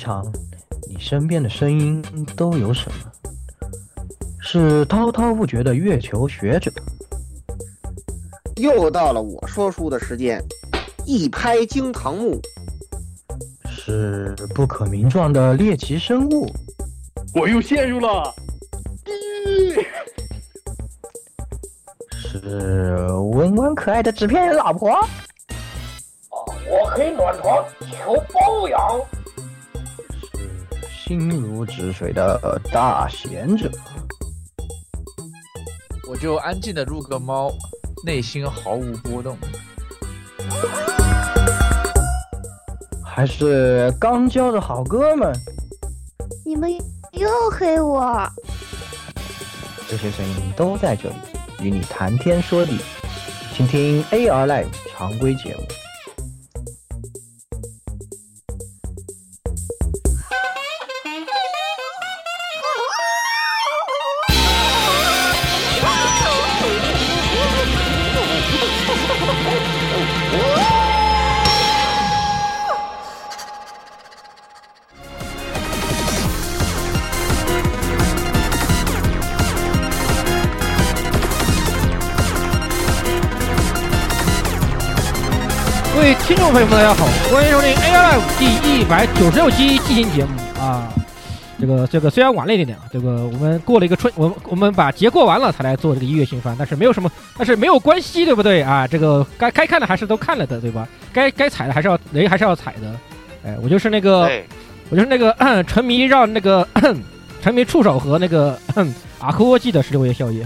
常，你身边的声音都有什么？是滔滔不绝的月球学者，又到了我说书的时间，一拍惊堂木，是不可名状的猎奇生物，我又陷入了。是温温可爱的纸片人老婆，我可以暖床求包养。是心如止水的大贤者，我就安静的入个猫，内心毫无波动。还是刚交的好哥们，你们又黑我。这些声音都在这里，与你谈天说地，请听 AR Live 常规节目。众朋友们，大家好，欢迎收听 AI Live 第一百九十六期季新节目啊。这个这个虽然晚了一点点啊，这个我们过了一个春，我们我们把节过完了才来做这个一月新番，但是没有什么，但是没有关系，对不对啊？这个该该看的还是都看了的，对吧？该该踩的还是要雷还是要踩的。哎，我就是那个，我就是那个 沉迷让那个 沉迷触手和那个 阿科沃记的十六夜宵夜。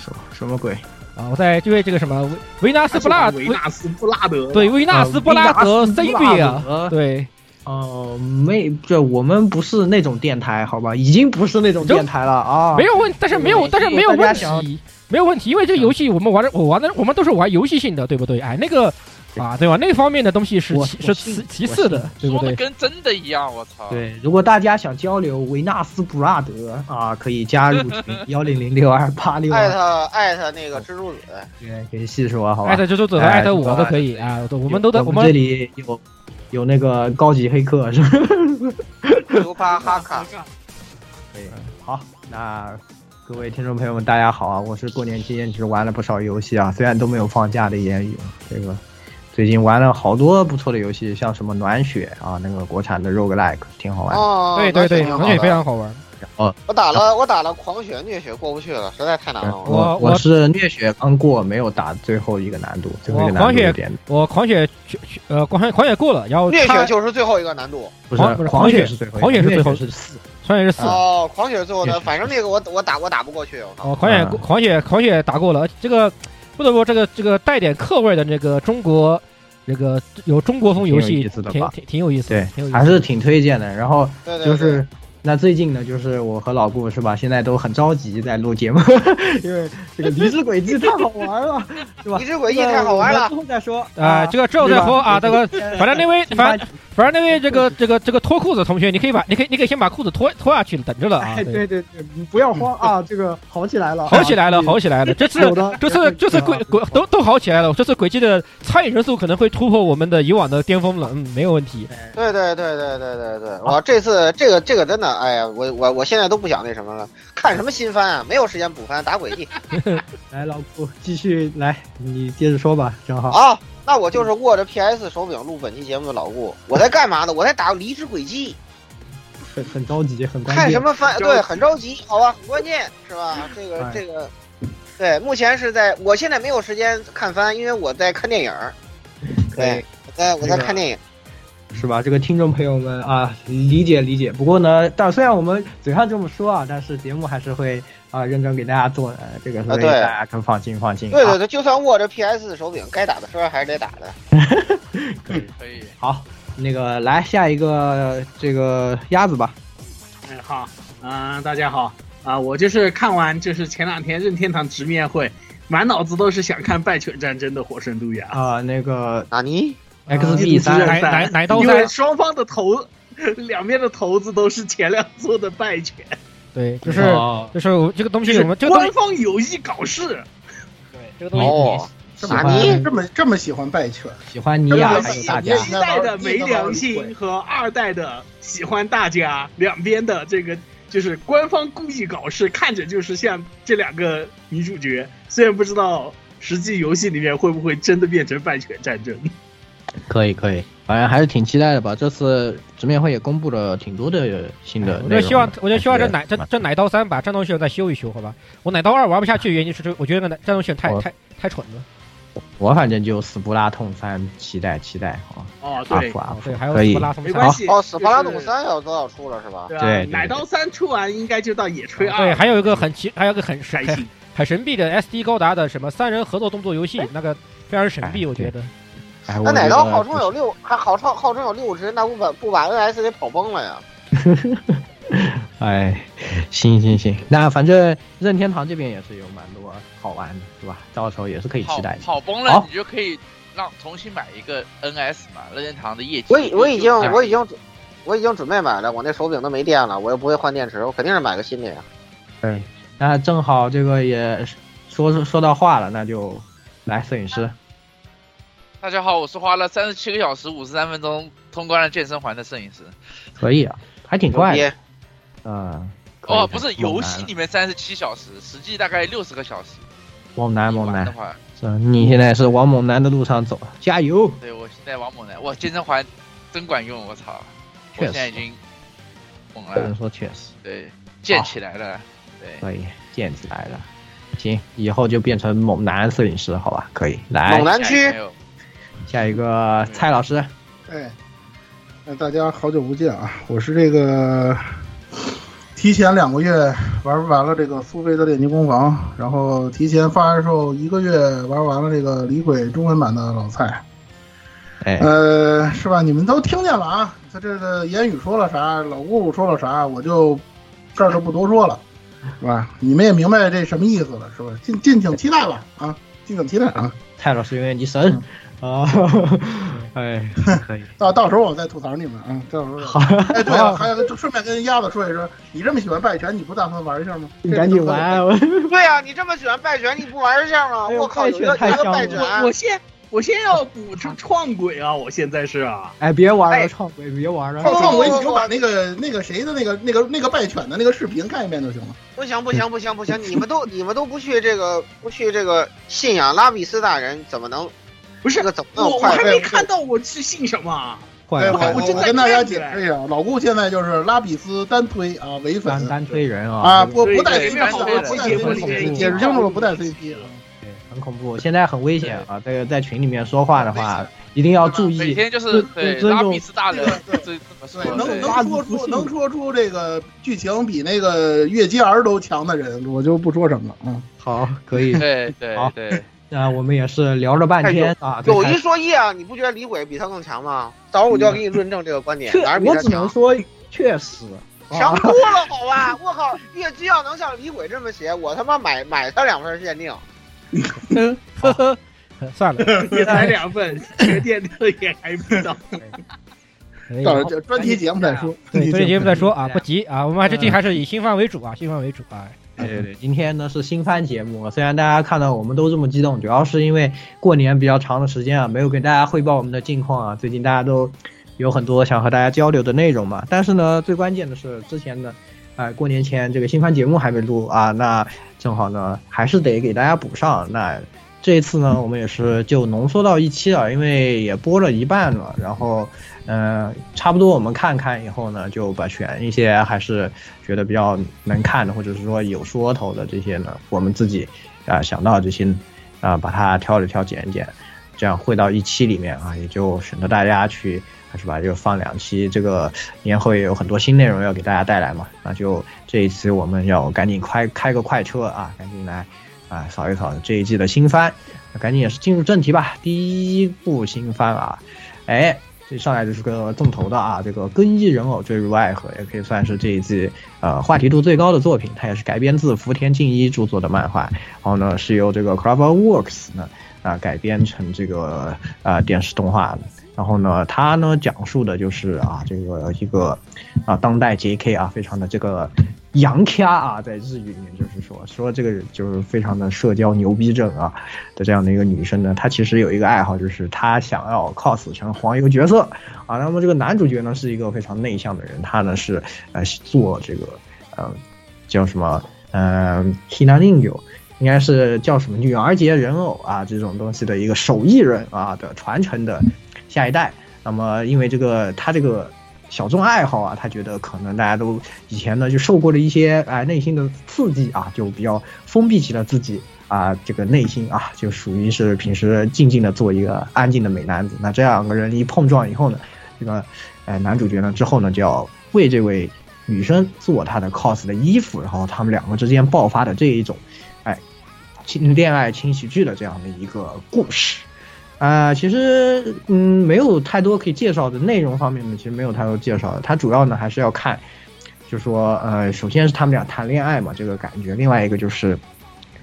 什什么鬼？啊，我在就为这个什么维维纳斯布拉维纳斯布拉德，对维纳斯布拉德 C B 啊，对，哦，没，这我们不是那种电台，好吧，已经不是那种电台了啊，没有问，但是没有，但是没有问题，没有问题，因为这个游戏我们玩的，我玩的，我们都是玩游戏性的，对不对？哎，那个。啊，对吧？那方面的东西是是其其次的，对不对？跟真的一样，我操！对，如果大家想交流维纳斯布拉德啊，可以加入群 幺零零六二八六。艾特艾特那个蜘蛛子，对，可以细说，好吧？艾特蜘蛛子和艾特我都可以啊，我们都在我们这里有有那个高级黑客是吧？牛巴哈卡。对，好，那各位听众朋友们，大家好啊！我是过年期间其实玩了不少游戏啊，虽然都没有放假的言语，这个。最近玩了好多不错的游戏，像什么暖血啊，那个国产的 roguelike 挺好玩。哦，对对对，暖血非常好玩。哦，我打了我打了狂血虐血过不去了，实在太难了。我我是虐血刚过，没有打最后一个难度。最后一个难度有点。我狂血呃狂血狂血过了，然后虐血就是最后一个难度。不是不是狂血是最后，狂血是最后是四，狂血是四。哦，狂血最后的，反正那个我我打我打不过去。哦，狂血狂血狂血打过了，这个不得不这个这个带点客味的这个中国。这个有中国风游戏，挺挺挺有意思，对，还是挺推荐的。然后就是那最近呢，就是我和老顾是吧，现在都很着急在录节目，因为这个离职轨迹太好玩了，是吧？离职轨迹太好玩了，之后再说啊，这个之后再说啊，这个反正那位反。反正那位这个这个这个脱裤子同学，你可以把你可以你可以先把裤子脱脱下去，等着了啊！对对对，不要慌啊！这个好起来了，好起来了，好起来了！这次这次这次轨轨都都好起来了，这次轨迹的参与人数可能会突破我们的以往的巅峰了，嗯，没有问题。对对对对对对对，我这次这个这个真的，哎呀，我我我现在都不想那什么了，看什么新番啊？没有时间补番，打轨迹。来，老顾继续来，你接着说吧，正好啊。那我就是握着 PS 手柄录本期节目的老顾，我在干嘛呢？我在打离职轨迹，很很着急，很看什么番？对，很着急，好吧，很关键是吧？这个这个，对，目前是在，我现在没有时间看番，因为我在看电影。对，我在我在看电影，是吧？这个听众朋友们啊，理解理解。不过呢，但虽然我们嘴上这么说啊，但是节目还是会。啊，认真给大家做的这个，所以大家可放心放心。对对对，就算握着 PS 手柄，该打的时候还是得打的。可以可以。好，那个来下一个这个鸭子吧。哎，好，嗯，大家好啊，我就是看完就是前两天任天堂直面会，满脑子都是想看败犬战争的火神杜亚啊，那个纳尼 XB 三奶奶奶刀因为双方的头 两边的头子都是前两座的败犬。对，就是就是这个东西，我们官方有意搞事。对，这个东西喜马欢尼这么这么喜欢败犬，喜欢尼亚这么还有大家喜欢一代的没良心和二代的喜欢大家，两边的这个就是官方故意搞事，看着就是像这两个女主角，虽然不知道实际游戏里面会不会真的变成败犬战争。可以可以，反正还是挺期待的吧。这次直面会也公布了挺多的新的。我就希望，我就希望这奶这这奶刀三把战斗系统再修一修，好吧？我奶刀二玩不下去的原因是这，我觉得那个战斗系统太太太蠢了。我反正就斯普拉痛三期待期待啊。哦，对阿普，阿普对，还有斯普拉松三没关系。哦，死弗拉就是董三要都要出了是吧？对啊对对奶刀三出完应该就到野炊二。对，还有一个很奇，还有一个很很开心。很神秘的 SD 高达的什么三人合作动作游戏，那个非常神秘，哎我觉得。哎，那我觉得奶刀号称有六，还号称号称有六十，那不把不把 NS 给跑崩了呀？哎，行行行，那反正任天堂这边也是有蛮多好玩的，是吧？到时候也是可以期待的。跑崩了，你就可以让重新买一个 NS 嘛，任天堂的液体。我已我已经哎我已经我已经准备买了，我那手柄都没电了，我又不会换电池，我肯定是买个新的呀。对，那正好这个也说说到话了，那就来摄影师。大家好，我是花了三十七个小时五十三分钟通关了健身环的摄影师。可以啊，还挺快的。嗯，哦，不是，游戏里面三十七小时，实际大概六十个小时。猛男你猛男，的话，是你现在是往猛男的路上走，加油！对我现在往猛男，哇，健身环真管用，我操！我确实现在已经猛不能，说确实对，建起来了，对。可以建起来了。行，以后就变成猛男摄影师，好吧？可以，来猛男区下一个蔡老师。哎，那大家好久不见啊！我是这个提前两个月玩完了这个苏菲的炼金工坊，然后提前发售一个月玩完了这个李鬼中文版的老蔡。哎，呃，是吧？你们都听见了啊？他这个言语说了啥，老姑姑说了啥，我就这儿就不多说了，是吧？你们也明白这什么意思了，是吧？敬敬请期待吧，啊，敬请期待啊！蔡老师永远的神啊！哎，可以。到到时候我再吐槽你们啊，到时候。好，哎，对了，还有就顺便跟鸭子说一声，你这么喜欢拜犬，你不打算玩一下吗？你赶紧玩！我 对呀、你这么喜欢败犬，你不玩一下吗？哎我靠，有一个有一个败犬太香了，我我先我先要补出创鬼啊！我现在是啊，哎，别玩了，哎创鬼，别玩了。创创伟，你就把那个那个谁的那个那个那个败犬的那个视频看一遍就行了。不行不行不行不行，你们都你们都不去这个不去这个信仰拉比斯大人，怎么能不是个怎么我我？还没看到我是姓什么啊。哎，坏了，我跟大家解释一下，老顾现在就是拉比斯单推啊，唯粉单单推人啊啊，不不带对 CP，不带 CP，解释清楚了，不带 CP。对，很恐怖，现在很危险啊！这个在群里面说话的话，一定要注意。每天就是尊对尊重拉比斯大人对这这么说对，能能说出能说出这个剧情比那个月姬儿都强的人，我就不说什么了啊。好，可以。对对好对，那我们也是聊了半天啊，有一说一啊，你不觉得李鬼比他更强吗？到时候我就要给你论证这个观点，确哪儿，比我他强？只能说确实。强多了，好吧？我靠，月姬要能像李鬼这么写，我他妈买买他两份限定。呵呵，算了，也才两份，这个电特也还不到。到时候专题节目再说。对，这期节目再说啊，不急啊，我们还是这还是以新番为主啊，新番为主啊。对对对，今天呢是新番节目，虽然大家看到我们都这么激动，主要是因为过年比较长的时间啊，没有给大家汇报我们的近况啊。最近大家都有很多想和大家交流的内容嘛，但是呢，最关键的是之前的，哎、过年前这个新番节目还没录啊，那正好呢，还是得给大家补上。那这一次呢，我们也是就浓缩到一期了，因为也播了一半了，然后，嗯、差不多我们看看以后呢，就把选一些还是觉得比较能看的，或者是说有说头的这些呢，我们自己啊、想到这些啊、把它挑着挑拣一拣，这样汇到一期里面啊，也就省得大家去是吧，就放两期，这个年后也有很多新内容要给大家带来嘛，那就这一次我们要赶紧快开个快车啊，赶紧来啊扫一扫这一季的新番，赶紧也是进入正题吧，第一部新番啊，哎。这上来就是个重头的啊，这个更衣人偶坠入爱河，也可以算是这一季呃话题度最高的作品。它也是改编自福田敬一著作的漫画，然后呢是由这个 CloverWorks 呢啊、改编成这个啊、电视动画。然后呢，它呢讲述的就是啊这个一个啊当代 J.K. 啊非常的这个洋咖啊，在日语里面就是说说这个就是非常的社交牛逼症啊的这样的一个女生呢，她其实有一个爱好，就是她想要 cos 成黄油角色啊。那么这个男主角呢是一个非常内向的人，他呢是呃做这个呃叫什么呃 hina ninja，应该是叫什么女儿节人偶啊这种东西的一个手艺人啊的传承的下一代。那么因为这个他这个。小众爱好啊，他觉得可能大家都以前呢就受过了一些哎内心的刺激啊，就比较封闭起了自己啊这个内心啊，就属于是平时静静的做一个安静的美男子。那这两个人一碰撞以后呢，这个哎男主角呢之后呢就要为这位女生做他的 cos 的衣服，然后他们两个之间爆发的这一种恋爱轻喜剧的这样的一个故事。啊，其实嗯，没有太多可以介绍的内容方面呢，其实没有太多介绍的。它主要呢还是要看，就说呃，首先是他们俩谈恋爱嘛，这个感觉；另外一个就是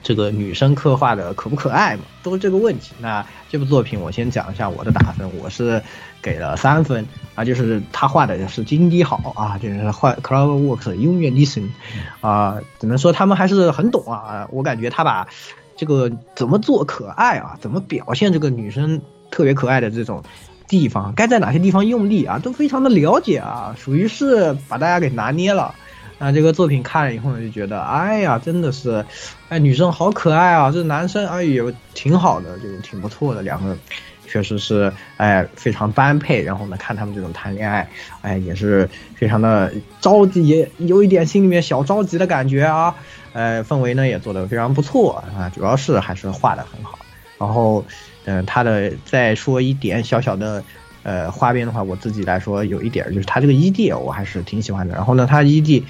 这个女生刻画的可不可爱嘛，都是这个问题。那这部作品我先讲一下我的打分，我是给了三分啊，就是他画的是金滴好啊，就是画 Cloudworks 音乐 listen 啊，只能说他们还是很懂啊，我感觉他把。这个怎么做可爱啊？怎么表现这个女生特别可爱的这种地方？该在哪些地方用力啊？都非常的了解啊，属于是把大家给拿捏了。那这个作品看了以后呢，就觉得，哎呀，真的是，哎，女生好可爱啊！这男生哎也挺好的，就挺不错的，两个确实是哎非常般配。然后呢，看他们这种谈恋爱，哎也是非常的着急，也有一点心里面小着急的感觉啊。呃，氛围呢也做得非常不错啊，主要是还是画的很好。然后，嗯，他的再说一点小小的，呃，花边的话，我自己来说有一点就是他这个 ED 我还是挺喜欢的。然后呢，他 ED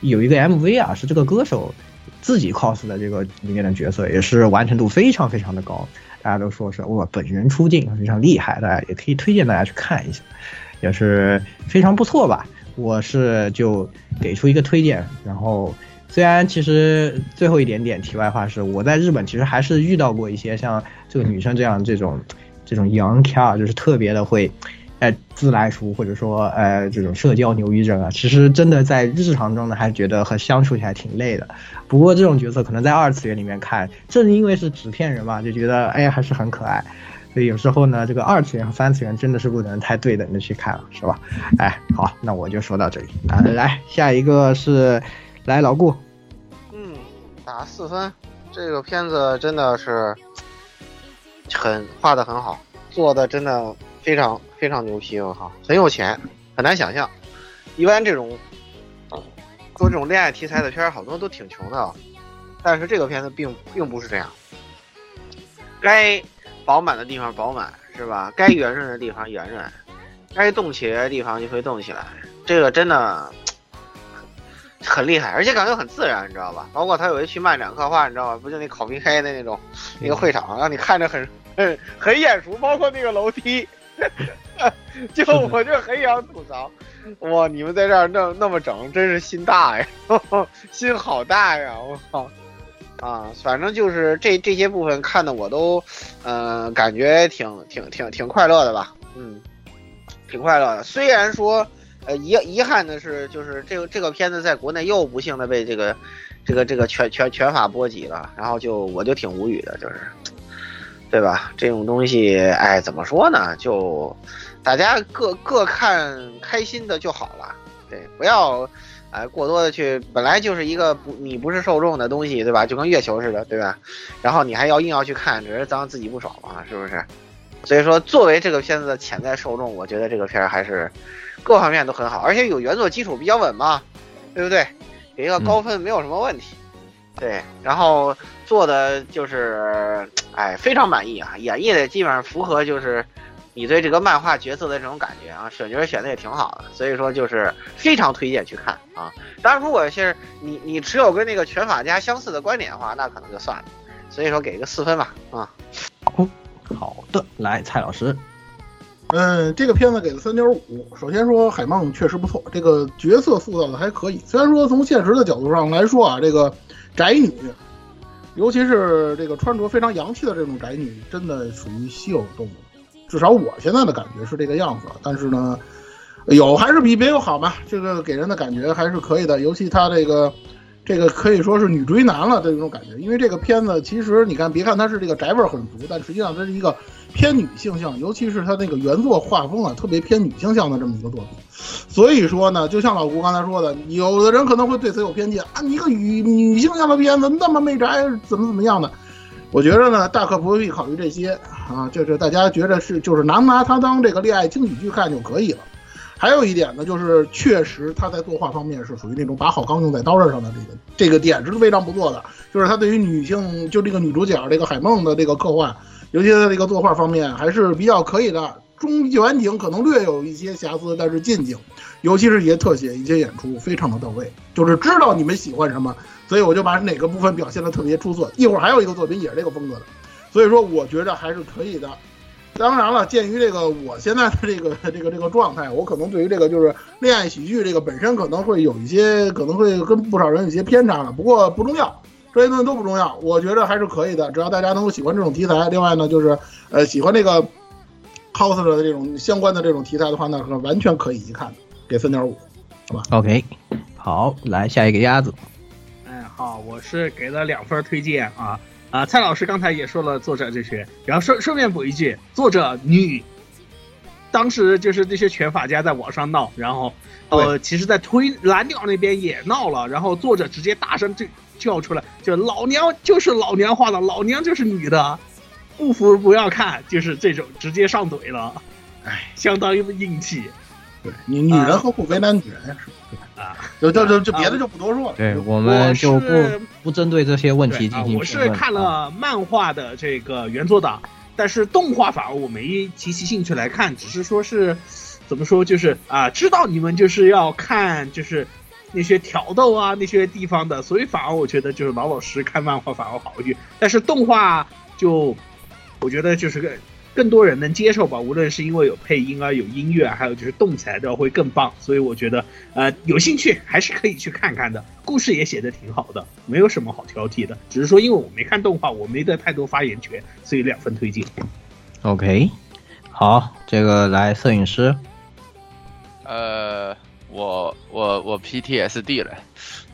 有一个 MV 啊，是这个歌手自己 cos 的这个里面的角色，也是完成度非常非常的高，大家都说是我，本人出镜非常厉害，大家也可以推荐大家去看一下，也是非常不错吧。我是就给出一个推荐，然后。虽然其实最后一点点题外话是，我在日本其实还是遇到过一些像这个女生这样这种这种 young car，就是特别的会，呃自来熟或者说呃这种社交牛逼症啊。其实真的在日常中呢，还觉得和相处起来挺累的。不过这种角色可能在二次元里面看，正因为是纸片人嘛，就觉得哎还是很可爱。所以有时候呢，这个二次元和三次元真的是不能太对等的去看了，是吧？哎，好，那我就说到这里啊，来下一个是。来，老顾，嗯，打四分，这个片子真的是很画的很好，做的真的非常非常牛批，我靠，很有钱，很难想象。一般这种做这种恋爱题材的片儿，好多都挺穷的，但是这个片子并并不是这样，该饱满的地方饱满，是吧？该圆润的地方圆润，该动起来的地方就会动起来，这个真的。很厉害，而且感觉很自然，你知道吧？包括他有一去漫展刻画，你知道吧？不就那烤冰黑的那种，那个会场，让你看着很很很眼熟。包括那个楼梯，就我就很想吐槽，哇！你们在这儿那那么整，真是心大呀，心好大呀！我靠，啊，反正就是这这些部分看的我都，嗯，感觉挺挺挺挺快乐的吧？嗯，挺快乐的。虽然说。呃，遗遗憾的是，就是这个这个片子在国内又不幸的被这个，这个这个全全全法波及了，然后就我就挺无语的，就是，对吧？这种东西，哎，怎么说呢？就大家各各看开心的就好了，对，不要，哎，过多的去，本来就是一个不你不是受众的东西，对吧？就跟月球似的，对吧？然后你还要硬要去看，只是咱自己不爽嘛，是不是？所以说，作为这个片子的潜在受众，我觉得这个片儿还是。各方面都很好，而且有原作基础比较稳嘛，对不对？给一个高分没有什么问题。对，然后做的就是，哎，非常满意啊！演绎的基本上符合就是你对这个漫画角色的这种感觉啊，选角选的也挺好的，所以说就是非常推荐去看啊。当然，如果是你你持有跟那个拳法家相似的观点的话，那可能就算了。所以说给个四分吧啊。好，好的，来蔡老师。嗯，这个片子给了三点五。首先说海梦确实不错，这个角色塑造的还可以。虽然说从现实的角度上来说啊，这个宅女，尤其是这个穿着非常洋气的这种宅女，真的属于稀有动物。至少我现在的感觉是这个样子。但是呢，有还是比没有好嘛，这个给人的感觉还是可以的，尤其他这个。这个可以说是女追男了的这种感觉，因为这个片子其实你看，别看它是这个宅味很足，但实际上它是一个偏女性向，尤其是它那个原作画风啊，特别偏女性向的这么一个作品。所以说呢，就像老吴刚才说的，有的人可能会对此有偏见啊，你一个女女性向的片子那么没宅，怎么怎么样的？我觉得呢，大可不必考虑这些啊，就是大家觉得是就是拿不拿它当这个恋爱轻喜剧看就可以了。还有一点呢，就是确实他在作画方面是属于那种把好钢用在刀刃上的这个这个点是非常不错的。就是他对于女性，就这个女主角这个海梦的这个刻画，尤其在这个作画方面还是比较可以的。中远景可能略有一些瑕疵，但是近景，尤其是一些特写、一些演出非常的到位。就是知道你们喜欢什么，所以我就把哪个部分表现的特别出色。一会儿还有一个作品也是这个风格的，所以说我觉得还是可以的。当然了，鉴于这个我现在的这个这个这个状态，我可能对于这个就是恋爱喜剧这个本身可能会有一些，可能会跟不少人有些偏差了。不过不重要，这些东西都不重要，我觉得还是可以的。只要大家能够喜欢这种题材，另外呢，就是呃喜欢这个 cos 的这种相关的这种题材的话，呢是完全可以一看的，给三点五，好吧？OK，好，来下一个鸭子。哎，好，我是给了两分推荐啊。啊，蔡老师刚才也说了作者这些，然后顺顺便补一句，作者女，当时就是那些拳法家在网上闹，然后呃，其实，在推蓝鸟那边也闹了，然后作者直接大声就叫出来，就老娘就是老娘画的，老娘就是女的，不服不要看，就是这种直接上怼了，哎，相当于硬气。对你女人何苦为难女人呀？是吧？啊，就就就就别的就不多说了。对，我们就不不针对这些问题进行我是看了漫画的这个原作党，但是动画反而我没提起兴趣来看，只是说是怎么说，就是啊，知道你们就是要看就是那些挑逗啊那些地方的，所以反而我觉得就是老老实实看漫画反而好一点。但是动画就我觉得就是个。更多人能接受吧，无论是因为有配音啊、有音乐，还有就是动起来的会更棒，所以我觉得，呃，有兴趣还是可以去看看的。故事也写的挺好的，没有什么好挑剔的，只是说因为我没看动画，我没得太多发言权，所以两分推荐。OK，好，这个来摄影师。呃，我我我 PTSD 了，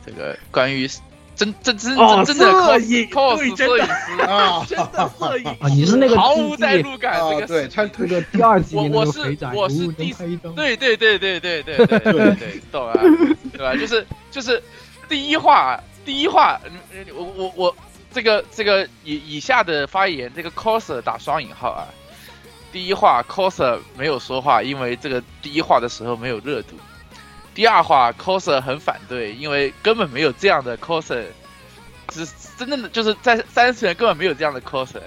这个关于。真真真真的 cos 摄影师啊，真的 摄影啊，你是那个毫无代入感，这个对，他这个 第二集我我是我是第对对对对对对对 对对，懂啊，对吧？就是就是第一话第一话，我我我这个这个以以下的发言，这个 coser 打双引号啊，第一话 coser 没有说话，因为这个第一话的时候没有热度。第二话，coser 很反对，因为根本没有这样的 coser，只真正的就是在三次元根本没有这样的 coser。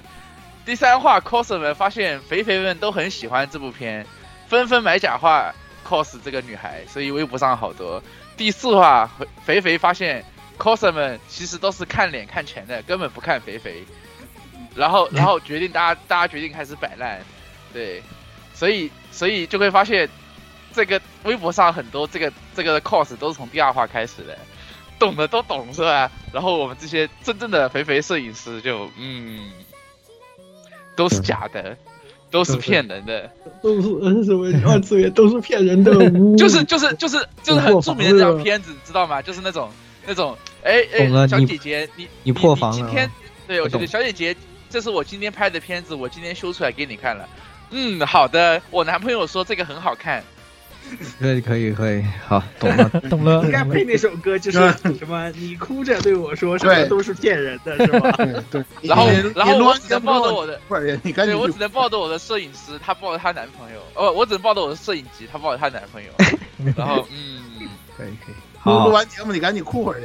第三话，coser 们发现肥肥们都很喜欢这部片，纷纷买假画 cos 这个女孩，所以微博上好多。第四话，肥肥发现 coser 们其实都是看脸看钱的，根本不看肥肥，然后然后决定大家大家决定开始摆烂，对，所以所以就会发现。这个微博上很多这个这个 cos 都是从第二话开始的，懂的都懂是吧？然后我们这些真正的肥肥摄影师就嗯，都是假的，都是骗人的，都是嗯什么二次元都是骗人的，就是就是就是就是很著名的这张片子，知道吗？就是那种那种哎哎，小姐姐你你破防了，今天对我觉得小姐姐，这是我今天拍的片子，我今天修出来给你看了。嗯，好的，我男朋友说这个很好看。可以可以可以，好，懂了 懂了。应该配那首歌，就是什么？你哭着对我说，什么都是骗人的，是吧？对。然后然后我只能抱着我的，不是你赶紧，我只能抱着我的摄影师，她抱着她男朋友。哦，我只能抱着我的摄影机，她抱着她男朋友。然后嗯，可以可以。录录完节目，你赶紧哭会儿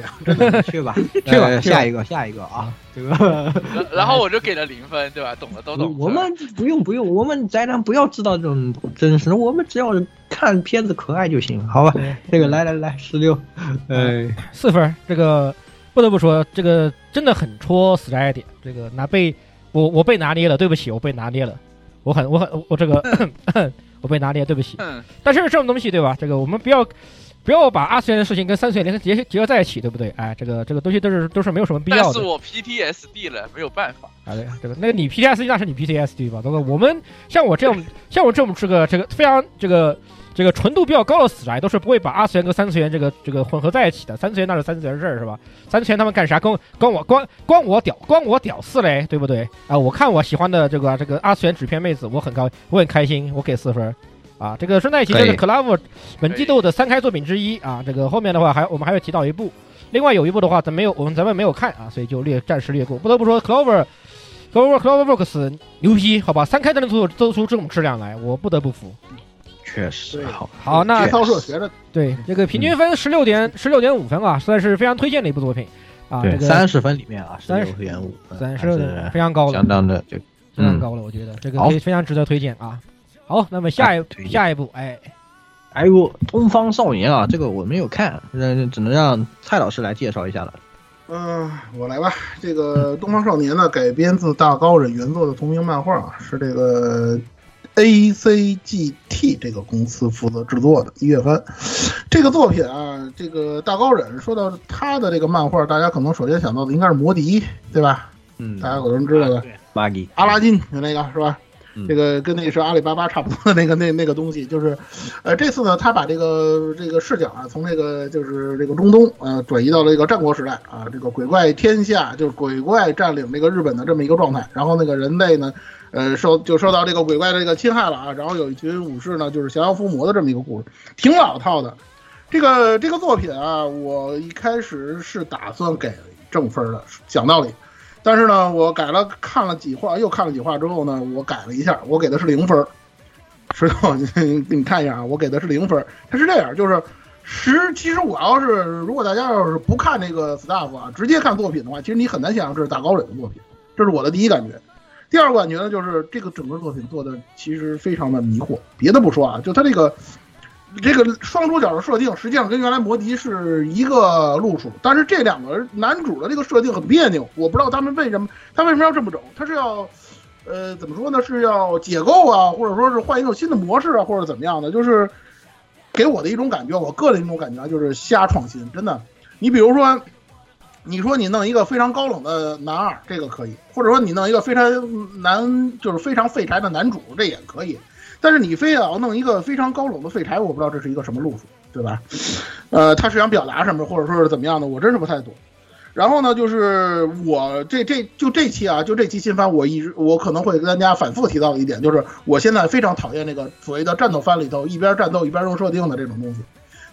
去，去吧，去吧，下一个，下一个啊，这个，然后我就给了零分，对吧？懂的都懂。我们不用不用，我们宅男不要知道这种真实，我们只要看片子可爱就行，好吧？这个来来来，十六，呃，四分，这个不得不说，这个真的很戳死宅点，这个拿被我我被拿捏了，对不起，我被拿捏了，我很我很我这个 我被拿捏，对不起。但是这种东西，对吧？这个我们不要。不要把二次元的事情跟三次元联结结合在一起，对不对？哎，这个这个东西都是都是没有什么必要的。但是我 PTSD 了，没有办法。啊，对这个那个你 PTSD 那是你 PTSD 吧？那个我们像我这样像我这种这个这个非常这个这个纯度比较高的死宅都是不会把二次元跟三次元这个这个混合在一起的。三次元那是三次元事儿是吧？三次元他们干啥？关关我关关我屌关我屌丝嘞，对不对啊？我看我喜欢的这个这个二次元纸片妹子，我很高我很开心，我给四分啊。这个顺带一提，这是 Club 本季度的三开作品之一啊。这个后面的话还我们还会提到一部，另外有一部的话咱没有我们咱们没有看啊，所以就略暂时略过。不得不说 Clover。Clover Cloverworks 牛批，好吧，三开都能做做出这种质量来，我不得不服。确实好，好，那对这个平均分十六点十六点五分啊，算是非常推荐的一部作品啊。这个三十分里面啊，三十点五，三十六点非常高了，相当的就非常高了，我觉得这个非非常值得推荐啊。好，那么下一下一步，哎，哎呦东方少年啊，这个我没有看，那只能让蔡老师来介绍一下了。嗯，我来吧。这个《东方少年》呢，改编自大高忍原作的同名漫画，是这个 A C G T 这个公司负责制作的一月份。这个作品啊，这个大高忍说到他的这个漫画，大家可能首先想到的应该是摩迪，对吧？嗯，大家可能知道的，玛吉、阿拉金就那个是吧？这个跟那个是阿里巴巴差不多的那个那那个东西，就是，呃，这次呢，他把这个这个视角啊，从这个就是这个中东呃转移到了这个战国时代啊，这个鬼怪天下，就是鬼怪占领这个日本的这么一个状态，然后那个人类呢，呃，受就受到这个鬼怪的这个侵害了啊，然后有一群武士呢，就是降妖伏魔的这么一个故事，挺老套的。这个这个作品啊，我一开始是打算给正分的，讲道理。但是呢，我改了看了几话，又看了几话之后呢，我改了一下，我给的是零分儿。石头，你你看一下啊，我给的是零分儿。它是这样，就是十，其实我要是如果大家要是不看这个 staff 啊，直接看作品的话，其实你很难想象这是大高磊的作品。这是我的第一感觉。第二个感觉呢，就是这个整个作品做的其实非常的迷惑。别的不说啊，就它这个。这个双主角的设定实际上跟原来摩迪是一个路数，但是这两个男主的这个设定很别扭，我不知道他们为什么，他为什么要这么整？他是要，呃，怎么说呢？是要解构啊，或者说是换一种新的模式啊，或者怎么样的？就是给我的一种感觉，我个人一种感觉就是瞎创新，真的。你比如说，你说你弄一个非常高冷的男二，这个可以；或者说你弄一个非常男，就是非常废柴的男主，这也可以。但是你非要弄一个非常高冷的废柴，我不知道这是一个什么路数，对吧？呃，他是想表达什么，或者说是怎么样的，我真是不太懂。然后呢，就是我这这就这期啊，就这期新番，我一直我可能会跟大家反复提到的一点，就是我现在非常讨厌那个所谓的战斗番里头一边战斗一边用设定的这种东西。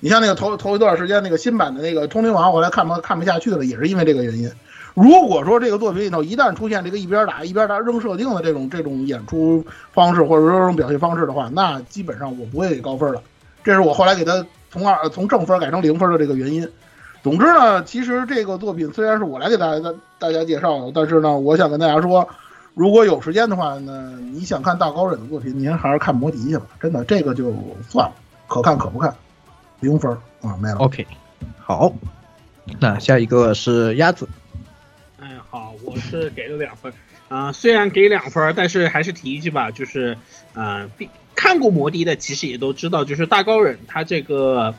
你像那个头头一段时间那个新版的那个通灵王，我来看不看不下去了，也是因为这个原因。如果说这个作品里头一旦出现这个一边打一边打扔设定的这种这种演出方式或者说这种表现方式的话，那基本上我不会给高分了。这是我后来给他从二从正分改成零分的这个原因。总之呢，其实这个作品虽然是我来给大家大家介绍的，但是呢，我想跟大家说，如果有时间的话呢，你想看大高忍的作品，您还是看摩迪去吧。真的，这个就算了，可看可不看，零分啊，没了。OK，好，那下一个是鸭子。我是给了两分，啊，虽然给两分，但是还是提一句吧，就是，呃，看过摩迪的其实也都知道，就是大高忍他这个，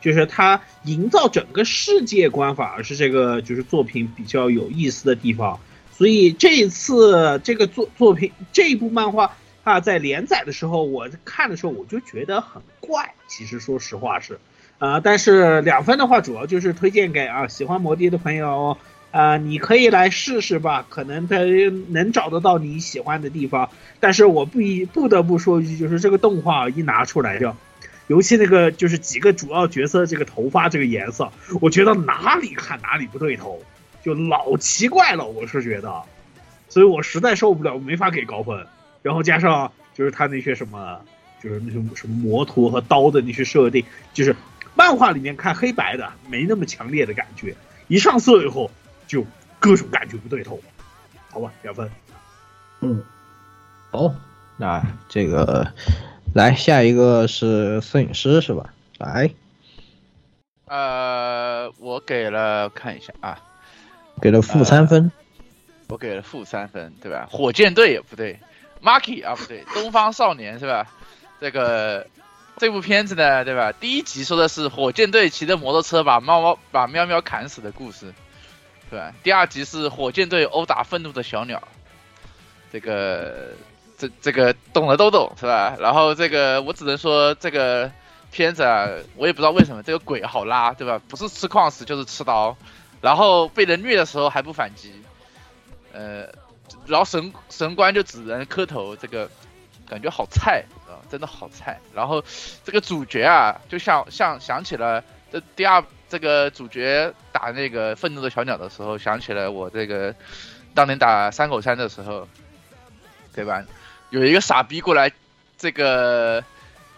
就是他营造整个世界观反而是这个就是作品比较有意思的地方，所以这一次这个作作品这一部漫画啊，在连载的时候，我看的时候我就觉得很怪，其实说实话是，啊，但是两分的话，主要就是推荐给啊喜欢摩迪的朋友。啊，你可以来试试吧，可能他能找得到你喜欢的地方。但是我不一不得不说一句，就是这个动画一拿出来就，尤其那个就是几个主要角色这个头发这个颜色，我觉得哪里看哪里不对头，就老奇怪了。我是觉得，所以我实在受不了，没法给高分。然后加上就是他那些什么，就是那些什么魔图和刀的那些设定，就是漫画里面看黑白的没那么强烈的感觉，一上色以后。就各种感觉不对头，好吧，两分。嗯，好，那这个来下一个是摄影师是吧？来，呃，我给了看一下啊，给了负三分，我给了负三分，对吧？火箭队也不对，Marky 啊不对，东方少年是吧？这个这部片子呢，对吧？第一集说的是火箭队骑着摩托车把猫猫把喵喵砍死的故事。对，第二集是火箭队殴打愤怒的小鸟，这个这这个懂的都懂是吧？然后这个我只能说这个片子啊，我也不知道为什么这个鬼好拉，对吧？不是吃矿石就是吃刀，然后被人虐的时候还不反击，呃，然后神神官就只能磕头，这个感觉好菜啊，真的好菜。然后这个主角啊，就像像想起了这第二这个主角打那个愤怒的小鸟的时候，想起了我这个 当年打山口山的时候，对吧？有一个傻逼过来，这个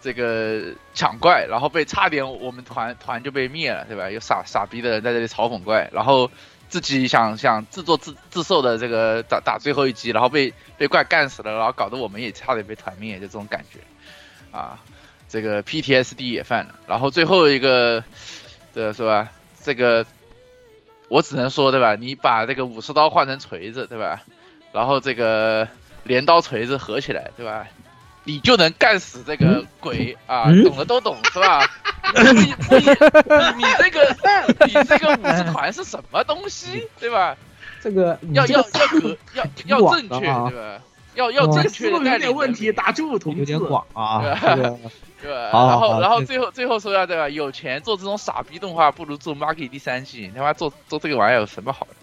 这个抢怪，然后被差点我们团团就被灭了，对吧？有傻傻逼的人在这里嘲讽怪，然后自己想想自作自自受的这个打打最后一击，然后被被怪干死了，然后搞得我们也差点被团灭，就这种感觉啊，这个 PTSD 也犯了。然后最后一个，对是吧？这个我只能说，对吧？你把这个武士刀换成锤子，对吧？然后这个。镰刀锤子合起来，对吧？你就能干死这个鬼啊！懂的都懂，是吧？你你你这个你这个武士团是什么东西，对吧？这个要要要可要要正确，对吧？要要正确的有点问题，打住，同志。有点广啊，对吧？然后然后最后最后说下对吧？有钱做这种傻逼动画，不如做 Marky 第三季。你他妈做做这个玩意儿有什么好的？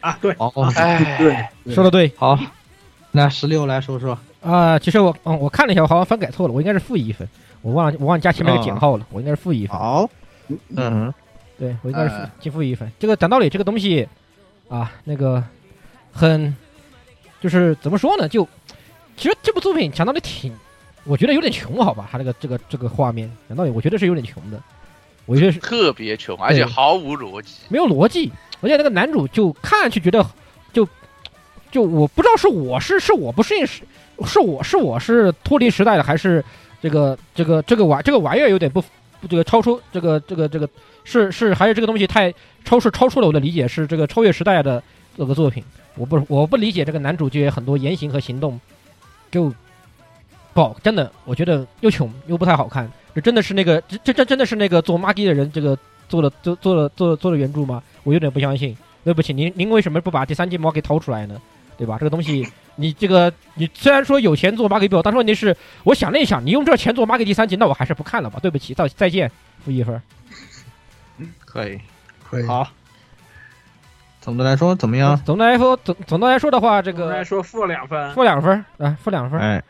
啊，对，哦，哎，对，说的对，好。那十六来说说啊，其实我嗯，我看了一下，我好像翻改错了，我应该是负一分，我忘了我忘了加前面那个减号了，我应该是负一分。好，嗯，对我应该是负负一分。这个讲道理，这个东西啊，那个很就是怎么说呢？就其实这部作品讲道理挺，我觉得有点穷，好吧？他这个这个这个画面讲道理，我觉得是有点穷的，我觉得是特别穷，而且毫无逻辑，没有逻辑，而且那个男主就看上去觉得。就就我不知道是我是是我不适应是是我是我是脱离时代的还是这个这个这个玩这个玩意儿有点不这个超出这个这个这个是是还是这个东西太超是超出了我的理解是这个超越时代的这个作品我不我不理解这个男主角很多言行和行动就不好真的我觉得又穷又不太好看这真的是那个这这这真的是那个做妈鸡的人这个做了做做了做做了原著吗我有点不相信对不起您您为什么不把第三季猫给掏出来呢？对吧？这个东西，你这个你虽然说有钱做 market 表，但是问题是，我想了一想，你用这钱做 market 第三季，那我还是不看了吧。对不起，再再见，负一分。嗯，可以，可以。好，总的来说怎么样？总的来说，总总的来说的话，这个来说负两分，负两分，啊，负两分。哎，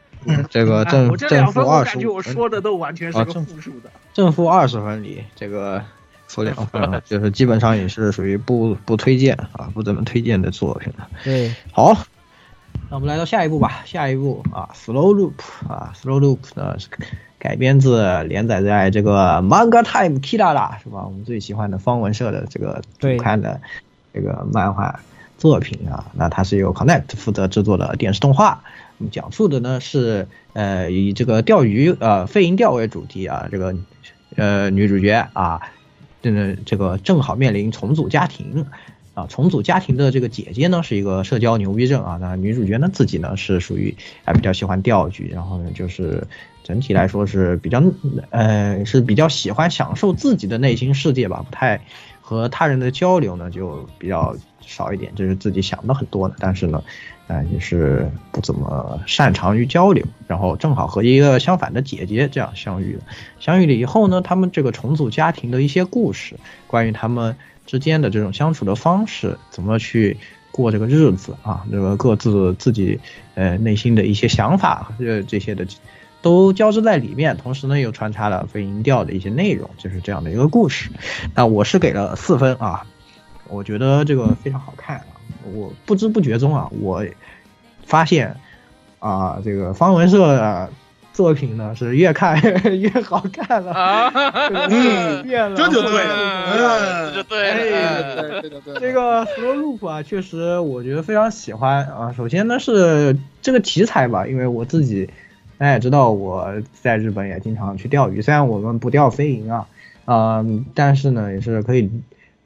这个正正负二十，我说的都完全是个负数的。正负二十分里，这个。负两分，就是基本上也是属于不不推荐啊，不怎么推荐的作品了。对，好，那我们来到下一步吧。下一步啊，Slow Loop 啊，Slow Loop 呢是改编自连载在这个 Manga Time Kirara 是吧？我们最喜欢的方文社的这个主刊的这个漫画作品啊。那它是由 Connect 负责制作的电视动画，讲述的呢是呃以这个钓鱼呃飞蝇钓为主题啊，这个呃女主角啊。这个这个正好面临重组家庭，啊，重组家庭的这个姐姐呢是一个社交牛逼症啊，那女主角呢自己呢是属于还比较喜欢钓鱼，然后呢就是整体来说是比较呃是比较喜欢享受自己的内心世界吧，不太和他人的交流呢就比较少一点，就是自己想的很多的，但是呢。哎，也是不怎么擅长于交流，然后正好和一个相反的姐姐这样相遇了。相遇了以后呢，他们这个重组家庭的一些故事，关于他们之间的这种相处的方式，怎么去过这个日子啊，这个各自自己呃内心的一些想法，这这些的都交织在里面。同时呢，又穿插了飞鹰调的一些内容，就是这样的一个故事。那我是给了四分啊，我觉得这个非常好看。我不知不觉中啊，我发现啊，这个方文社的作品呢是越看 越好看了。啊，嗯 变了，这就对了，这就对了，对对对，这个 Slow Loop 啊，确实我觉得非常喜欢啊。首先呢是这个题材吧，因为我自己大家也知道，我在日本也经常去钓鱼，虽然我们不钓飞蝇啊，嗯，但是呢也是可以。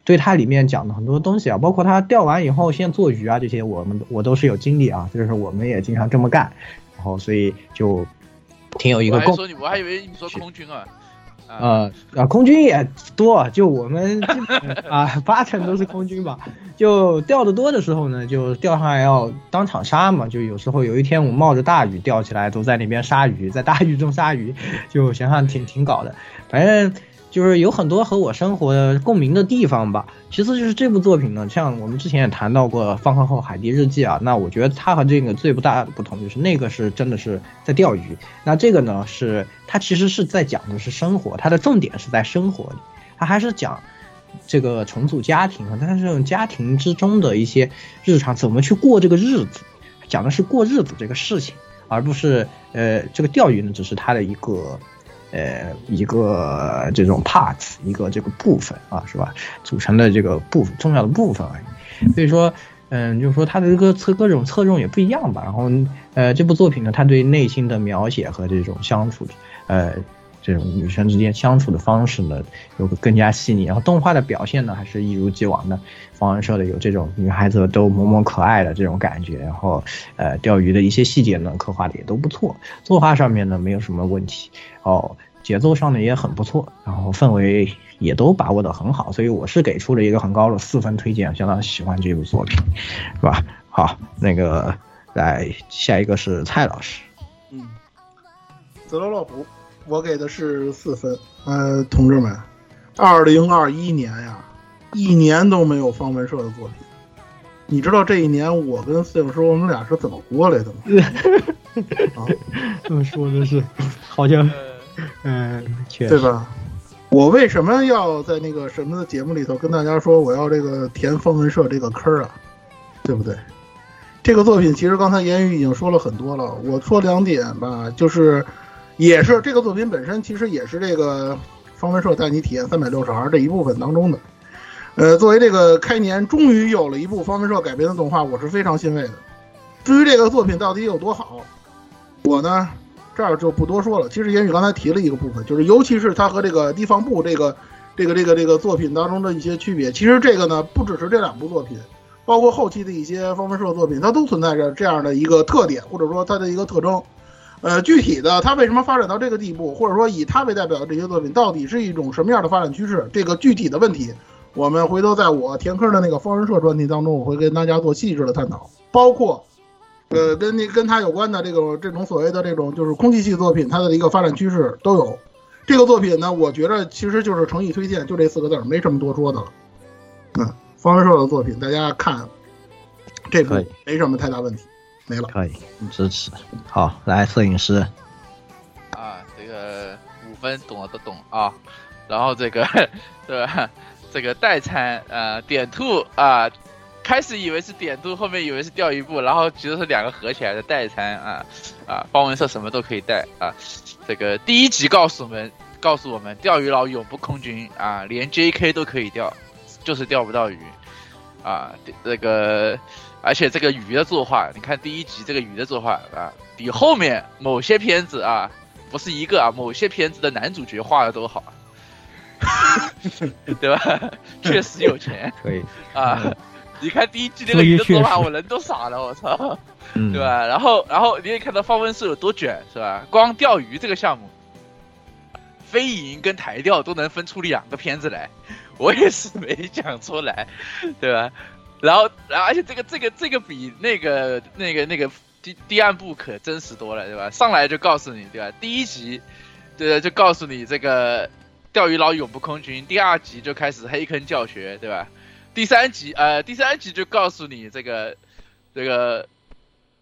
对它里面讲的很多东西啊，包括他钓完以后现在做鱼啊，这些我们我都是有经历啊，就是我们也经常这么干，然后所以就挺有一个共。说你，我还以为你说空军啊。呃啊，空军也多，就我们啊八成都是空军吧。就钓的多的时候呢，就钓上来要当场杀嘛。就有时候有一天我冒着大雨钓起来，都在那边杀鱼，在大 雨中杀鱼，就想想挺挺搞的。反正。就是有很多和我生活共鸣的地方吧。其次就是这部作品呢，像我们之前也谈到过《放课后海底日记》啊，那我觉得它和这个最不大的不同就是那个是真的是在钓鱼，那这个呢是它其实是在讲的是生活，它的重点是在生活里，它还是讲这个重组家庭啊，但是这种家庭之中的一些日常怎么去过这个日子，讲的是过日子这个事情，而不是呃这个钓鱼呢只是它的一个。呃，一个这种 parts，一个这个部分啊，是吧？组成的这个部分重要的部分而已。所以说，嗯，就是说它的这个侧各种侧重也不一样吧。然后，呃，这部作品呢，它对内心的描写和这种相处，呃，这种女生之间相处的方式呢，有个更加细腻。然后动画的表现呢，还是一如既往的，方文社的有这种女孩子都萌萌可爱的这种感觉。然后，呃，钓鱼的一些细节呢，刻画的也都不错。作画上面呢，没有什么问题。哦，节奏上呢也很不错，然后氛围也都把握的很好，所以我是给出了一个很高的四分推荐，相当喜欢这部作品，是吧？好，那个来下一个是蔡老师，嗯，泽罗洛普，我给的是四分。呃，同志们，二零二一年呀，一年都没有方文社的作品，你知道这一年我跟四影师我们俩是怎么过来的吗？啊，这么说的是，好像。嗯，对吧？我为什么要在那个什么的节目里头跟大家说我要这个填方文社这个坑啊？对不对？这个作品其实刚才言语已经说了很多了。我说两点吧，就是也是这个作品本身其实也是这个方文社带你体验三百六十行这一部分当中的。呃，作为这个开年终于有了一部方文社改编的动画，我是非常欣慰的。至于这个作品到底有多好，我呢？这儿就不多说了。其实言语刚才提了一个部分，就是尤其是它和这个地方部这个这个这个这个作品当中的一些区别。其实这个呢，不只是这两部作品，包括后期的一些方文社作品，它都存在着这样的一个特点，或者说它的一个特征。呃，具体的它为什么发展到这个地步，或者说以它为代表的这些作品，到底是一种什么样的发展趋势？这个具体的问题，我们回头在我填坑的那个方文社专题当中，我会跟大家做细致的探讨，包括。呃，跟那跟他有关的这个这种所谓的这种就是空气系作品，它的一个发展趋势都有。这个作品呢，我觉得其实就是诚意推荐，就这四个字，没什么多说的了。嗯，方文社的作品，大家看这个没什么太大问题，没了。可以支持。好，来摄影师。啊，这个五分懂了都懂啊。然后这个 对吧？这个代餐呃点兔啊。开始以为是点兔，后面以为是钓鱼部，然后其实是两个合起来的代餐啊啊！方文社什么都可以带啊。这个第一集告诉我们，告诉我们钓鱼佬永不空军啊，连 J.K. 都可以钓，就是钓不到鱼啊。这个而且这个鱼的作画，你看第一集这个鱼的作画啊，比后面某些片子啊，不是一个啊，某些片子的男主角画的都好，对吧？确实有钱，可以啊。你看第一季那个鱼的作画，我人都傻了，我操，对吧？然后，然后你也看到方文社有多卷，是吧？光钓鱼这个项目，飞蝇跟台钓都能分出两个片子来，我也是没讲出来，对吧？然后，然后，而且这个这个这个比那个那个那个第第二部可真实多了，对吧？上来就告诉你，对吧？第一集，对，就告诉你这个钓鱼佬永不空军，第二集就开始黑坑教学，对吧？第三集，呃，第三集就告诉你这个，这个，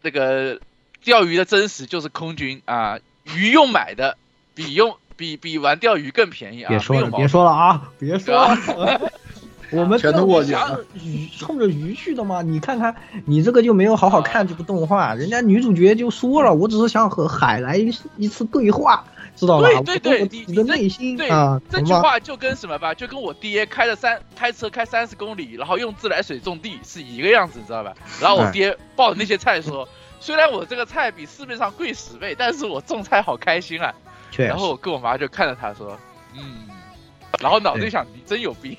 这个钓鱼的真实就是空军啊，鱼用买的比用比比玩钓鱼更便宜啊！别说了，别说了啊，别说了，我们全都过去了。鱼冲着鱼去的吗？你看看，你这个就没有好好看这部动画，人家女主角就说了，我只是想和海来一一次对话。知道吧，对对对，你的内心对这句话就跟什么吧，就跟我爹开了三开车开三十公里，然后用自来水种地是一个样子，你知道吧？然后我爹抱着那些菜说，虽然我这个菜比市面上贵十倍，但是我种菜好开心啊。然后我跟我妈就看着他说，嗯，然后脑子想你真有病。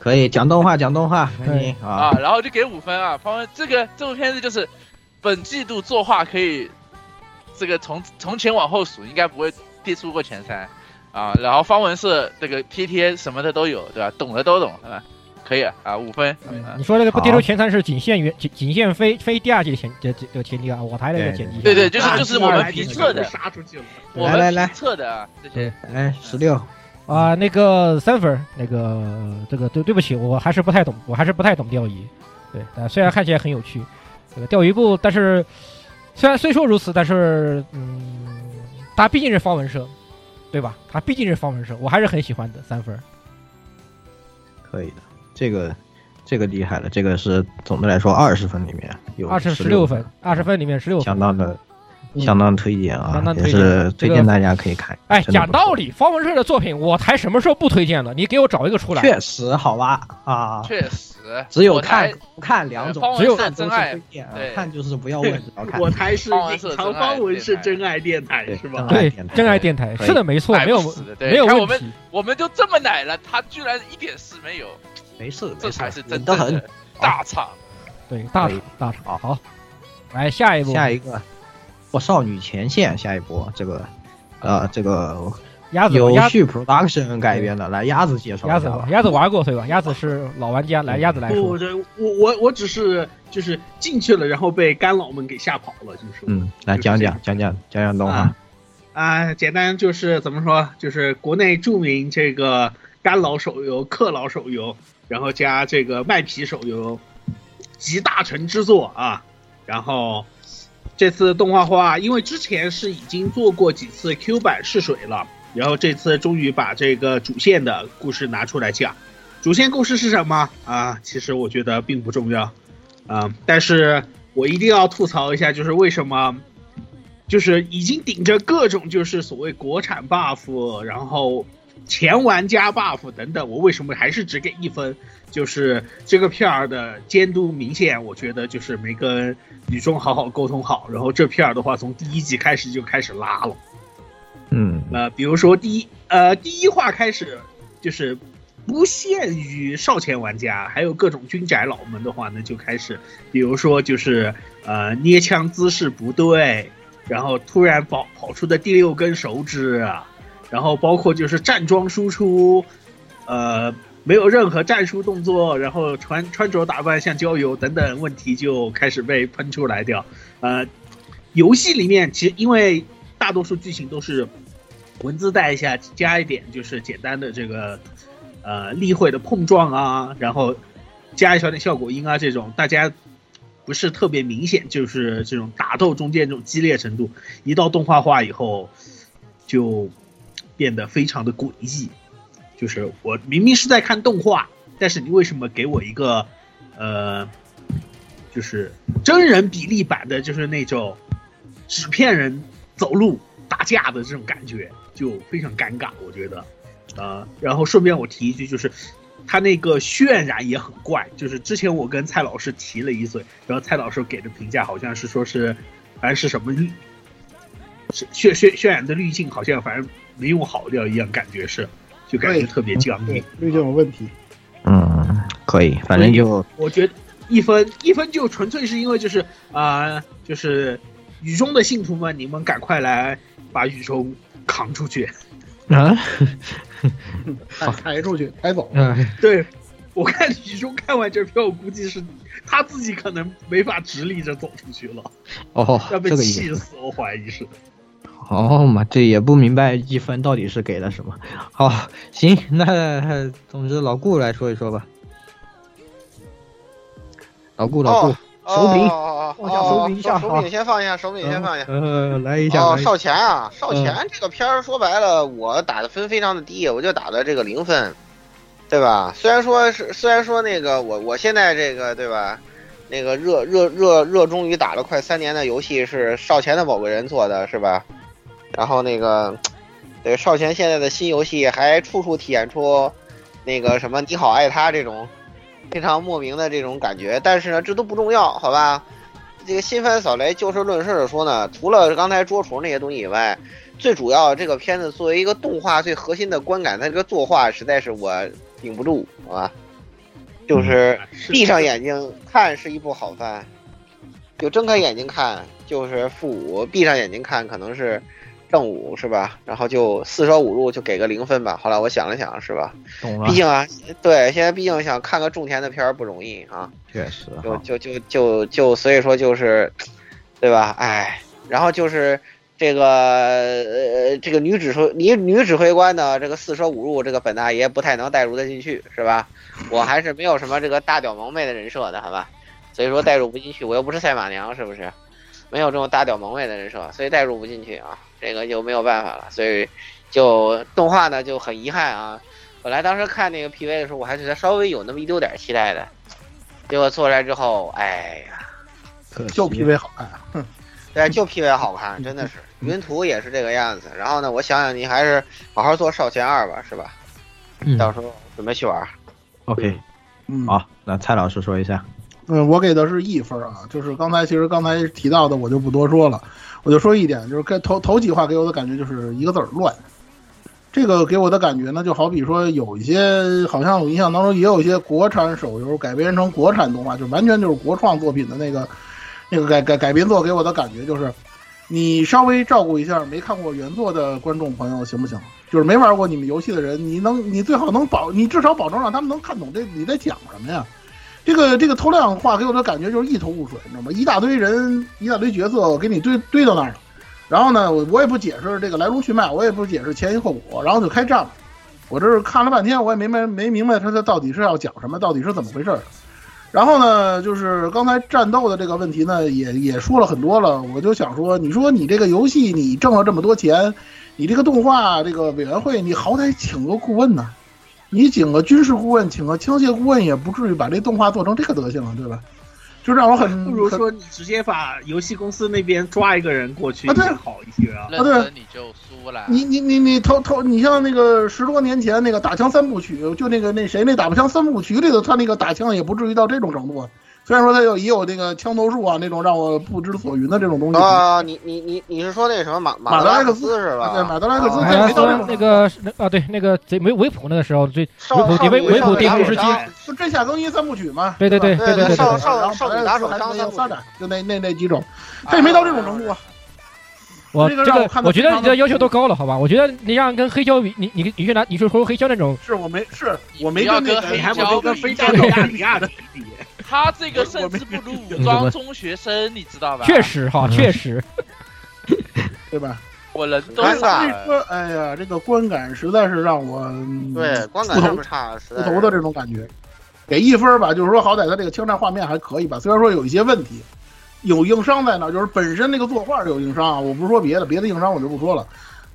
可以讲动画讲动画，可以啊，然后就给五分啊。方文这个这部片子就是本季度作画可以这个从从前往后数应该不会。跌出过前三，啊，然后方文是这个贴贴什么的都有，对吧？懂的都懂，对吧？可以啊，五分。你说这个不跌出前三是仅限于仅仅限非非第二季的前这这个前提啊，我台的这个前提。对对，就是就是我们评测的，杀出去了。来来来，测的啊，这些。来十六啊，那个三分，那个这个对对不起，我还是不太懂，我还是不太懂钓鱼。对，但虽然看起来很有趣，这个钓鱼部，但是虽然虽说如此，但是嗯，它毕竟是方文社，对吧？它毕竟是方文社，我还是很喜欢的三分。可以的。这个，这个厉害了。这个是总的来说二十分里面有二十十六分，二十分里面十六，相当的，相当推荐啊，相当也是推荐大家可以看。哎，讲道理，方文社的作品我台什么时候不推荐了？你给我找一个出来。确实，好吧，啊，确实，只有看不看两种，只有看真爱，看就是不要问，只要看。我台是隐藏方文是真爱电台是吧？对，真爱电台是的，没错，没有没有问题。我们就这么奶了，他居然一点事没有。没事，这才是真的很大厂，对大厂大厂好，来下一步，下一个，我少女前线，下一波这个，呃，这个鸭子有序 production 改编的，来鸭子介绍鸭子，鸭子玩过对吧？鸭子是老玩家，来鸭子来说，我我我我只是就是进去了，然后被干扰们给吓跑了，就是嗯，来讲讲讲讲讲讲动画啊，简单就是怎么说，就是国内著名这个干老手游、克老手游。然后加这个卖皮手游，集大成之作啊！然后这次动画化，因为之前是已经做过几次 Q 版试水了，然后这次终于把这个主线的故事拿出来讲。主线故事是什么啊？其实我觉得并不重要，嗯，但是我一定要吐槽一下，就是为什么，就是已经顶着各种就是所谓国产 buff，然后。前玩家 buff 等等，我为什么还是只给一分？就是这个片儿的监督明显，我觉得就是没跟女中好好沟通好。然后这片儿的话，从第一集开始就开始拉了。嗯，呃，比如说第一呃第一话开始，就是不限于少前玩家，还有各种军宅佬们的话呢，就开始，比如说就是呃捏枪姿势不对，然后突然跑跑出的第六根手指。然后包括就是站桩输出，呃，没有任何战术动作，然后穿穿着打扮像郊游等等问题就开始被喷出来掉。呃，游戏里面其实因为大多数剧情都是文字带一下，加一点就是简单的这个呃例会的碰撞啊，然后加一小点效果音啊这种，大家不是特别明显，就是这种打斗中间这种激烈程度，一到动画化以后就。变得非常的诡异，就是我明明是在看动画，但是你为什么给我一个，呃，就是真人比例版的，就是那种纸片人走路打架的这种感觉，就非常尴尬，我觉得，呃，然后顺便我提一句，就是他那个渲染也很怪，就是之前我跟蔡老师提了一嘴，然后蔡老师给的评价好像是说是，反正是什么滤，渲渲渲染的滤镜好像反正。没用好掉一样，感觉是，就感觉特别僵硬，滤镜有问题。嗯，可以，反正就我觉得一分一分就纯粹是因为就是啊，就是雨中的信徒们，你们赶快来把雨中扛出去啊，抬出去，抬走。嗯，对我看雨中看完这票，我估计是他自己可能没法直立着走出去了。哦，要被气死，我怀疑是。哦嘛，这也不明白一分到底是给了什么。好，行，那总之老顾来说一说吧。老顾，老顾，手柄，放下手柄一下，手柄先放一下，手柄先放一下。呃，来一下。哦，少前啊，少前这个片儿说白了，我打的分非常的低，我就打的这个零分，对吧？虽然说是，虽然说那个我我现在这个对吧，那个热热热热衷于打了快三年的游戏是少前的某个人做的，是吧？然后那个，对少前现在的新游戏还处处体现出，那个什么你好爱他这种非常莫名的这种感觉。但是呢，这都不重要，好吧？这个新番扫雷就事论事的说呢，除了刚才捉虫那些东西以外，最主要这个片子作为一个动画最核心的观感，它这个作画实在是我顶不住，好吧？就是闭上眼睛看是一部好番，就睁开眼睛看就是负五，闭上眼睛看可能是。正午是吧？然后就四舍五入就给个零分吧。后来我想了想，是吧？懂了。毕竟啊，对，现在毕竟想看个种田的片儿不容易啊。确实。就就就就就所以说就是，对吧？哎，然后就是这个呃这个女指挥女女指挥官呢，这个四舍五入，这个本大爷不太能带入得进去，是吧？我还是没有什么这个大屌萌妹的人设的，好吧？所以说带入不进去，我又不是赛马娘，是不是？没有这种大屌萌妹的人设，所以带入不进去啊，这个就没有办法了。所以就动画呢就很遗憾啊。本来当时看那个 PV 的时候，我还觉得稍微有那么一丢点期待的，结果做出来之后，哎呀，就 PV 好看，对，就 PV 好看，真的是。云图也是这个样子。然后呢，我想想，你还是好好做少前二吧，是吧？到时候准备去玩。OK，嗯，好，那蔡老师说一下。嗯，我给的是一分啊，就是刚才其实刚才提到的，我就不多说了，我就说一点，就是跟头头几话给我的感觉就是一个字儿乱。这个给我的感觉呢，就好比说有一些，好像我印象当中也有一些国产手游改编成国产动画，就完全就是国创作品的那个那个改改改编作，给我的感觉就是，你稍微照顾一下没看过原作的观众朋友行不行？就是没玩过你们游戏的人，你能你最好能保，你至少保证让他们能看懂这你在讲什么呀？这个这个头两话给我的感觉就是一头雾水，你知道吗？一大堆人，一大堆角色给你堆堆到那儿了，然后呢，我我也不解释这个来龙去脉，我也不解释前因后果，然后就开战了。我这是看了半天，我也没没没明白他他到底是要讲什么，到底是怎么回事。然后呢，就是刚才战斗的这个问题呢，也也说了很多了。我就想说，你说你这个游戏你挣了这么多钱，你这个动画这个委员会，你好歹请个顾问呢。你请个军事顾问，请个枪械顾问，也不至于把这动画做成这个德行了，对吧？就让我很不如说你直接把游戏公司那边抓一个人过去，啊，对，好一些啊。啊，对，你就输了。你你你你偷偷，你像那个十多年前那个打枪三部曲，就那个那谁那打枪三部曲里头，他那个打枪也不至于到这种程度。虽然说他有也有那个枪头术啊，那种让我不知所云的这种东西啊。你你你你是说那什么马马德莱克斯是吧？对，马德莱克斯没到那个啊，对，那个贼维维普那个时候最维普维维普巅峰时期，就真夏更衣三部曲嘛。对对对对对对。少少少女打手枪三发展，就那那那几种，他也没到这种程度啊。我这个我觉得你的要求都高了，好吧？我觉得你让跟黑胶比，你你你去拿，你是说黑胶那种，是我没是我没跟那黑胶跟非加利亚的比。他这个甚至不如武装中学生，你知道吧？确实哈，确实，对吧？我人都傻。哎呀，这个观感实在是让我对观感这么差，不头的这种感觉。给一分吧，就是说好歹他这个枪战画面还可以吧，虽然说有一些问题，有硬伤在那，就是本身那个作画有硬伤啊。我不是说别的，别的硬伤我就不说了。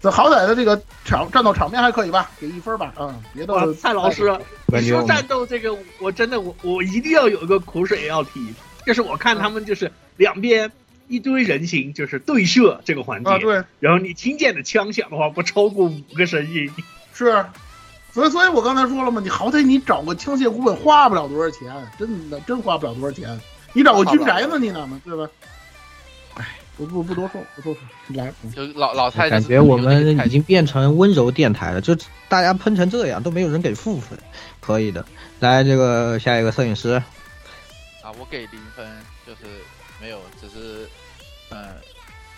这好歹的这个场战斗场面还可以吧，给一分吧。嗯，别的蔡老师，你说战斗这个，我真的我我一定要有一个苦水要提，就是我看他们就是两边一堆人形就是对射这个环节，啊对，然后你听见的枪响的话不超过五个声音，是，所以所以我刚才说了嘛，你好歹你找个枪械顾问花不了多少钱，真的真花不了多少钱，你找个军宅子你哪嘛，对吧？不不不多说，不多说，来，就老老太感觉我们已经变成温柔电台了，就大家喷成这样都没有人给负分，可以的。来，这个下一个摄影师，啊，我给零分，就是没有，只是，嗯，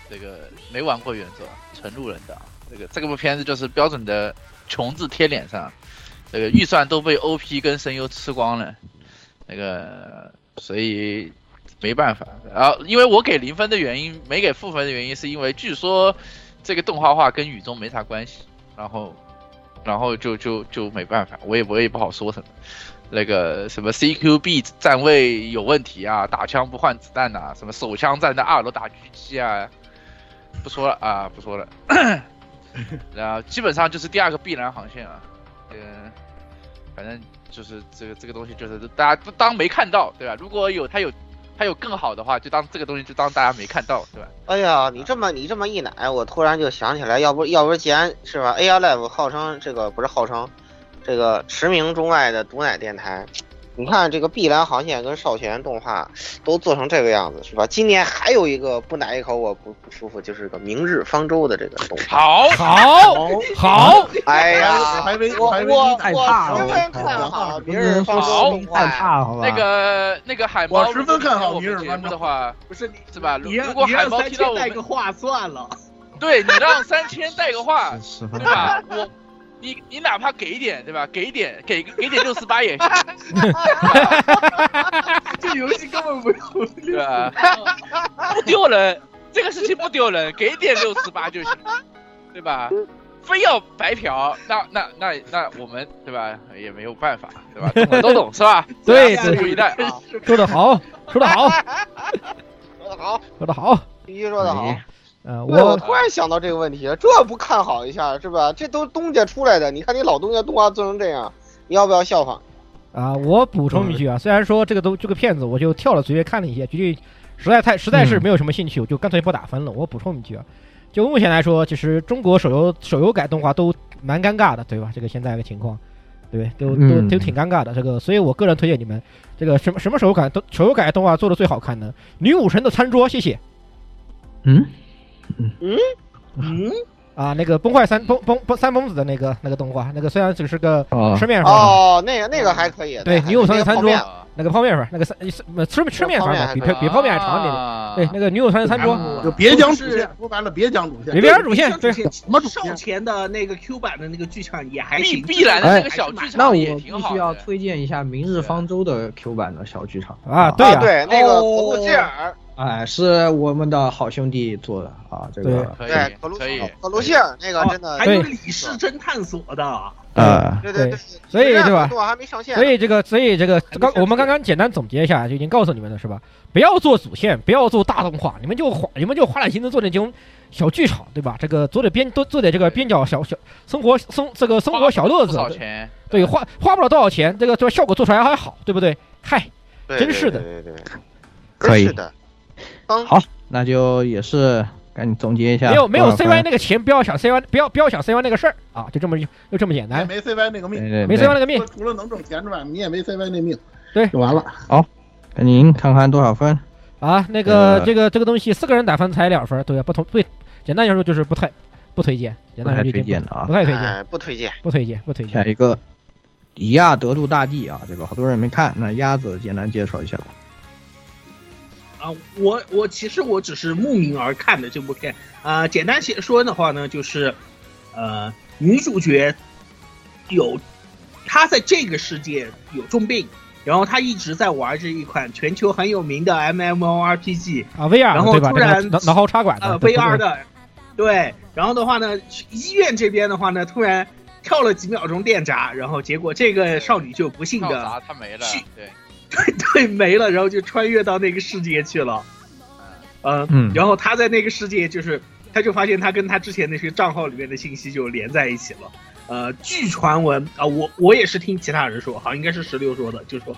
这个没玩过原则，纯路人的，这个这个部片子就是标准的穷字贴脸上，这个预算都被 OP 跟声优吃光了，那个所以。没办法，然后因为我给零分的原因，没给负分的原因，是因为据说这个动画化跟雨中没啥关系，然后，然后就就就没办法，我也我也不好说什么，那个什么 CQB 站位有问题啊，打枪不换子弹呐，什么手枪站在二楼打狙击啊，不说了啊，不说了，然后基本上就是第二个必然航线啊，嗯，反正就是这个这个东西就是大家当没看到，对吧？如果有他有。还有更好的话，就当这个东西就当大家没看到，对吧？哎呀，你这么你这么一奶，我突然就想起来，要不要不既然是吧？A R Live 号称这个不是号称，这个驰名中外的毒奶电台。你看这个碧蓝航线跟少前动画都做成这个样子，是吧？今年还有一个不奶一口我不不舒服，就是个明日方舟的这个动画。好，好，好。哎呀，还没我我我十分看好明日方舟好吧？那个那个海猫，我十分看好明日方舟的话，不是是吧？如果海猫提到我带个话算了。对你让三千带个话，十分对吧？我，你你哪怕给一点，对吧？给一点，给给点六四八也行，这游戏根本不用 对吧？不丢人，这个事情不丢人，给点六四八就行，对吧？非要白嫖，那那那那我们对吧也没有办法，对吧？懂的都懂是吧？对拭目以待啊！说得好，说得好，说得好，说得好。必须说得好。呃，我我突然想到这个问题，这不看好一下是吧？这都东家出来的，你看你老东家动画做成这样，你要不要效仿？啊，我补充一句啊，虽然说这个都这个片子我就跳了随便看了一些，觉得实在太实在是没有什么兴趣，我就干脆不打分了。我补充一句啊，就目前来说，其实中国手游手游改动画都蛮尴尬的，对吧？这个现在的情况，对，都都嗯都挺尴尬的。这个，所以我个人推荐你们这个什么什么手游改都手游改动画做的最好看的《女武神的餐桌》，谢谢嗯，嗯？嗯，啊。那个崩坏三崩崩崩三崩子的那个那个动画，那个虽然只是个哦吃面粉，哦，那个那个还可以。对女武神的餐桌。那个泡面粉，那个三呃吃吃面泡粉，比比比泡面还长一点。对，那个女武神的餐桌，就别讲主线，说白了别讲主线。别讲主线，对，什么主前的那个 Q 版的那个剧场也还碧行，碧蓝的那个小剧那我场也必挺好须要。推荐一下《明日方舟》的 Q 版的小剧场。啊对呀啊对，那个哦。可露吉尔，哎，是我们的好兄弟做的啊，这个可以对，可以，可露西尔那个哦真的还，有李氏侦探所的，啊，对对对，所以对吧还没上线，所以这个，所以这个刚我们刚刚简单总结一下，就已经告诉你们了，是吧？不要做主线，不要做大动画，你们就花你们就花点心思做点这种小剧场，对吧？这个做点边多做点这个边角小小生活生这个生活小乐子，对，花花不了多少钱，这个这个效果做出来还好，对不对？嗨，真是的对对对，可以是的。当好，那就也是赶紧总结一下，没有没有 CY 那个钱，不要想 CY 不要不要想 CY 那个事儿。啊，就这么就这么简单，没 CY 那个命，对对没对。CY 那个命，除了能挣钱之外，你也没 CY 那命，对。就完了。赶紧看看多少分，啊，那个呃这个这个东西四个人打分才两分，对吧？不同对，简单来说就是不太不推荐，简不太单说就推荐的啊。不。太推荐，哎，不推荐。不推荐，不推荐。下一个，以亚德鲁大帝啊，这个好多人没看，那鸭子简单介绍一下吧。啊，我我其实我只是慕名而看的这部片啊、简单写说的话呢，就是呃，女主角有她在这个世界有重病，然后她一直在玩着一款全球很有名的 MMORPG 啊，VR 然后？突然那个脑脑后插管的呃 VR 的，对，然后的话呢，医院这边的话呢，突然跳了几秒钟电闸，然后结果这个少女就不幸的闸他没了去，对，对没了，然后就穿越到那个世界去了。呃，嗯然后他在那个世界就是，他就发现他跟他之前那些账号里面的信息就连在一起了。呃，据传闻啊、我我也是听其他人说，好像应该是石榴说的，就说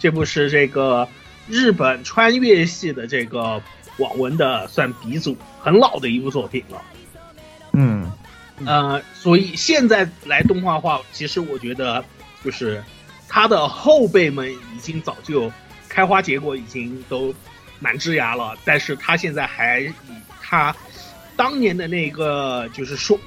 这部是这个日本穿越系的这个网文的算鼻祖，很老的一部作品了。嗯，呃，所以现在来动画化，其实我觉得就是他的后辈们已经早就开花结果，已经都满枝芽了，但是他现在还以他当年的那个就是说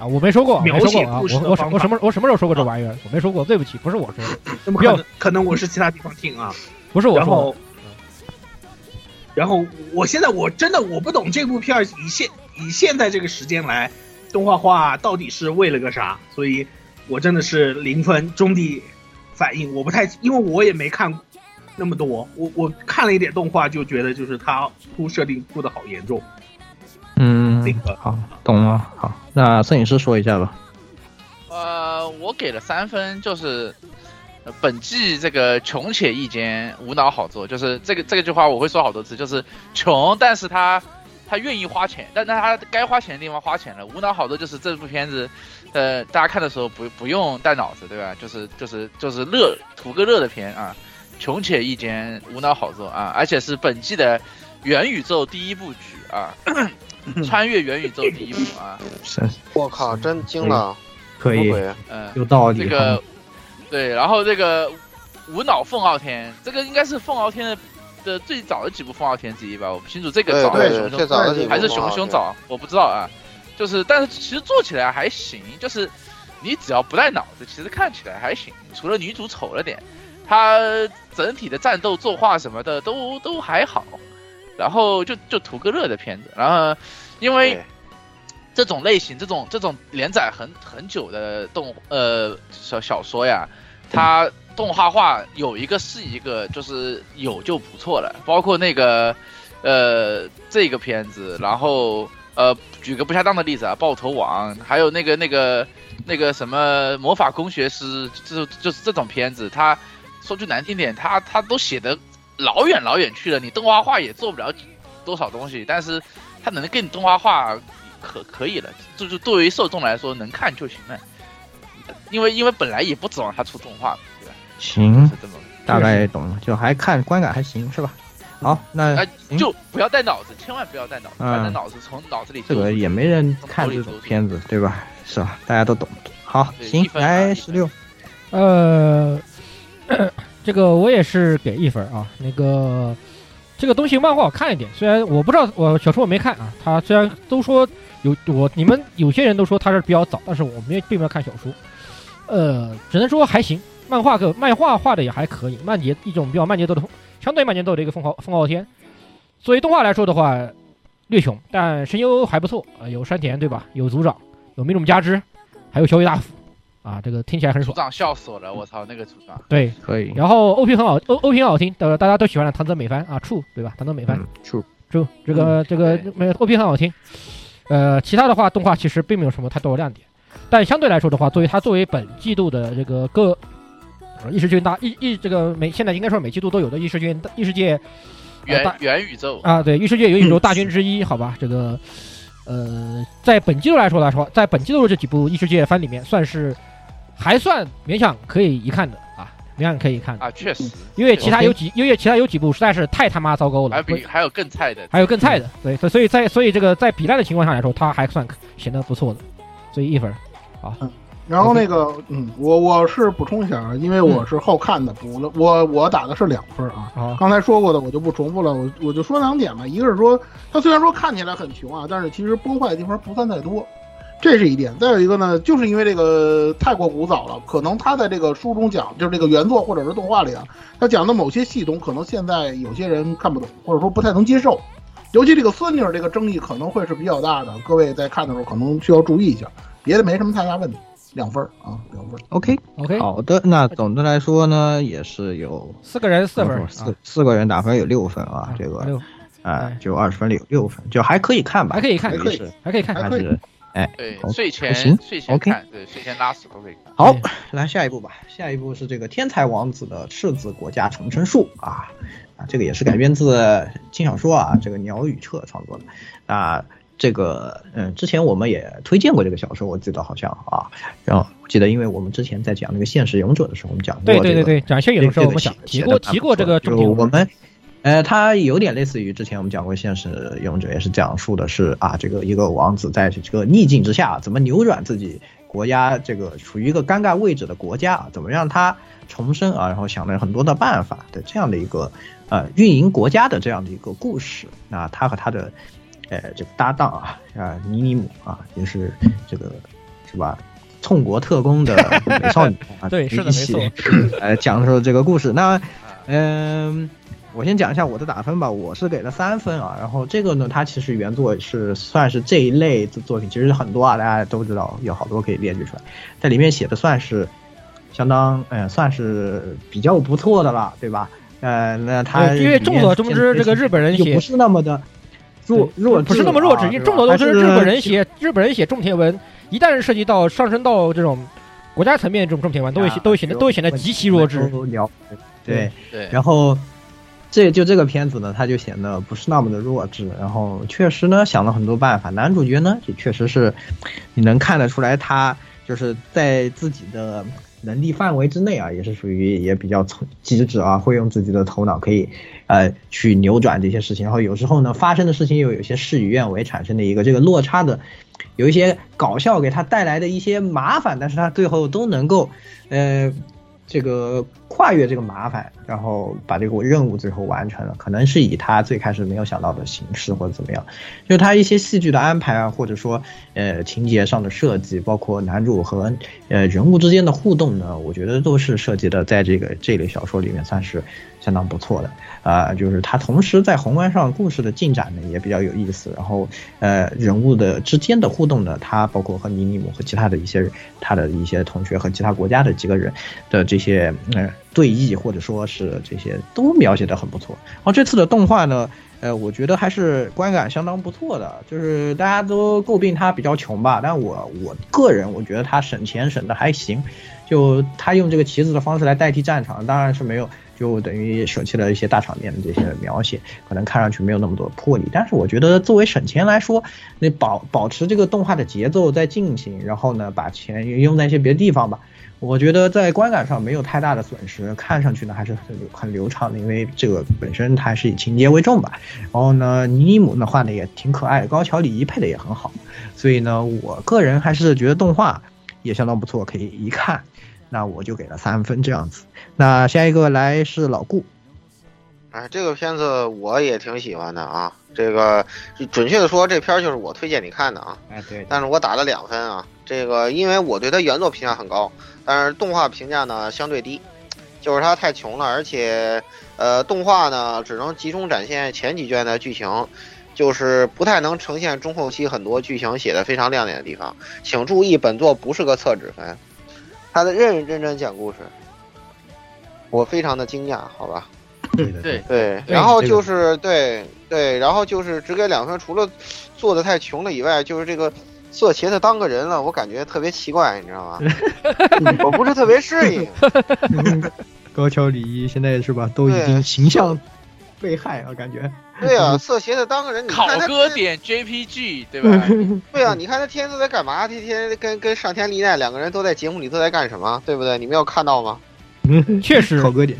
啊，我没说过，描写故事我我我什么我什么时候说过这玩意儿？我没说过，对不起，不是我说的，那么可能可能我是其他地方听啊，不是我说然后，然后我现在我真的我不懂这部片儿以现以现在这个时间来动画化到底是为了个啥，所以我真的是零分中地反应，我不太因为我也没看那么多，我我看了一点动画就觉得就是他铺设定铺的好严重，嗯那个，好，懂了。好，那摄影师说一下吧。呃，我给了三分，就是呃本季这个穷且益坚，无脑好做，就是这个这个句话我会说好多次，就是穷，但是他他愿意花钱，但但他该花钱的地方花钱了，无脑好做就是这部片子，呃，大家看的时候不不用带脑子，对吧？就是就是就是乐图个乐的片啊，穷且益坚，无脑好做啊，而且是本季的元宇宙第一部剧啊，穿越元宇宙第一部啊，我靠，真惊了！可以嗯、有道理。这个，对，然后这个无脑凤傲天，这个应该是凤傲天的的最早的几部凤傲天之一吧？我不清楚这个早还是熊熊早，我不知道啊。就是，但是其实做起来还行，就是你只要不带脑子，其实看起来还行。除了女主丑了点，她整体的战斗作画什么的都都还好，然后就就图个乐的片子。然后因为这种类型，这种这种连载很很久的动呃小小说呀，它动画化有一个是一个，就是有就不错了。包括那个呃这个片子，然后呃举个不恰当的例子啊，爆头王，还有那个那个那个什么魔法工学师，就就是这种片子，他说句难听点，他他都写的老远老远去了，你动画化也做不了多少东西，但是他能给你动画化。可可以了，就是对于受众来说能看就行了，因为因为本来也不指望他出动画，对吧？行，是这么大概懂了，就还看观感还行是吧？好，那就不要带脑子，千万不要带脑子，带脑子从脑子里这个也没人看这种片子，对吧？是吧？大家都懂。好，行，来十六，呃，这个我也是给一分啊，那个这个东西漫画好看一点，虽然我不知道我小说我没看啊，他虽然都说。有我你们有些人都说他是比较早，但是我们并没有看小说，呃，只能说还行。漫画个漫画画的也还可以，慢节一种比较慢节奏的，相对慢节奏的一个风号风号天。作为动画来说的话，略穷，但声优还不错啊，有山田对吧？有组长，有米鲁加之，还有小野大辅啊，这个听起来很爽。组长笑死我了，我操那个组长。对，可以。然后 OP 很好，O OP 很好听，呃，大家都喜欢的唐泽美帆啊，处对吧？唐泽美帆，处处这个这个没 OP 很好听。呃，其他的话，动画其实并没有什么太多的亮点，但相对来说的话，作为它作为本季度的这个各异世界大异异这个每现在应该说每季度都有的异世界异世界元元宇宙啊，对异世界元宇宙大军之一，好吧，这个呃，在本季度来说来说，在本季度这几部异世界番里面，算是还算勉强可以一看的。啊，勉强可以看啊，确实，因为其他有几，因为其他有几部实在是太他妈糟糕了，还比还有更菜的，还有更菜的，对，所以在所以这个在比烂的情况下来说，他还算显得不错的，所以一分，好。然后那个，嗯，我我是补充一下啊，因为我是后看的，补了我我打的是两分啊。刚才说过的我就不重复了，我我就说两点吧，一个是说他虽然说看起来很穷啊，但是其实崩坏的地方不算太多。这是一点，再有一个呢，就是因为这个太过古早了，可能他在这个书中讲，就是这个原作或者是动画里啊，他讲的某些系统，可能现在有些人看不懂，或者说不太能接受。尤其这个孙女这个争议可能会是比较大的，各位在看的时候可能需要注意一下。别的没什么太大问题，两分啊，两分。OK OK，好的，那总的来说呢，也是有四个人四分，四四个人打分有六分啊，这个啊就二十分里有六分，就还可以看吧，还可以看，可以，还可以看，还是。哎，对，睡前，睡前看，对，睡前拉屎都可以看。好，来下一步吧。下一步是这个天才王子的赤子国家重生术啊啊，这个也是改编自轻小说啊，这个鸟语彻创作的。啊，这个嗯，之前我们也推荐过这个小说，我记得好像啊，然后记得，因为我们之前在讲那个现实勇者的时候，我们讲过。对对对对，讲现实勇者我们讲提过提过这个重点。我们。呃，它有点类似于之前我们讲过《现实勇者》，也是讲述的是啊，这个一个王子在这个逆境之下，怎么扭转自己国家这个处于一个尴尬位置的国家啊，怎么让他重生啊，然后想了很多的办法的这样的一个呃运营国家的这样的一个故事。那他和他的呃这个搭档啊啊尼尼姆啊，也是这个是吧？冲国特工的美少女啊，对，是的，没错，呃，讲述这个故事。那嗯。我先讲一下我的打分吧，我是给了三分啊。然后这个呢，它其实原作是算是这一类的作品，其实很多啊，大家都知道有好多可以列举出来，在里面写的算是相当，嗯，算是比较不错的了，对吧？呃，那他因为众所周知，这个日本人写不是那么的弱弱，不是那么弱智，因为众所周知，日本人写日本人写种田文，一旦涉及到上升到这种国家层面这种种田文，都会都会显得都会显得极其弱智。对对，然后。这就这个片子呢，它就显得不是那么的弱智，然后确实呢想了很多办法。男主角呢也确实是，你能看得出来他就是在自己的能力范围之内啊，也是属于也比较机智啊，会用自己的头脑可以呃去扭转这些事情。然后有时候呢发生的事情又有些事与愿违，产生的一个这个落差的，有一些搞笑给他带来的一些麻烦，但是他最后都能够呃。这个跨越这个麻烦，然后把这个任务最后完成了，可能是以他最开始没有想到的形式或者怎么样，就他一些戏剧的安排啊，或者说呃情节上的设计，包括男主和呃人物之间的互动呢，我觉得都是涉及的在这个这类小说里面算是相当不错的啊，就是他同时在宏观上故事的进展呢也比较有意思，然后呃人物的之间的互动呢，他包括和尼尼姆和其他的一些他的一些同学和其他国家的几个人的这些呃对弈或者说是这些都描写的很不错。然后这次的动画呢，呃，我觉得还是观感相当不错的。就是大家都诟病它比较穷吧，但我我个人我觉得它省钱省的还行。就他用这个棋子的方式来代替战场，当然是没有，就等于舍弃了一些大场面的这些描写，可能看上去没有那么多魄力。但是我觉得作为省钱来说，那保保持这个动画的节奏在进行，然后呢把钱用在一些别的地方吧。我觉得在观感上没有太大的损失，看上去呢还是很很流畅的，因为这个本身它还是以情节为重吧。然后呢，尼姆呢画的也挺可爱，高桥李依配的也很好，所以呢，我个人还是觉得动画也相当不错，可以一看。那我就给了三分这样子。那下一个来是老顾，哎，这个片子我也挺喜欢的啊。这个准确的说，这片就是我推荐你看的啊。哎，对。但是我打了两分啊。这个因为我对他原作评价很高。但是动画评价呢相对低，就是它太穷了，而且，呃，动画呢只能集中展现前几卷的剧情，就是不太能呈现中后期很多剧情写的非常亮点的地方。请注意，本作不是个测纸分，他的认认真真讲故事，我非常的惊讶，好吧？对对对，然后就是对对，然后就是只给两分，除了做的太穷了以外，就是这个。色茄子当个人了，我感觉特别奇怪，你知道吗？我不是特别适应。高桥李依现在是吧，都已经形象被害了，感觉。对啊，色茄子当个人，考哥点 JPG 对吧？对啊，你看他天天都在干嘛？天天跟跟上天丽奈两个人都在节目里都在干什么？对不对？你没有看到吗？确实，考哥点，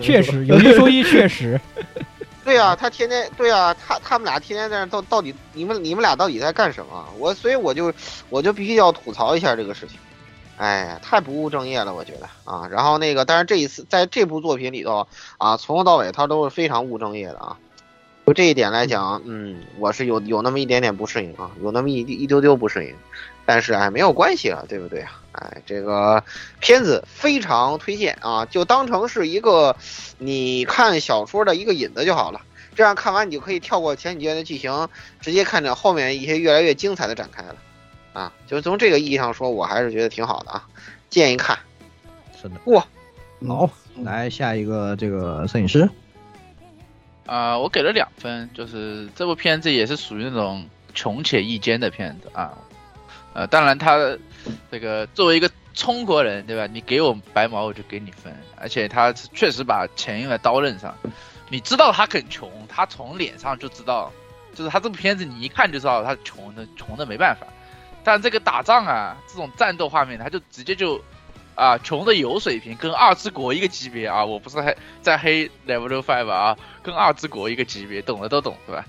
确实有一说一，确实。对啊，他天天对啊，他他们俩天天在那到到底你们你们俩到底在干什么？我所以我就我就必须要吐槽一下这个事情，哎，太不务正业了，我觉得啊。然后那个，但是这一次在这部作品里头啊，从头到尾他都是非常务正业的啊。就这一点来讲，嗯，我是有有那么一点点不适应啊，有那么一一丢丢不适应。但是哎，没有关系了，对不对啊？哎，这个片子非常推荐啊，就当成是一个你看小说的一个引子就好了。这样看完你就可以跳过前几卷的剧情，直接看着后面一些越来越精彩的展开了。啊，就从这个意义上说，我还是觉得挺好的啊，建议看。是的，哇，好，来下一个这个摄影师。啊，我给了两分，就是这部片子也是属于那种穷且益坚的片子啊。呃，当然他这个作为一个中国人，对吧？你给我白毛，我就给你分。而且他确实把钱用在刀刃上，你知道他很穷，他从脸上就知道，就是他这部片子你一看就知道他穷的，穷的没办法。但这个打仗啊，这种战斗画面，他就直接就啊，穷的有水平，跟二之国一个级别啊。我不是黑在黑 Level Five 啊，跟二之国一个级别，懂的都懂，对吧？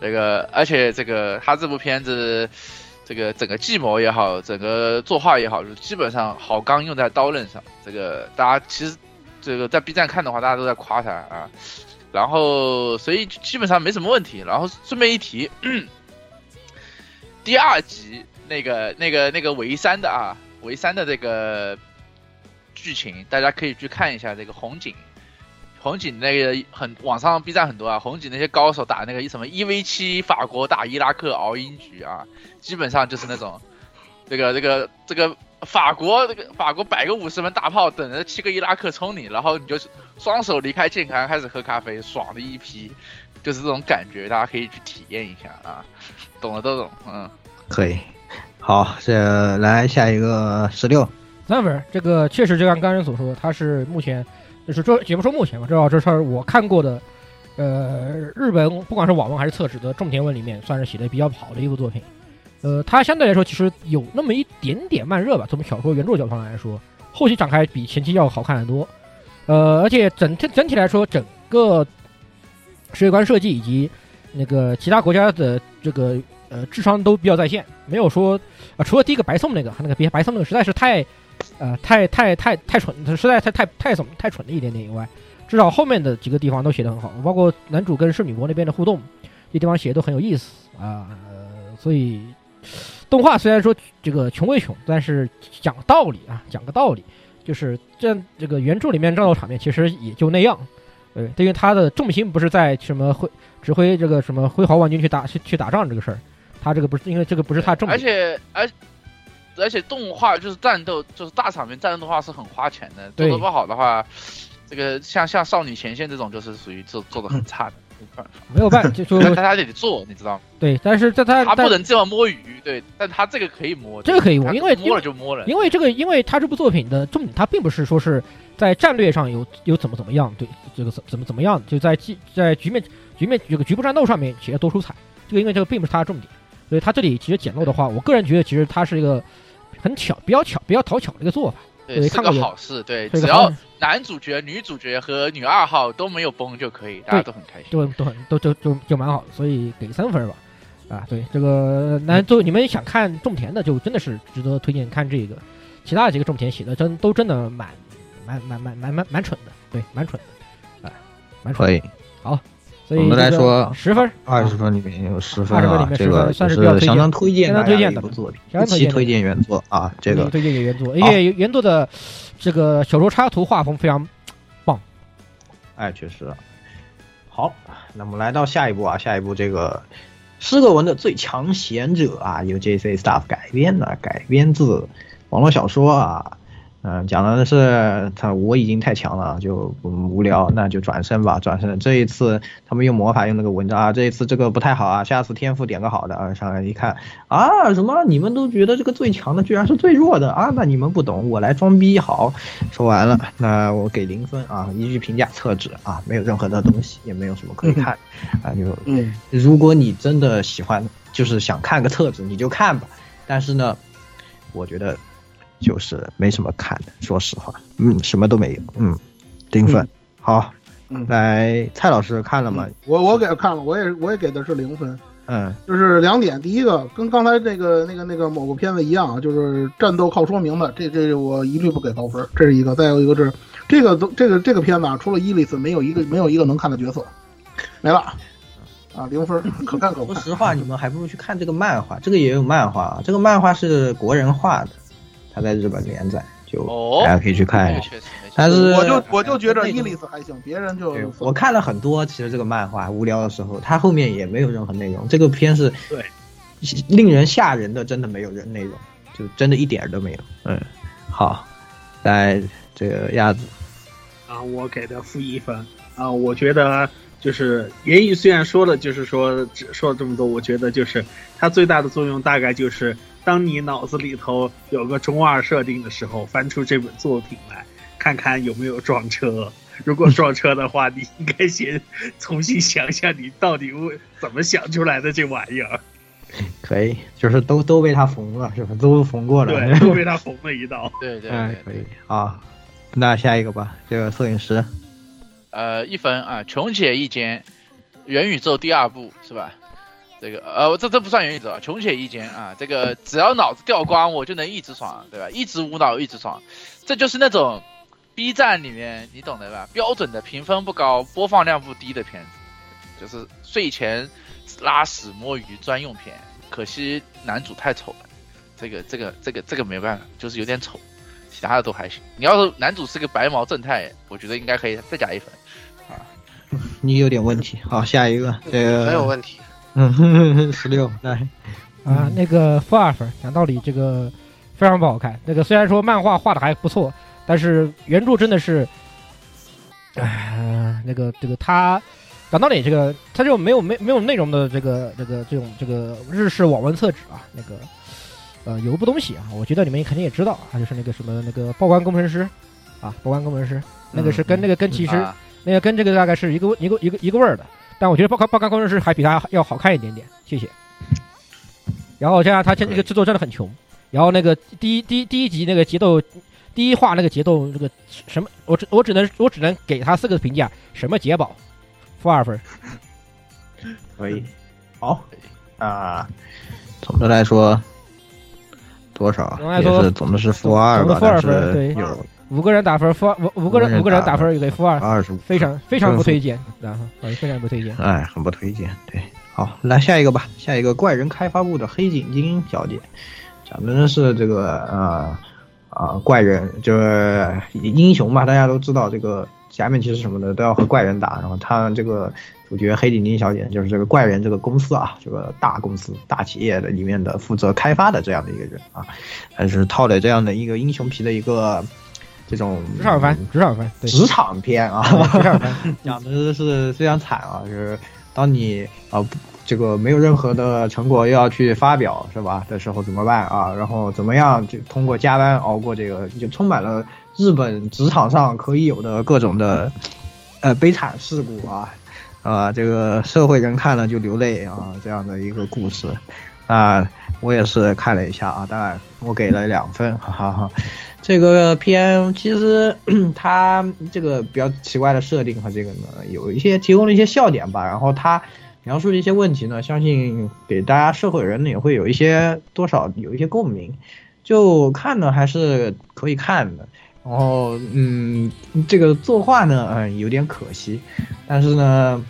这个，而且这个他这部片子。这个整个计谋也好，整个作画也好，就基本上好钢用在刀刃上。这个大家其实这个在 B 站看的话，大家都在夸他啊。然后所以基本上没什么问题。然后顺便一提，第二集那个那个那个维三的啊，维三的这个剧情，大家可以去看一下这个红警。红警那个很网上 B 站很多啊，红警那些高手打那个什么一 v 七法国打伊拉克熬鹰局啊，基本上就是那种，这个这个这个法国这个法国摆个五十门大炮等着七个伊拉克冲你，然后你就双手离开键盘开始喝咖啡，爽的一批，就是这种感觉，大家可以去体验一下啊，懂了都懂，嗯，可以，好，这来下一个十六三分，这个确实就像刚才所说，他是目前。就是说，也不说目前吧，至少这事儿我看过的，呃，日本不管是网文还是测纸的种田文里面，算是写的比较好的一部作品。呃，它相对来说其实有那么一点点慢热吧，从小说原著角度上来说，后期展开比前期要好看很多。呃，而且整整体来说，整个世界观设计以及那个其他国家的这个呃智商都比较在线，没有说啊，除了第一个白送那个，那个别白送那个实在是太呃，太太太太蠢，实在太太太怎么太蠢了一点点以外，至少后面的几个地方都写得很好，包括男主跟圣女国那边的互动，这地方写的都很有意思啊。呃，所以动画虽然说这个穷归穷，但是讲道理啊，讲个道理，就是这这个原著里面战斗场面其实也就那样。对，因为他的重心不是在什么挥指挥这个什么挥毫万军去打去去打仗这个事儿，他这个不是因为这个不是他重，而且而。而且动画就是战斗，就是大场面战斗的话是很花钱的，做的不好的话，这个像像少女前线这种就是属于做做的很差的，没办法，没有办法，就说他他得做，你知道吗？对，但是在他他不能这样摸鱼，对，但他这个可以摸，这个可以摸，因为摸了就摸了，因为这个因为他这部作品的重点，他并不是说是在战略上有有怎么怎么样，对这个怎怎么怎么样，就在局在局面局面这个局部战斗上面企业多出彩，这个因为这个并不是他的重点，所以他这里其实简陋的话，我个人觉得其实他是一个。很巧，比较巧，比较讨巧的一个做法，对，是个好事。对，只要男主角、女主角和女二号都没有崩就可以，大家都很开心，都都很都就就就蛮好的，所以给三分吧。啊，对，这个那就你们想看种田的，就真的是值得推荐看这个。其他的几个种田写的真都真的蛮蛮蛮蛮蛮蛮蛮蠢的，对，蛮蠢的，啊，蛮蠢。可以，好。总的来说，十分二十分里面有十分啊，这个算是相当推荐的一部作品，尤其推荐原作啊，这个推荐给原作，因为原作的这个小说插图画风非常棒，哎，确实。好，那么来到下一步啊，下一步这个诗格文的最强贤者啊，由 J C Staff 改编的，改编自网络小说啊。嗯，讲的是他我已经太强了，就无聊，那就转身吧，转身。这一次他们用魔法用那个文章啊，这一次这个不太好啊，下次天赋点个好的啊。上来一看啊，什么你们都觉得这个最强的居然是最弱的啊？那你们不懂，我来装逼好。说完了，那我给零分啊，一句评价，厕纸啊，没有任何的东西，也没有什么可以看啊。就嗯，如果你真的喜欢，就是想看个厕纸，你就看吧。但是呢，我觉得。就是没什么看的，说实话，嗯，什么都没有，嗯，零分，好，来，蔡老师看了吗？我我给他看了，我也我也给的是零分，嗯，就是两点，第一个跟刚才那个那个那个某个片子一样啊，就是战斗靠说明的，这这我一律不给高分，这是一个，再有一个是这个这个这个片子啊，除了伊丽丝，没有一个没有一个能看的角色，没了，啊，零分，可看可不说实话，你们还不如去看这个漫画，这个也有漫画啊，这个漫画是国人画的。他在日本连载，就大家可以去看一下。但是我就我就觉得伊丽丝还行，别人就我看了很多。其实这个漫画无聊的时候，它后面也没有任何内容。这个片是对令人吓人的，真的没有人内容，就真的一点都没有。嗯，好，来这个鸭子啊，我给的负一分啊。我觉得就是言语虽然说了，就是说只说了这么多，我觉得就是它最大的作用大概就是。当你脑子里头有个中二设定的时候，翻出这本作品来看看有没有撞车。如果撞车的话，你应该先重新想想你到底为怎么想出来的这玩意儿。可以，就是都都被他缝了，是吧？都缝过了，对，都被他缝了一道。对对对，可以啊。那下一个吧，这个摄影师，呃，一分啊，穷且益坚，元宇宙第二部是吧？这个呃，这这不算元宇宙，穷且益坚啊！这个只要脑子掉光，我就能一直爽，对吧？一直无脑，一直爽，这就是那种 B 站里面你懂的吧？标准的评分不高、播放量不低的片子，就是睡前拉屎摸鱼专用片。可惜男主太丑了，这个这个这个这个没办法，就是有点丑，其他的都还行。你要是男主是个白毛正太，我觉得应该可以再加一分啊。你有点问题，好，下一个，这个没有问题。嗯，十六来啊，那个负二分。讲道理，这个非常不好看。那个虽然说漫画画的还不错，但是原著真的是，哎，那个这个他讲道理，这个他就没有没没有内容的这个这个这种这个日式网文厕纸啊，那个呃有一部东西啊，我觉得你们肯定也知道啊，就是那个什么那个报关工程师啊，报关工程师，那个是跟那个跟其实那个跟这个大概是一个一个一个一个味儿的。但我觉得报刊报刊工程师还比他要好看一点点，谢谢。然后加上他这那个制作真的很穷，然后那个第一第一第一集那个节奏，第一话那个节奏这个什么，我只我只能我只能给他四个评价，什么解宝，负二分。可以，好啊。总的来说，多少？总来说也是总的是负二吧，总的负二分对是有五个人打分，负二五五个人五个人打分给负二，二十五，非常非常不推荐，然后啊非常不推荐。哎，很不推荐。对，好，来下一个吧，下一个怪人开发部的黑井精英小姐，讲的是这个啊啊、怪人，就是英雄嘛，大家都知道这个假面骑士什么的都要和怪人打，然后他这个主角黑井精英小姐就是这个怪人这个公司啊，这个大公司大企业的里面的负责开发的这样的一个人啊，还是套了这样的一个英雄皮的一个。这种职场番，职场番，对，职场片啊，职场番。讲的是非常惨啊，就是当你啊、不这个没有任何的成果又要去发表是吧？的时候怎么办啊？然后怎么样就通过加班熬过这个，就充满了日本职场上可以有的各种的呃悲惨事故啊。啊，这个社会人看了就流泪啊这样的一个故事。啊，我也是看了一下啊，当然我给了两分，哈哈哈。这个片其实 它这个比较奇怪的设定和这个呢，有一些提供了一些笑点吧。然后它描述的一些问题呢，相信给大家社会人呢也会有一些多少有一些共鸣。就看呢还是可以看的。然后嗯，这个作画呢，嗯，有点可惜。但是呢，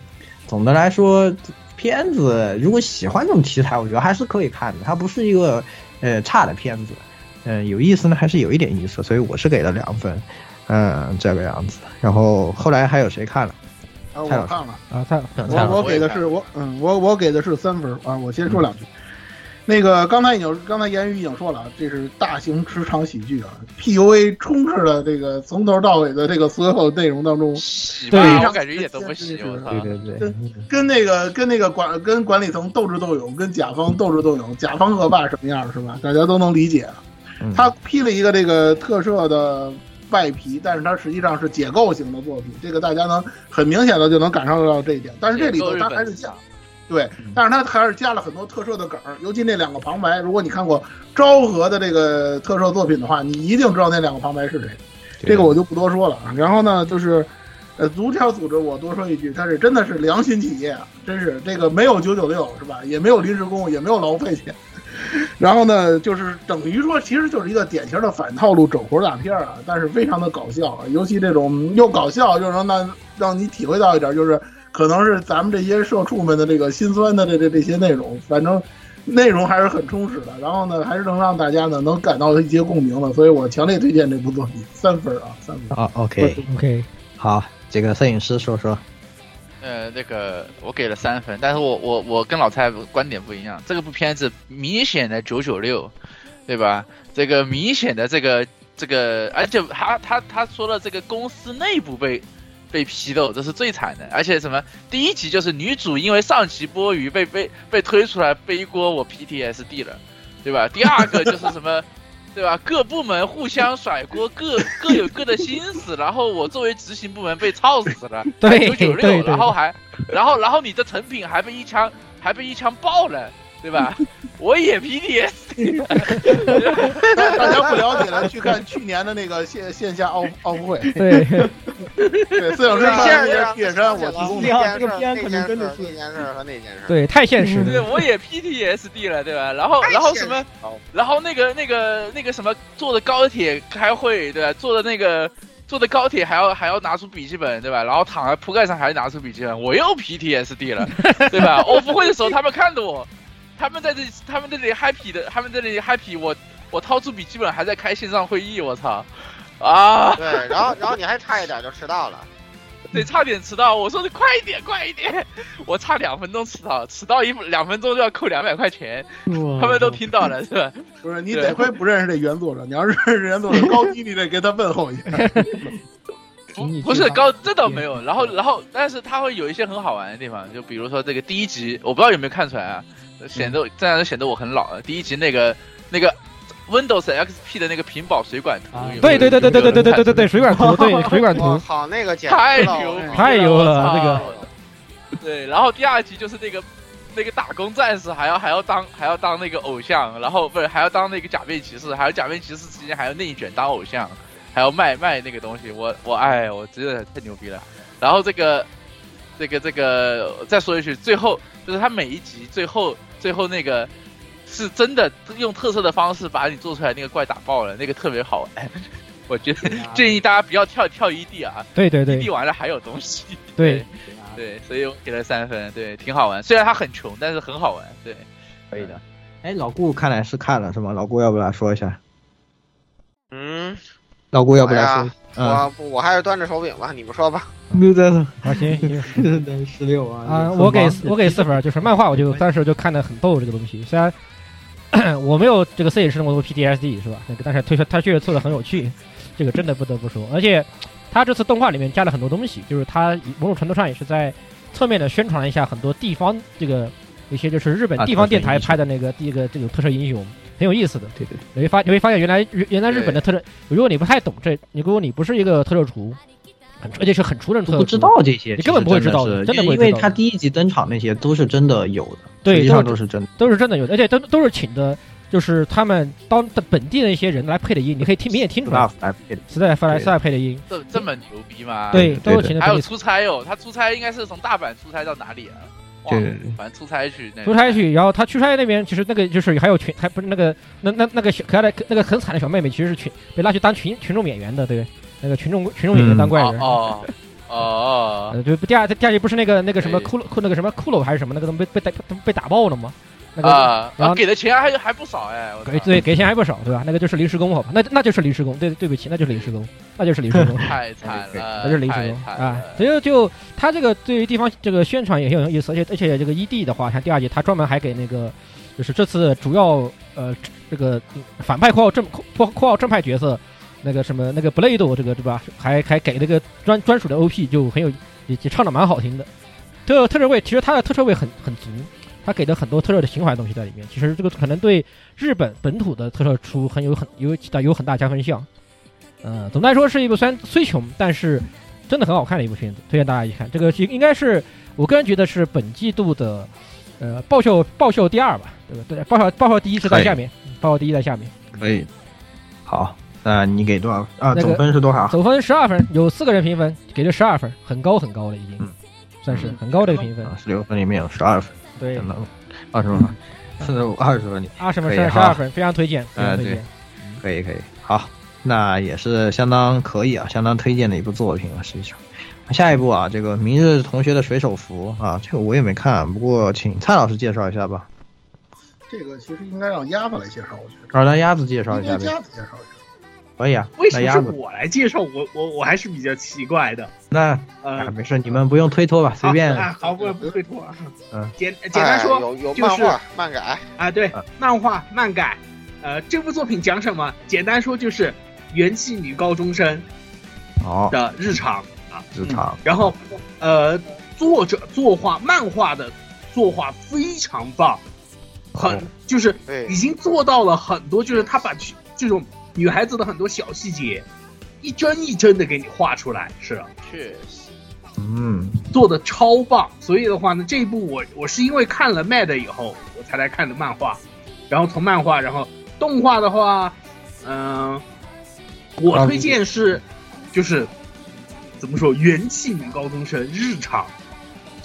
总的来说，片子如果喜欢这种题材，我觉得还是可以看的。它不是一个呃差的片子。嗯，有意思呢，还是有一点意思，所以我是给了两分，嗯，这个样子。然后后来还有谁看了？啊，我蔡老师看了，啊，蔡我我给的是我嗯，我我给的是三分啊。我先说两句，那个刚才已经刚才言语已经说了，这是大型职场喜剧啊，PUA 充斥了这个从头到尾的这个所有内容当中，对我感觉一点都不喜我操对对对，跟跟那个跟那个管跟管理层斗智斗勇，跟甲方斗智斗勇，甲方恶霸什么样是吧？大家都能理解。嗯他披了一个这个特摄的外皮，但是它实际上是解构型的作品，这个大家能很明显的就能感受到这一点。但是这里头它还是加，对，但是它还是加了很多特摄的梗儿，尤其那两个旁白，如果你看过昭和的这个特摄作品的话，你一定知道那两个旁白是谁。这个我就不多说了啊。然后呢，就是，呃，足条组织我多说一句，它是真的是良心企业啊，真是这个没有九九六是吧？也没有临时工，也没有劳务费钱。然后呢，就是等于说，其实就是一个典型的反套路整活大片啊，但是非常的搞笑啊，尤其这种又搞笑又能让让你体会到一点，就是可能是咱们这些社畜们的这个心酸的这这这些内容，反正内容还是很充实的。然后呢，还是能让大家呢能感到一些共鸣的，所以我强烈推荐这部作品，三分啊，三分。啊，OK OK，好，这个摄影师说说。呃，那个我给了三分，但是我我我跟老蔡观点不一样，这个部片子明显的九九六，对吧？这个明显的这个这个，而且他他他说了这个公司内部被被批斗，这是最惨的，而且什么第一集就是女主因为上集播鱼被被被推出来背锅，我 PTSD 了，对吧？第二个就是什么？对吧？各部门互相甩锅，各各有各的心思，然后我作为执行部门被操死了，对九九六，然后还，然后然后你的成品还被一枪还被一枪爆了，对吧？我也 PTSD，大家不了解的，去看去年的那个线线下奥奥运会。对，对，摄影师看的是铁山，我提供的。这个片可能真的是那件事和那件事。对，太现实对，了。我也 PTSD 了，对吧？然后然后什么，然后那个那个那个什么，坐的高铁开会，对吧？坐的那个。坐的高铁还要还要拿出笔记本，对吧？然后躺在铺盖上还要拿出笔记本，我又 PTSD 了，对吧？欧服会的时候，他们看着我，他们在这里，他们这里 happy 的，他们这里 happy，我我掏出笔记本还在开线上会议，我操！啊！对，然后然后你还差一点就迟到了，对，差点迟到，我说你快一点，快一点，我差两分钟迟到，迟到一两分钟就要扣两百块钱，他们都听到了 是吧？不是，你得亏不认识这原作者，你要认识原作者高低，你得给他问候一下。不不是高，这倒没有。然后然后，但是他会有一些很好玩的地方，就比如说这个第一集，我不知道有没有看出来啊，显得这样显得我很老了。第一集那个那个 Windows XP 的那个屏保水管图，对对对对对对对对对对对，水管图，对水管图，好那个简太牛太牛了，这个。对，然后第二集就是那个那个打工战士还要还要当还要当那个偶像，然后不是还要当那个假面骑士，还有假面骑士之间还要内卷当偶像，还要卖卖那个东西，我我哎，我真的太牛逼了。然后这个这个这个再说一句，最后就是他每一集最后最后那个是真的用特色的方式把你做出来那个怪打爆了，那个特别好玩。我觉得建议大家不要跳跳 ED 啊，对对对，ED 完了还有东西。对对，所以我给了三分，对，挺好玩。虽然它很穷，但是很好玩，对，可以的。哎，老顾看来是看了是吗？老顾要不来说一下？嗯，老顾要不来说？我我还是端着手柄吧，你们说吧。六在呢？啊行行，十六啊。啊，我给我给四分，就是漫画，我就 当时就看的很逗这个东西。虽然 我没有这个摄影师那么多 PTSD 是吧？那个但是推他确实做的很有趣，这个真的不得不说。而且他这次动画里面加了很多东西，就是他某种程度上也是在侧面的宣传了一下很多地方这个一些就是日本地方电台拍的那个第一个这个特摄英雄。很有意思的，对对，你会发你会发现原来原来日本的特摄，如果你不太懂这，你如果你不是一个特摄厨，很而且是很出的特摄，不知道这些，你根本不会知道的，真的，因为他第一集登场那些都是真的有的，对，实际上都是真的，都是真的有的，而且都都是请的，就是他们当的本地的一些人来配的音，你可以听明显听出来，实在发来实在配的音，这这么牛逼吗？对，都是请的，还有出差哦，他出差应该是从大阪出差到哪里啊？对。对对，反正出差去，出差去，然后他出差那边其实那个就是还有群，还不是那个那那那个小可爱的那个很惨的小妹妹，其实是群被拉去当群群众演员的，对，那个群众群众演员当怪人，哦哦，对第二第二集不是那个那个什么骷髅骷那个什么骷髅还是什么那个东西被被打被打爆了吗？啊，然后给的钱还还不少哎，给对给钱还不少对吧？那个就是临时工好吧？那那就是临时工，对对不起，那就是临时工，那就是临时工，太惨了，那就是临时工啊！所以就他这个对于地方这个宣传也很有意思，而且而且这个 ED 的话，像第二季他专门还给那个就是这次主要呃这个反派括号正括括号正派角色那个什么那个 Blade 这个对吧？还还给那个专专属的 OP 就很有也也唱的蛮好听的，特特摄位其实他的特摄位很很足。他给的很多特摄的情怀东西在里面，其实这个可能对日本本土的特摄出很有很有大有很大加分项。呃，总的来说是一部虽然虽穷，但是真的很好看的一部片子，推荐大家一看。这个应该是我个人觉得是本季度的呃爆笑爆笑第二吧，对吧？对，爆笑爆笑第一是在下面，爆笑第一在下面。可以。好，那你给多少啊？总分是多少？总分十二分，有四个人评分，给了十二分，很高很高了已经，算是很高的一个评分。十六分里面有十二分。对，二十分，是二十分里，二十分是十二分，非常推荐，嗯，对，可以可以，好，那也是相当可以啊，相当推荐的一部作品啊，实际上，下一步啊，这个明日同学的水手服啊，这个我也没看，不过请蔡老师介绍一下吧。这个其实应该让鸭子来介绍，我觉得，让鸭子介绍一下呗。鸭子介绍一下。可以啊，为什么是我来介绍？我我我还是比较奇怪的。那呃，没事，你们不用推脱吧，随便啊。好，不不推脱。嗯，简简单说，有有漫画漫改啊，对，漫画漫改。呃，这部作品讲什么？简单说就是元气女高中生哦的日常啊，日常。然后呃，作者作画漫画的作画非常棒，很就是已经做到了很多，就是他把这种。女孩子的很多小细节，一帧一帧的给你画出来，是确实，嗯，做的超棒。所以的话呢，这一部我我是因为看了 Mad 以后，我才来看的漫画，然后从漫画，然后动画的话，嗯，我推荐是，就是怎么说，元气女高中生日常，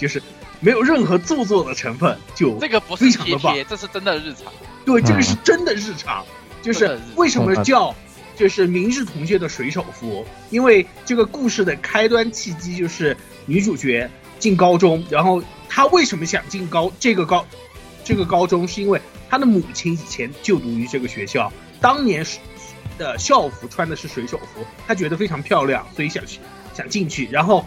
就是没有任何做作的成分，就这个不是贴贴，这是真的日常，对，这个是真的日常。就是为什么叫就是明日同学的水手服？因为这个故事的开端契机就是女主角进高中，然后她为什么想进高这个高这个高中？是因为她的母亲以前就读于这个学校，当年的校服穿的是水手服，她觉得非常漂亮，所以想去想进去。然后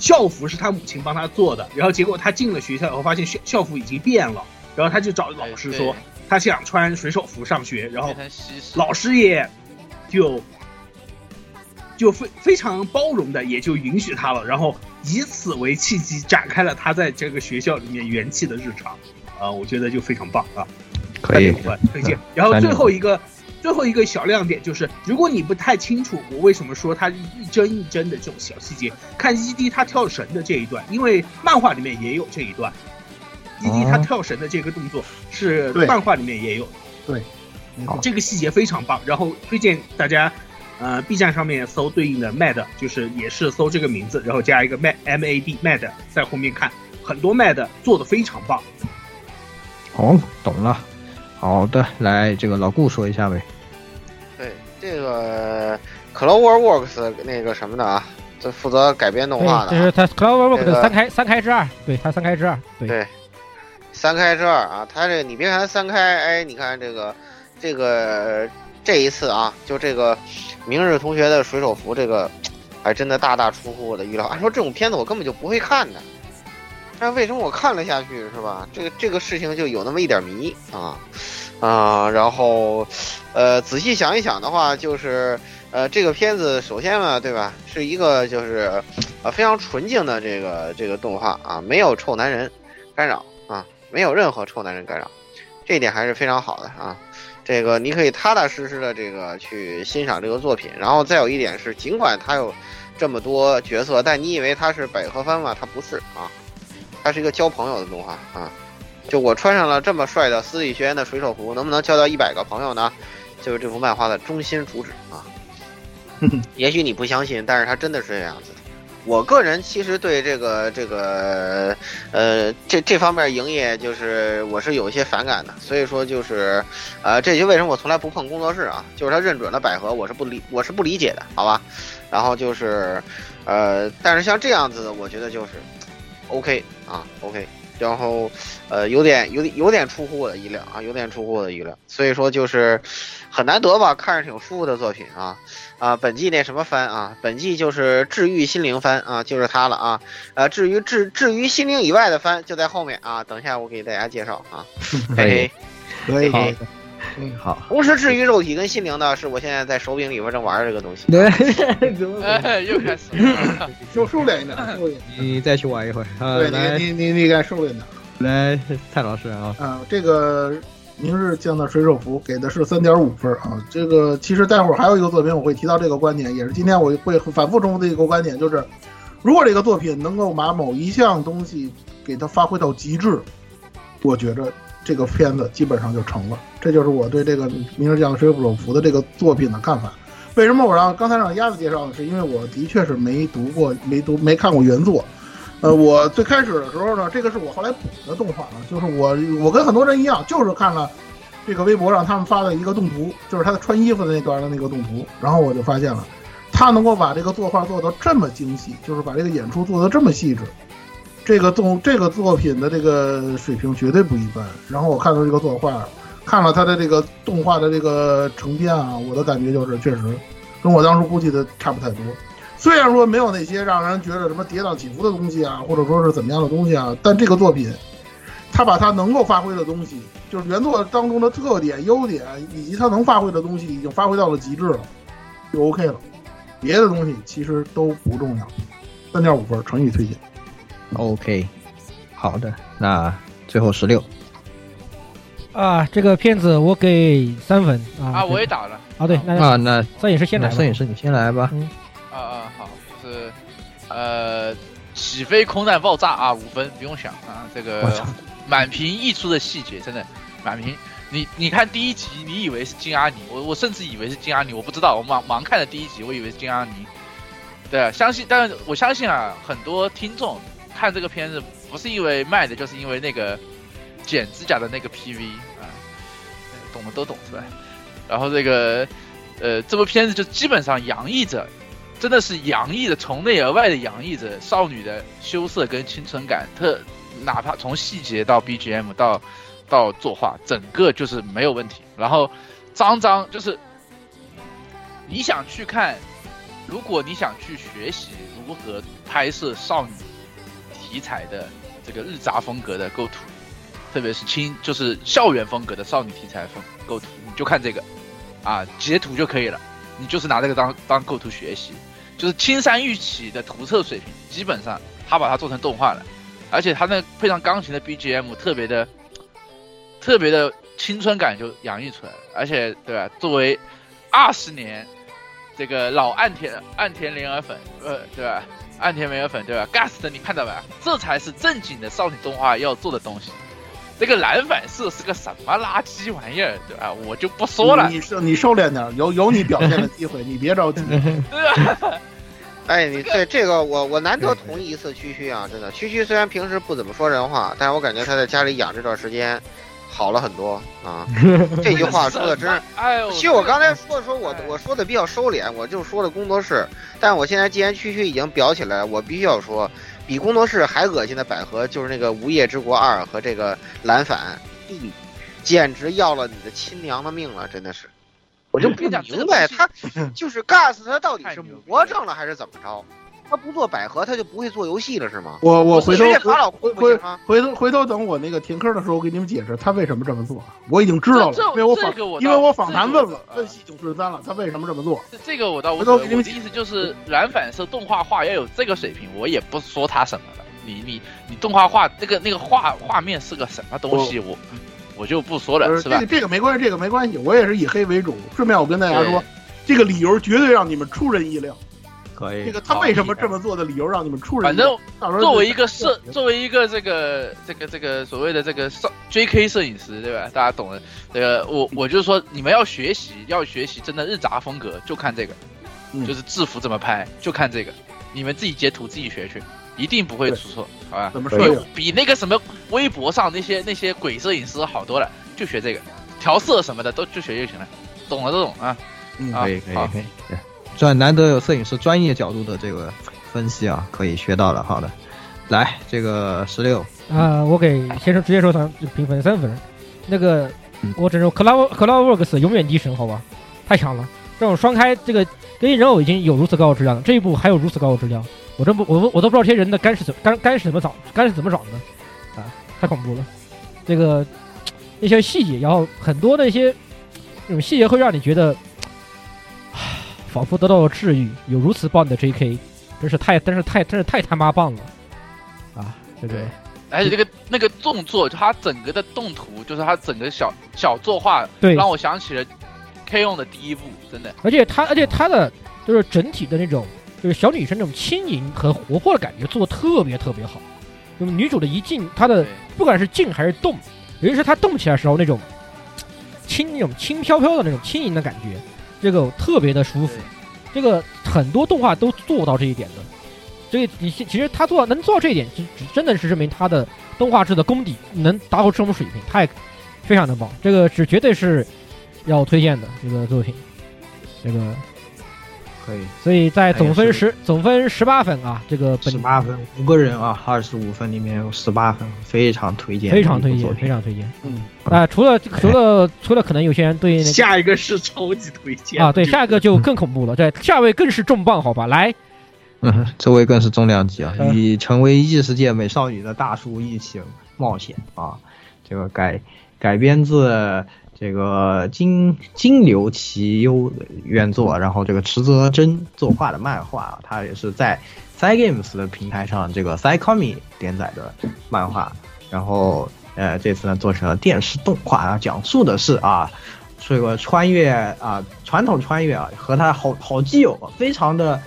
校服是她母亲帮她做的，然后结果她进了学校以后，发现校校服已经变了，然后她就找老师说。他想穿水手服上学，然后老师也就就非非常包容的，也就允许他了。然后以此为契机，展开了他在这个学校里面元气的日常。啊，我觉得就非常棒啊！可以推荐。然后最后一个最后一个小亮点就是，如果你不太清楚我为什么说他一帧一帧的这种小细节，看 ED 他跳绳的这一段，因为漫画里面也有这一段。滴滴他跳绳的这个动作是漫画里面也有，对，这个细节非常棒。然后推荐大家，呃，B 站上面搜对应的 Mad，就是也是搜这个名字，然后加一个 Mad M A D Mad 在后面看，很多 Mad 做的非常棒。哦，懂了。好的，来这个老顾说一下呗。对，这个 CloverWorks 那个什么的啊，这负责改编动画的、啊，这是他 CloverWorks 这个的三开三开之二，对他三开之二，对对，三开之二啊，他这个你别看他三开，哎，你看这个这个这一次啊，就这个明日同学的水手服这个，还真的大大出乎我的预料。按说这种片子我根本就不会看的，但为什么我看了下去是吧？这个这个事情就有那么一点迷啊啊，然后呃仔细想一想的话，就是呃这个片子首先嘛，对吧，是一个就是呃非常纯净的这个这个动画啊，没有臭男人干扰，没有任何臭男人干扰，这一点还是非常好的啊。这个你可以踏踏实实的这个去欣赏这个作品，然后再有一点是，尽管它有这么多角色，但你以为它是百合番吗？它不是啊，它是一个交朋友的动画啊。就我穿上了这么帅的私立学院的水手服，能不能交到一百个朋友呢？就是这幅漫画的中心主旨啊。也许你不相信，但是它真的是这样子的。我个人其实对这个这个呃这这方面营业就是我是有一些反感的，所以说就是呃这就为什么我从来不碰工作室啊，就是他认准了百合，我是不理我是不理解的，好吧？然后就是呃但是像这样子的，我觉得就是 OK 啊 OK，然后呃有点有点有点出乎我的意料啊，有点出乎我的意料，所以说就是很难得吧，看着挺舒服的作品啊。啊，本季那什么番啊？本季就是治愈心灵番啊，就是它了啊。呃，至于治治愈心灵以外的番就在后面啊，等一下我给大家介绍啊。嘿嘿，可以嘿嘿。嗯，好。同时治愈肉体跟心灵的是我现在在手柄里边正玩这个东西。对，哎，又开始了，收收敛一点。你再去玩一会儿啊。对来你你你你该收敛点。来，蔡老师啊，啊，这个明日降的水手服给的是三点五分啊。这个其实待会儿还有一个作品我会提到这个观点，也是今天我会反复重复的一个观点，就是如果这个作品能够把某一项东西给它发挥到极致，我觉着这个片子基本上就成了。这就是我对这个明日降水手服的这个作品的看法。为什么我让刚才让鸭子介绍呢？是因为我的确是没读过、没读、没看过原作。呃，我最开始的时候呢，这个是我后来补的动画啊，就是我我跟很多人一样，就是看了这个微博上他们发的一个动图，就是他穿衣服的那段的那个动图，然后我就发现了，他能够把这个作画做到这么精细，就是把这个演出做得这么细致，这个动这个作品的这个水平绝对不一般。然后我看到这个作画，看了他的这个动画的这个成片啊，我的感觉就是确实跟我当初估计的差不太多。虽然说没有那些让人觉得什么跌宕起伏的东西啊，或者说是怎么样的东西啊，但这个作品，他把他能够发挥的东西，就是原作当中的特点、优点以及他能发挥的东西，已经发挥到了极致了，就 OK 了。别的东西其实都不重要。三点五分，诚意推荐。OK，好的，那最后十六，啊，这个片子我给三分啊。啊，我也打了啊，对，那啊，那摄影师先来摄影师你先来吧。嗯，啊啊，好，就是呃，起飞空难爆炸啊，五分不用想啊，这个满屏溢出的细节真的满屏。你你看第一集，你以为是金阿尼，我我甚至以为是金阿尼，我不知道，我盲盲看的第一集，我以为是金阿尼。对啊，相信，但是我相信啊，很多听众看这个片子不是因为卖的，就是因为那个剪指甲的那个 PV 啊，懂的都懂是吧？然后这个呃，这部片子就基本上洋溢着，真的是洋溢着从内而外的洋溢着少女的羞涩跟青春感，特哪怕从细节到 BGM 到到作画，整个就是没有问题。然后张张就是你想去看，如果你想去学习如何拍摄少女题材的这个日杂风格的构图，特别是轻就是校园风格的少女题材风构图，你就看这个啊，截图就可以了。你就是拿这个当当构图学习，就是青山玉起的图册水平，基本上他把它做成动画了，而且他那配上钢琴的 BGM，特别的特别的青春感就洋溢出来了，而且对吧？作为二十年这个老岸田岸田莲儿粉，呃，对吧？岸田莲儿粉，对吧？Gast，你看到没？这才是正经的少女动画要做的东西。这个蓝反射是个什么垃圾玩意儿，对吧？我就不说了。你收你收敛点，有有你表现的机会，你别着急。对吧？哎，你对这个我我难得同意一次区区啊，真的，区区虽然平时不怎么说人话，但是我感觉他在家里养这段时间，好了很多啊。这句话说的真是，哎呦，其实我刚才说的时候，我我说的比较收敛，我就说的工作室。但我现在既然区区已经表起来，我必须要说，比工作室还恶心的百合就是那个《无业之国二》和这个蓝反，简直要了你的亲娘的命了，真的是。我就不明白他就是 gas 他到底是魔怔了还是怎么着？他不做百合，他就不会做游戏了是吗？我我回头回回回头回头等我那个停课的时候，我给你们解释他为什么这么做。我已经知道了，因为我访因为我访谈问了，分析九十三了，他为什么这么做？这个我倒回头我的意思就是蓝反射动画画要有这个水平，我也不说他什么了。你你你动画画那个那个画画面是个什么东西？我我就不说了，是吧？这个这个没关系，这个没关系，我也是以黑为主。顺便我跟大家说，这个理由绝对让你们出人意料。可以，这个他为什么这么做的理由让你们出人？反正作为一个摄，作为一个这个这个这个所谓的这个摄 J.K. 摄影师，对吧？大家懂的。这个我我就说，你们要学习，要学习真的日杂风格，就看这个，就是制服怎么拍，就看这个。你们自己截图自己学去，一定不会出错，好吧？怎么说？比那个什么微博上那些那些鬼摄影师好多了，就学这个，调色什么的都就学就行了，懂了都懂啊。嗯，可以可以可以。专难得有摄影师专业角度的这个分析啊，可以学到了。好的，来这个十六啊，我给先生直接说上评分三分。那个我只能 Cloud Cloudworks 永远第一神，好吧？太强了！这种双开这个跟人偶已经有如此高的质量了，这一部还有如此高的质量，我真不我我都不知道这些人的肝是怎肝肝是怎么长肝是怎么长的啊！太恐怖了！这个一些细节，然后很多的一些这种细节会让你觉得。仿佛得到了治愈，有如此棒的 J.K.，真是太，真是太，真是太他妈棒了，啊，对对，而且这个那个动作，就他整个的动图，就是他整个小小作画，对，让我想起了 K 用的第一部，真的。而且他，而且他的就是整体的那种，就是小女生那种轻盈和活泼的感觉，做的特别特别好。那么女主的一静，她的不管是静还是动，尤其是她动起来时候那种轻那种轻飘飘的那种轻盈的感觉。这个特别的舒服，这个很多动画都做到这一点的。这个你其实他做到能做到这一点，只真的是证明他的动画制的功底能达到这种水平，太非常的棒。这个是绝对是要推荐的这个作品，这个。可以，所以在总分十总分十八分啊，这个十八分五个人啊，二十五分里面有十八分，非常推荐，非常推荐，非常推荐。嗯啊，除了除了除了可能有些人对下一个是超级推荐啊，对下一个就更恐怖了，对下位更是重磅，好吧，来，嗯，这位更是重量级啊，与成为异世界美少女的大叔一起冒险啊，这个改改编自。这个金金流奇优原作，然后这个池泽真作画的漫画，它也是在 Cygames 的平台上这个 Cycomi 连载的漫画，然后呃这次呢做成了电视动画啊，讲述的是啊这个穿越啊传统穿越啊和他好好基友非常的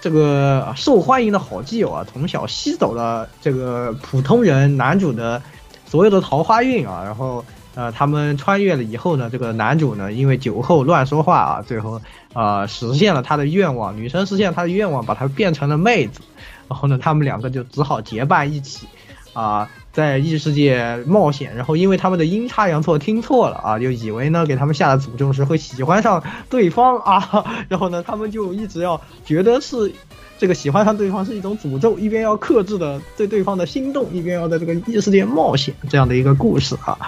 这个受欢迎的好基友啊从小吸走了这个普通人男主的所有的桃花运啊，然后。呃，他们穿越了以后呢，这个男主呢，因为酒后乱说话啊，最后啊实现了他的愿望，女生实现他的愿望，把他变成了妹子，然后呢，他们两个就只好结伴一起，啊，在异世界冒险，然后因为他们的阴差阳错听错了啊，就以为呢给他们下的诅咒是会喜欢上对方啊，然后呢，他们就一直要觉得是。这个喜欢上对方是一种诅咒，一边要克制的对对方的心动，一边要在这个异世界冒险，这样的一个故事啊。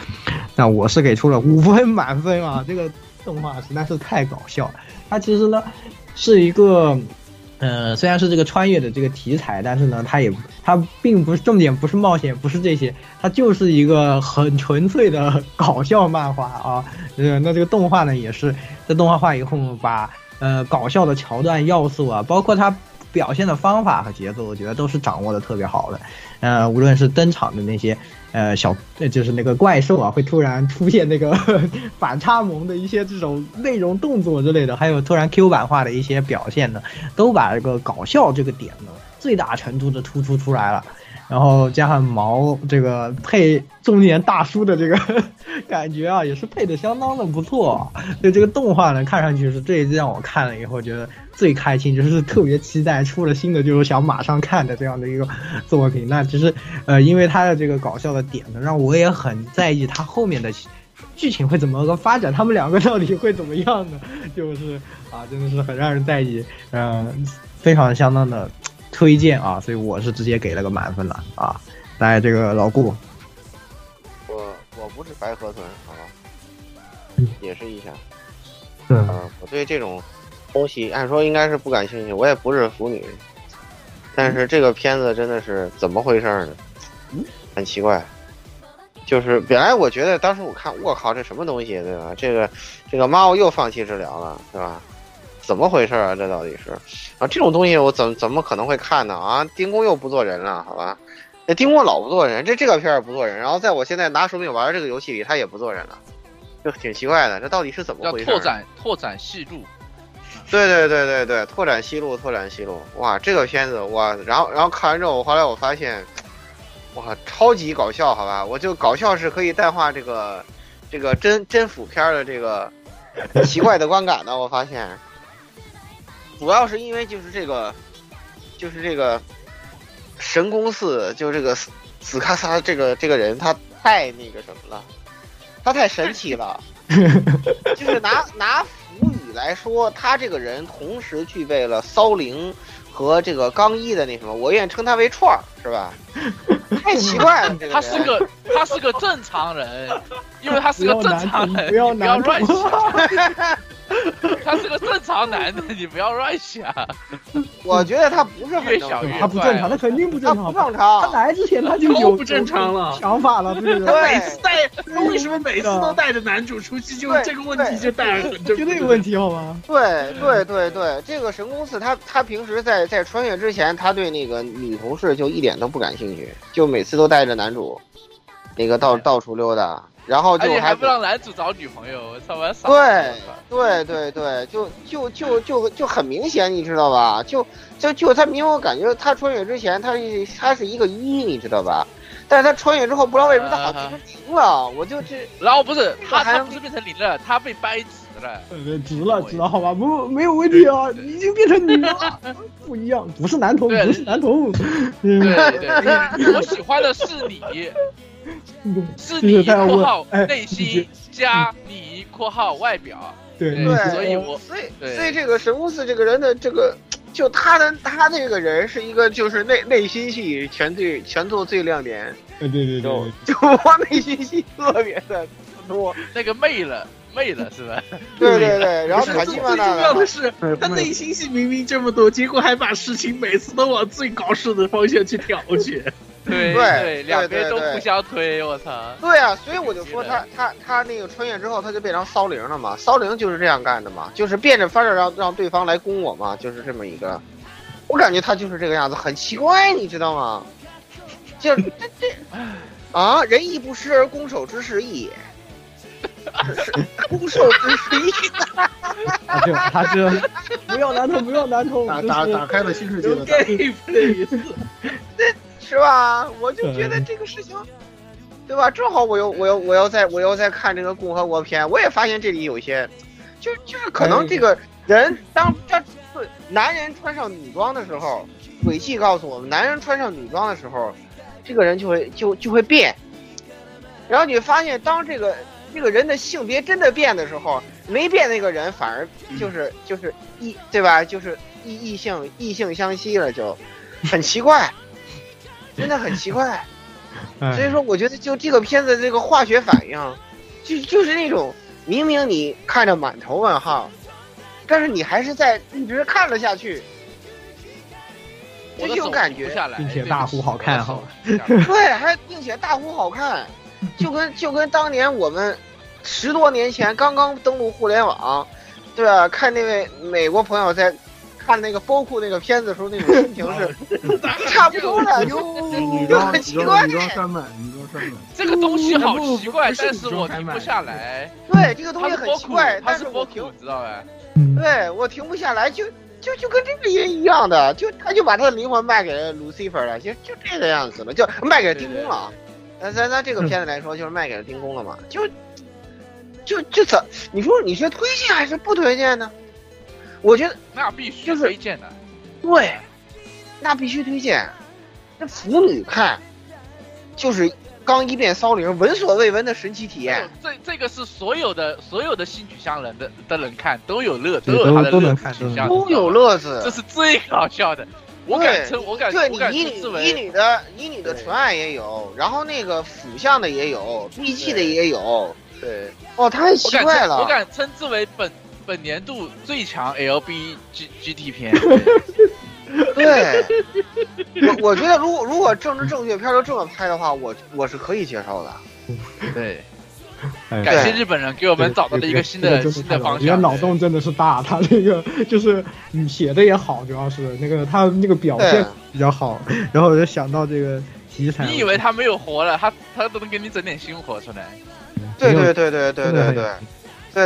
那我是给出了五分满分啊！这个动画实在是太搞笑。它其实呢是一个，呃，虽然是这个穿越的这个题材，但是呢，它也它并不是重点，不是冒险，不是这些，它就是一个很纯粹的搞笑漫画啊。呃，那这个动画呢，也是在动画化以后把呃搞笑的桥段要素啊，包括它。表现的方法和节奏，我觉得都是掌握的特别好的。呃，无论是登场的那些呃小，就是那个怪兽啊，会突然出现那个 反差萌的一些这种内容动作之类的，还有突然 Q 版化的一些表现呢，都把这个搞笑这个点呢最大程度的突出出来了。然后加上毛这个配中年大叔的这个 感觉啊，也是配的相当的不错。对这个动画呢，看上去是这一季让我看了以后觉得最开心，就是特别期待出了新的就是想马上看的这样的一个作品。那其实呃，因为它的这个搞笑的点呢，让我也很在意它后面的剧情会怎么个发展，他们两个到底会怎么样呢？就是啊，真的是很让人在意，嗯，非常相当的。推荐啊，所以我是直接给了个满分了啊！来，这个老顾，我我不是白河豚，好吧，解释一下。嗯，我对这种东西按说应该是不感兴趣，我也不是腐女，但是这个片子真的是怎么回事呢？很奇怪，就是本来我觉得当时我看，我靠，这什么东西对吧？这个这个猫又放弃治疗了，对吧？怎么回事啊？这到底是啊？这种东西我怎怎么可能会看呢？啊，丁工又不做人了，好吧？那丁工老不做人，这这个片儿不做人，然后在我现在拿手柄玩这个游戏里，他也不做人了，就挺奇怪的。这到底是怎么回事？拓展拓展戏路，对对对对对，拓展戏路，拓展戏路。哇，这个片子哇，然后然后看完之后，后来我发现，哇，超级搞笑，好吧？我就搞笑是可以淡化这个这个真真腐片的这个奇怪的观感的，我发现。主要是因为就是这个，就是这个神宫寺，就这个紫卡萨这个这个人，他太那个什么了，他太神奇了。就是拿拿腐语来说，他这个人同时具备了骚灵和这个刚毅的那什么，我愿称他为串儿，是吧？太奇怪了，他是个他是个正常人，因为他是个正常人，不要乱想。他是个正常男的，你不要乱想。我觉得他不是很小越他不正常，他肯定不正常。他不正常。他来之前他就有不正常了想法了，对他每次带，他为什么每次都带着男主出去？就这个问题就带着很正。绝对有问题，好吗？对对对对，这个神宫寺他他平时在在穿越之前，他对那个女同事就一点都不感兴趣，就每次都带着男主，那个到到处溜达。然后就还不让男主找女朋友，我操！我傻。对对对对，就就就就就很明显，你知道吧？就就就他明我感觉他穿越之前，他他是一个一，你知道吧？但是他穿越之后，不知道为什么他好像变成零了，我就这。然后不是他他不是变成零了，他被掰直了。直了直了，好吧，不没有问题啊，已经变成零了，不一样，不是男同，不是男同。对 对，我喜欢的是你。是你（括号内心加你（括号外表）对对，所以我所以所以这个神公司这个人的这个，就他的他这个人是一个就是内内心戏全最全做最亮点，对对对，就就我内心戏特别的多，那个媚了媚了是吧？对对对，然后最重要的是他内心戏明明这么多，结果还把事情每次都往最搞事的方向去挑去。对对，两边都互相推，我操！对啊，所以我就说他他他那个穿越之后，他就变成骚灵了嘛。骚灵就是这样干的嘛，就是变着法儿让让对方来攻我嘛，就是这么一个。我感觉他就是这个样子，很奇怪，你知道吗？就这这啊，人亦不施而攻守之势异也。攻守之势异。他这他这不要难通，不要难通，打打打开了新世界的大 是吧？我就觉得这个事情，对吧？正好我又我又我要在我要在看这个共和国片，我也发现这里有一些，就就是可能这个人当这男人穿上女装的时候，轨迹告诉我们，男人穿上女装的时候，这个人就会就就会变。然后你发现，当这个这个人的性别真的变的时候，没变那个人反而就是就是异，对吧？就是异异性异性相吸了，就很奇怪。真的很奇怪，所以说我觉得就这个片子这个化学反应，就就是那种明明你看着满头问号，但是你还是在一直看了下去，这种感觉，并且大呼好看哈，对，还并且大呼好看，就跟就跟当年我们十多年前刚刚登陆互联网，对吧？看那位美国朋友在。看那个包括那个片子的时候，那种心情是 差不多的，就就很奇怪。女装山脉，女装山脉，这个东西好奇怪，但是我停不下来。对，这个东西很奇怪，但是我停，知道呗？对我停不下来，就就就跟这个也一样的，就他就把他的灵魂卖给 Lucifer 了，就就这个样子了，就卖给丁工了啊。那咱咱这个片子来说，就是卖给了丁工了嘛，就就就怎你说你是推荐还是不推荐呢？我觉得那必须就是推荐的。对，那必须推荐。那腐女看，就是刚一变骚灵，闻所未闻的神奇体验。这这个是所有的所有的性取向人的的人看都有乐，都有他的乐都有乐子这是最搞笑的。我敢称，我敢，对你乙女乙称之为女的乙女的纯爱也有，然后那个腐向的也有，B G 的也有。对，哦，太奇怪了。我敢称之为本本年度最强 LB G GT 片。对，我我觉得如果如果政治正确片都这么拍的话，我我是可以接受的。对，哎感谢日本人给我们找到了一个新的新的方向。你的脑洞真的是大，他这个就是你写的也好，主要是那个他那个表现比较好，然后我就想到这个题材，你以为他没有活了，他他都能给你整点新活出来。对对对对对对对，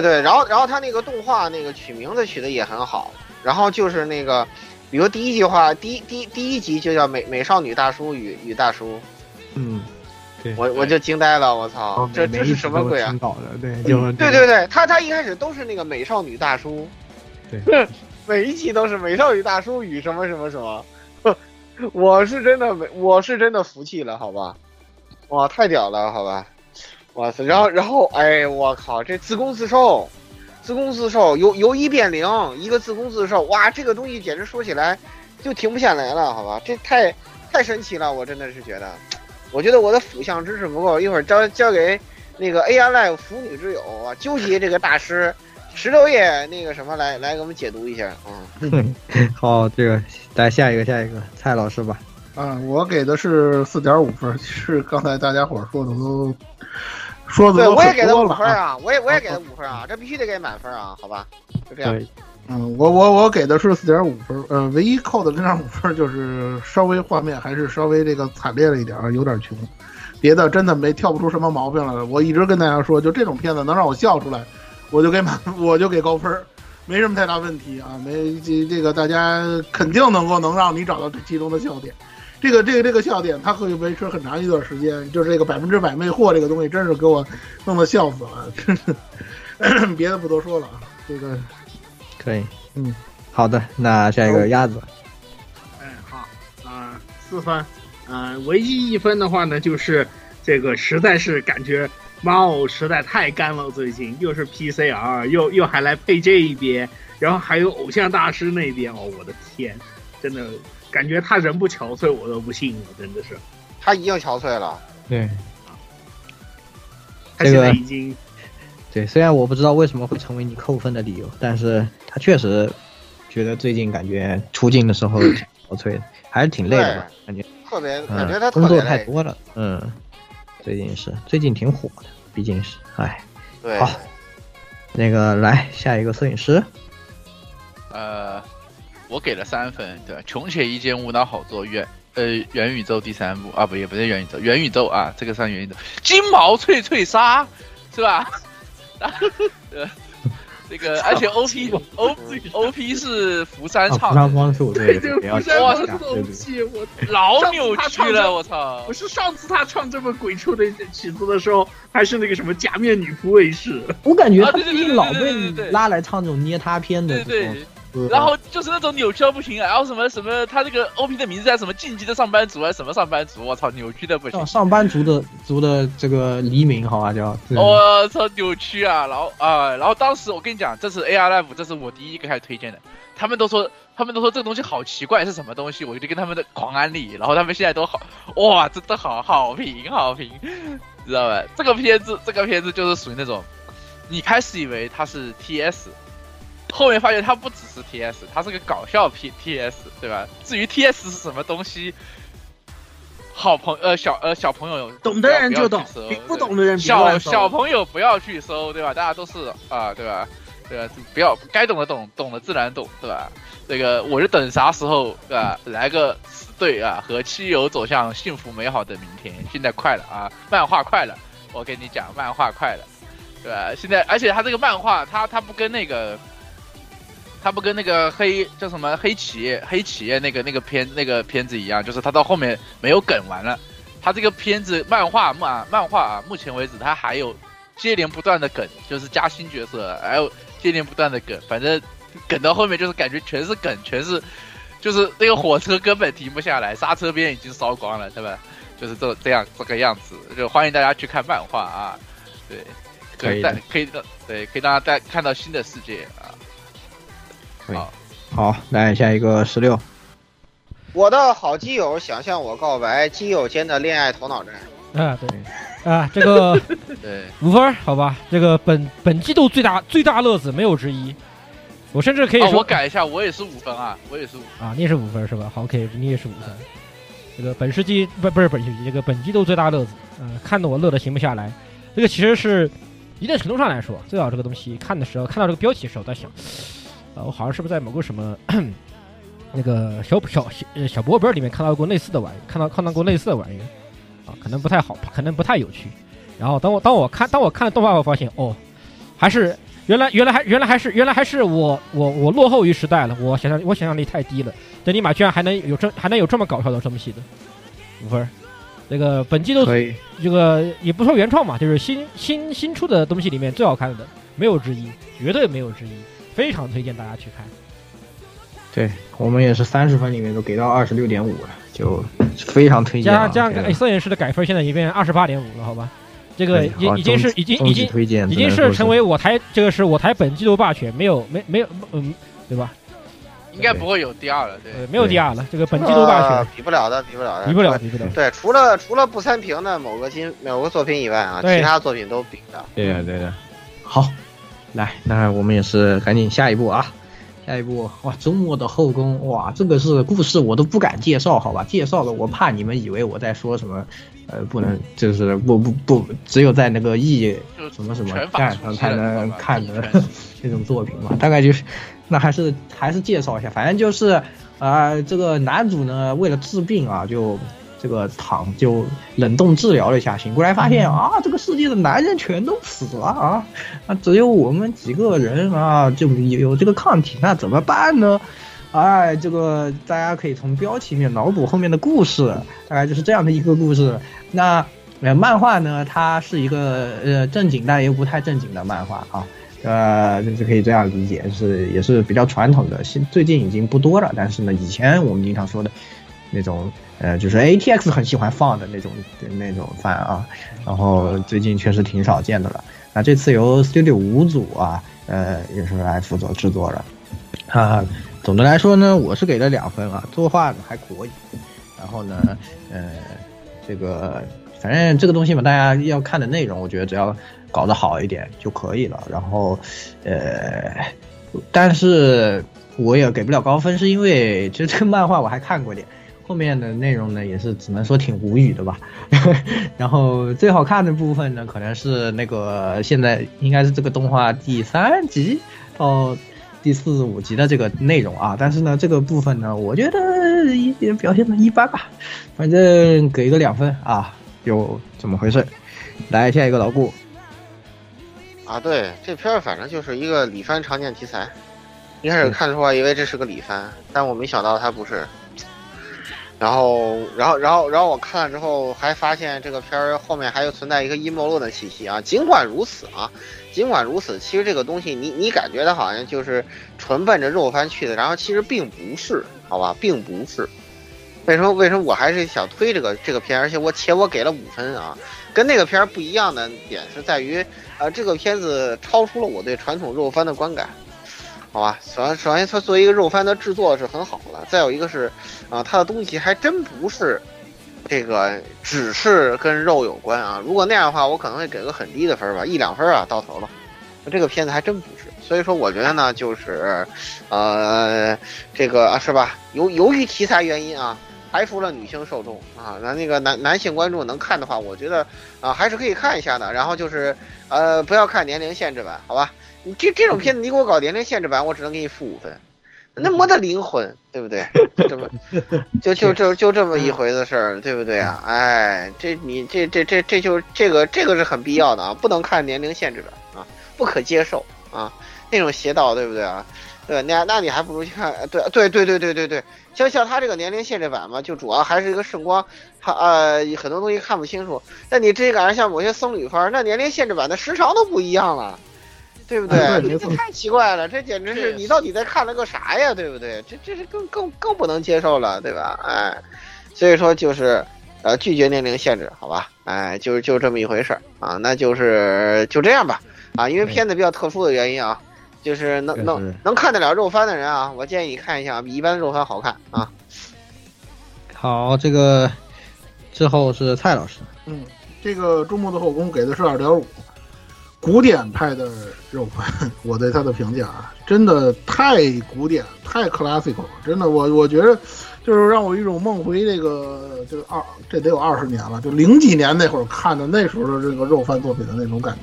对对。然后然后他那个动画那个取名字取的也很好，然后就是那个，比如第一句话，第一第一第一集就叫美美少女大叔与与大叔，嗯，对，我我就惊呆了，我操，这这是什么鬼啊挺？搞的，对，就对对对，他他一开始都是那个美少女大叔，对，每一集都是美少女大叔与什么什么什么，我是真的没，我是真的服气了，好吧？哇，太屌了，好吧？哇塞，然后然后，哎，我靠，这自攻自受，自攻自受，由由一变零，一个自攻自受，哇，这个东西简直说起来就停不下来了，好吧？这太太神奇了，我真的是觉得，我觉得我的腐向知识不够，一会儿交交给那个 AI Live 腐女之友啊，纠结这个大师石头爷那个什么来来给我们解读一下啊。嗯 好，这个来下一个下一个蔡老师吧。啊，我给的是四点五分，是刚才大家伙说的都说的对，我也给他五。分啊，我也我也给他五分啊，这必须得给满分啊，好吧？就这样。嗯，我我我给的是四点五分，呃，唯一扣的这点五分就是稍微画面还是稍微这个惨烈了一点儿，有点穷，别的真的没跳不出什么毛病来。我一直跟大家说，就这种片子能让我笑出来，我就给满，我就给高分，没什么太大问题啊。没这这个大家肯定能够能让你找到这其中的笑点。这个这个这个笑点，它可以维持很长一段时间。就是这个百分之百魅惑这个东西，真是给我弄得笑死了，真是。别的不多说了啊，这个可以，嗯，好的，那下一个鸭子，哎，好啊、四分，呃，唯一一分的话呢，就是这个实在是感觉哇哦实在太干了，最近又是 PCR，又又还来配这一边，然后还有偶像大师那边，哦，我的天，真的感觉他人不憔悴，我都不信了，真的是，他已经憔悴了。对他现在已经对，虽然我不知道为什么会成为你扣分的理由，但是他确实觉得最近感觉出镜的时候挺憔悴的，还是挺累的吧，感觉。特别嗯感觉他工作。太多了，嗯，最近是最近挺火的，毕竟是，哎，对，好那个来下一个摄影师，呃，我给了三分，对吧？穷且益坚，无脑好做，元呃元宇宙第三部啊，不也不是元宇宙，元宇宙啊，这个算元宇宙，金毛翠翠鲨是吧？呃，这个而且 O P O O P 是福山啊，唱的，扶上光束，对这个不要不是我 老扭曲了，我操不！是上次他唱这么鬼畜的曲子的时候，还是那个什么假面女仆卫士，我感觉他啊对对对毕竟老对对对对被拉来唱这种捏他片的然后就是那种扭曲到不行啊，然后什么什么，他这个 O P 的名字叫什么晋级的上班族啊什么上班族，我操，扭曲的不行上。班族的族的这个黎明，好吧叫，我操，扭曲啊！然后啊、然后当时我跟你讲，这是 AR Live，这是我第一个开始推荐的。他们都说，他们都说这个东西好奇怪，是什么东西？我就跟他们的狂安利，然后他们现在都好，哇，真的好好评好评，知道吧？这个片子，这个片子就是属于那种，你开始以为它是 TS，后面发现它不只是 TS，它是个搞笑 P TS，对吧？至于 TS 是什么东西，好朋呃小呃小朋友懂的人就懂不懂的人别小小朋友不要去搜，对吧？大家都是啊，对吧？对吧？不要该懂的懂，懂的自然懂，对吧？这个我就等啥时候对吧？来个死对啊，和七友走向幸福美好的明天。现在快了啊，漫画快了，我跟你讲，漫画快了，对吧？现在而且他这个漫画，他他不跟那个。他不跟那个黑叫什么黑企业黑企业那个那个片那个片子一样，就是他到后面没有梗完了。他这个片子漫画漫漫画啊，目前为止他还有接连不断的梗，就是加新角色，还有接连不断的梗，反正梗到后面就是感觉全是梗，全是就是那个火车根本停不下来，刹车边已经烧光了，对吧？就是这这样这个样子，就欢迎大家去看漫画啊，对，可以带可以的，对，可以让大家带看到新的世界啊。好，好，来下一个十六。我的好基友想向我告白，基友间的恋爱头脑战。啊，对，啊，这个 对五分好吧，这个本本季度最大最大乐子没有之一。我甚至可以说，我改一下，我也是五分啊，我也是五啊，你也是五分是吧？好，OK，你也是五分。这个本世纪不不是本世纪，这个本季度最大乐子，嗯，看得我乐得停不下来。这个其实是一定程度上来说，最早这个东西看的时候，看到这个标题的时候，在想，啊，我好像是不是在某个什么 那个小小小小薄本里面看到过类似的玩意，看到看到过类似的玩意，啊，可能不太好，可能不太有趣。然后当我当我看当我看了动画，我发现哦，还是。原来原来还原来还是原来还是我我我落后于时代了，我想象我想象力太低了。这尼玛居然还能有这还能有这么搞笑的东西的五分，这个本季度这个也不说原创嘛，就是新新新出的东西里面最好看的，没有之一，绝对没有之一，非常推荐大家去看。对我们也是三十分里面都给到二十六点五了，就非常推荐。加加上摄影师的改分，现在已经变成二十八点五了，好吧？这个已已经是已经已经已经是成为我台这个是我台本季度霸权，没有没没有嗯，对吧？应该不会有第二了，对，没有第二了。这个本季度霸权比不了的，比不了的，比不了，比不了。对，除了除了不三平的某个金某个作品以外啊，其他作品都比的。对的，对的。好，来，那我们也是赶紧下一步啊。下一步哇，周末的后宫哇，这个是故事我都不敢介绍，好吧？介绍了我怕你们以为我在说什么，呃，不能就是不不不，只有在那个 E 什么什么站上才能看的那 种作品嘛。大概就是，那还是还是介绍一下，反正就是啊，这个男主呢为了治病啊就。这个躺就冷冻治疗了一下，醒过来发现啊，这个世界的男人全都死了啊，那，只有我们几个人啊，就有这个抗体，那怎么办呢？哎，这个大家可以从标题里面脑补后面的故事，大概就是这样的一个故事。那呃，漫画呢，它是一个呃正经但又不太正经的漫画啊，呃，就是可以这样理解，是也是比较传统的，现最近已经不多了，但是呢，以前我们经常说的。那种呃，就是 A T X 很喜欢放的那种那种番啊，然后最近确实挺少见的了。那这次由 Studio 五组啊，呃，也是来负责制作的。啊，总的来说呢，我是给了两分啊，作画还可以。然后呢，呃，这个反正这个东西嘛，大家要看的内容，我觉得只要搞得好一点就可以了。然后，呃，但是我也给不了高分，是因为其实这个漫画我还看过点。后面的内容呢，也是只能说挺无语的吧。然后最好看的部分呢，可能是那个现在应该是这个动画第三集到第四五集的这个内容啊。但是呢，这个部分呢，我觉得也表现的一般吧。反正给一个两分啊，就怎么回事？来下一个老顾。啊，对，这片儿反正就是一个李帆常见题材。一开始看的时候以为这是个李帆，但我没想到他不是。然后，然后，然后，然后我看了之后，还发现这个片儿后面还有存在一个阴谋论的气息啊。尽管如此啊，尽管如此，其实这个东西，你你感觉它好像就是纯奔着肉番去的，然后其实并不是，好吧，并不是。为什么？为什么我还是想推这个这个片？而且我且我给了五分啊，跟那个片儿不一样的点是在于，呃，这个片子超出了我对传统肉番的观感。好吧，首首先它作为一个肉番的制作是很好的，再有一个是，啊，它的东西还真不是，这个只是跟肉有关啊。如果那样的话，我可能会给个很低的分吧，一两分啊，到头了。这个片子还真不是，所以说我觉得呢，就是，呃，这个啊是吧？由由于题材原因啊，排除了女性受众啊，那那个男男性观众能看的话，我觉得啊还是可以看一下的。然后就是，呃，不要看年龄限制吧，好吧？你这这种片子，你给我搞年龄限制版，我只能给你负五分，那没得灵魂，对不对？这么，就就就就这么一回子事儿，对不对啊？哎，这你这这这这就这个这个是很必要的啊，不能看年龄限制版啊，不可接受啊，那种邪道，对不对啊？对，那那你还不如去看，对对对对对对对，像像他这个年龄限制版嘛，就主要还是一个圣光，他呃很多东西看不清楚。那你这赶上像某些僧侣番，那年龄限制版的时长都不一样了，对不对？这太奇怪了，这简直是你到底在看了个啥呀？对不对？这这是更更更不能接受了，对吧？哎，所以说就是呃拒绝年龄限制，好吧？哎，就是就这么一回事儿啊，那就是就这样吧啊，因为片子比较特殊的原因啊。就是能能能看得了肉番的人啊，我建议你看一下，比一般的肉番好看啊。好，这个之后是蔡老师。嗯，这个周末的后宫给的是二点五，古典派的肉番，我对他的评价啊，真的太古典，太 classical，真的，我我觉得就是让我一种梦回这个就是二，这得有二十年了，就零几年那会儿看的那时候的这个肉番作品的那种感觉。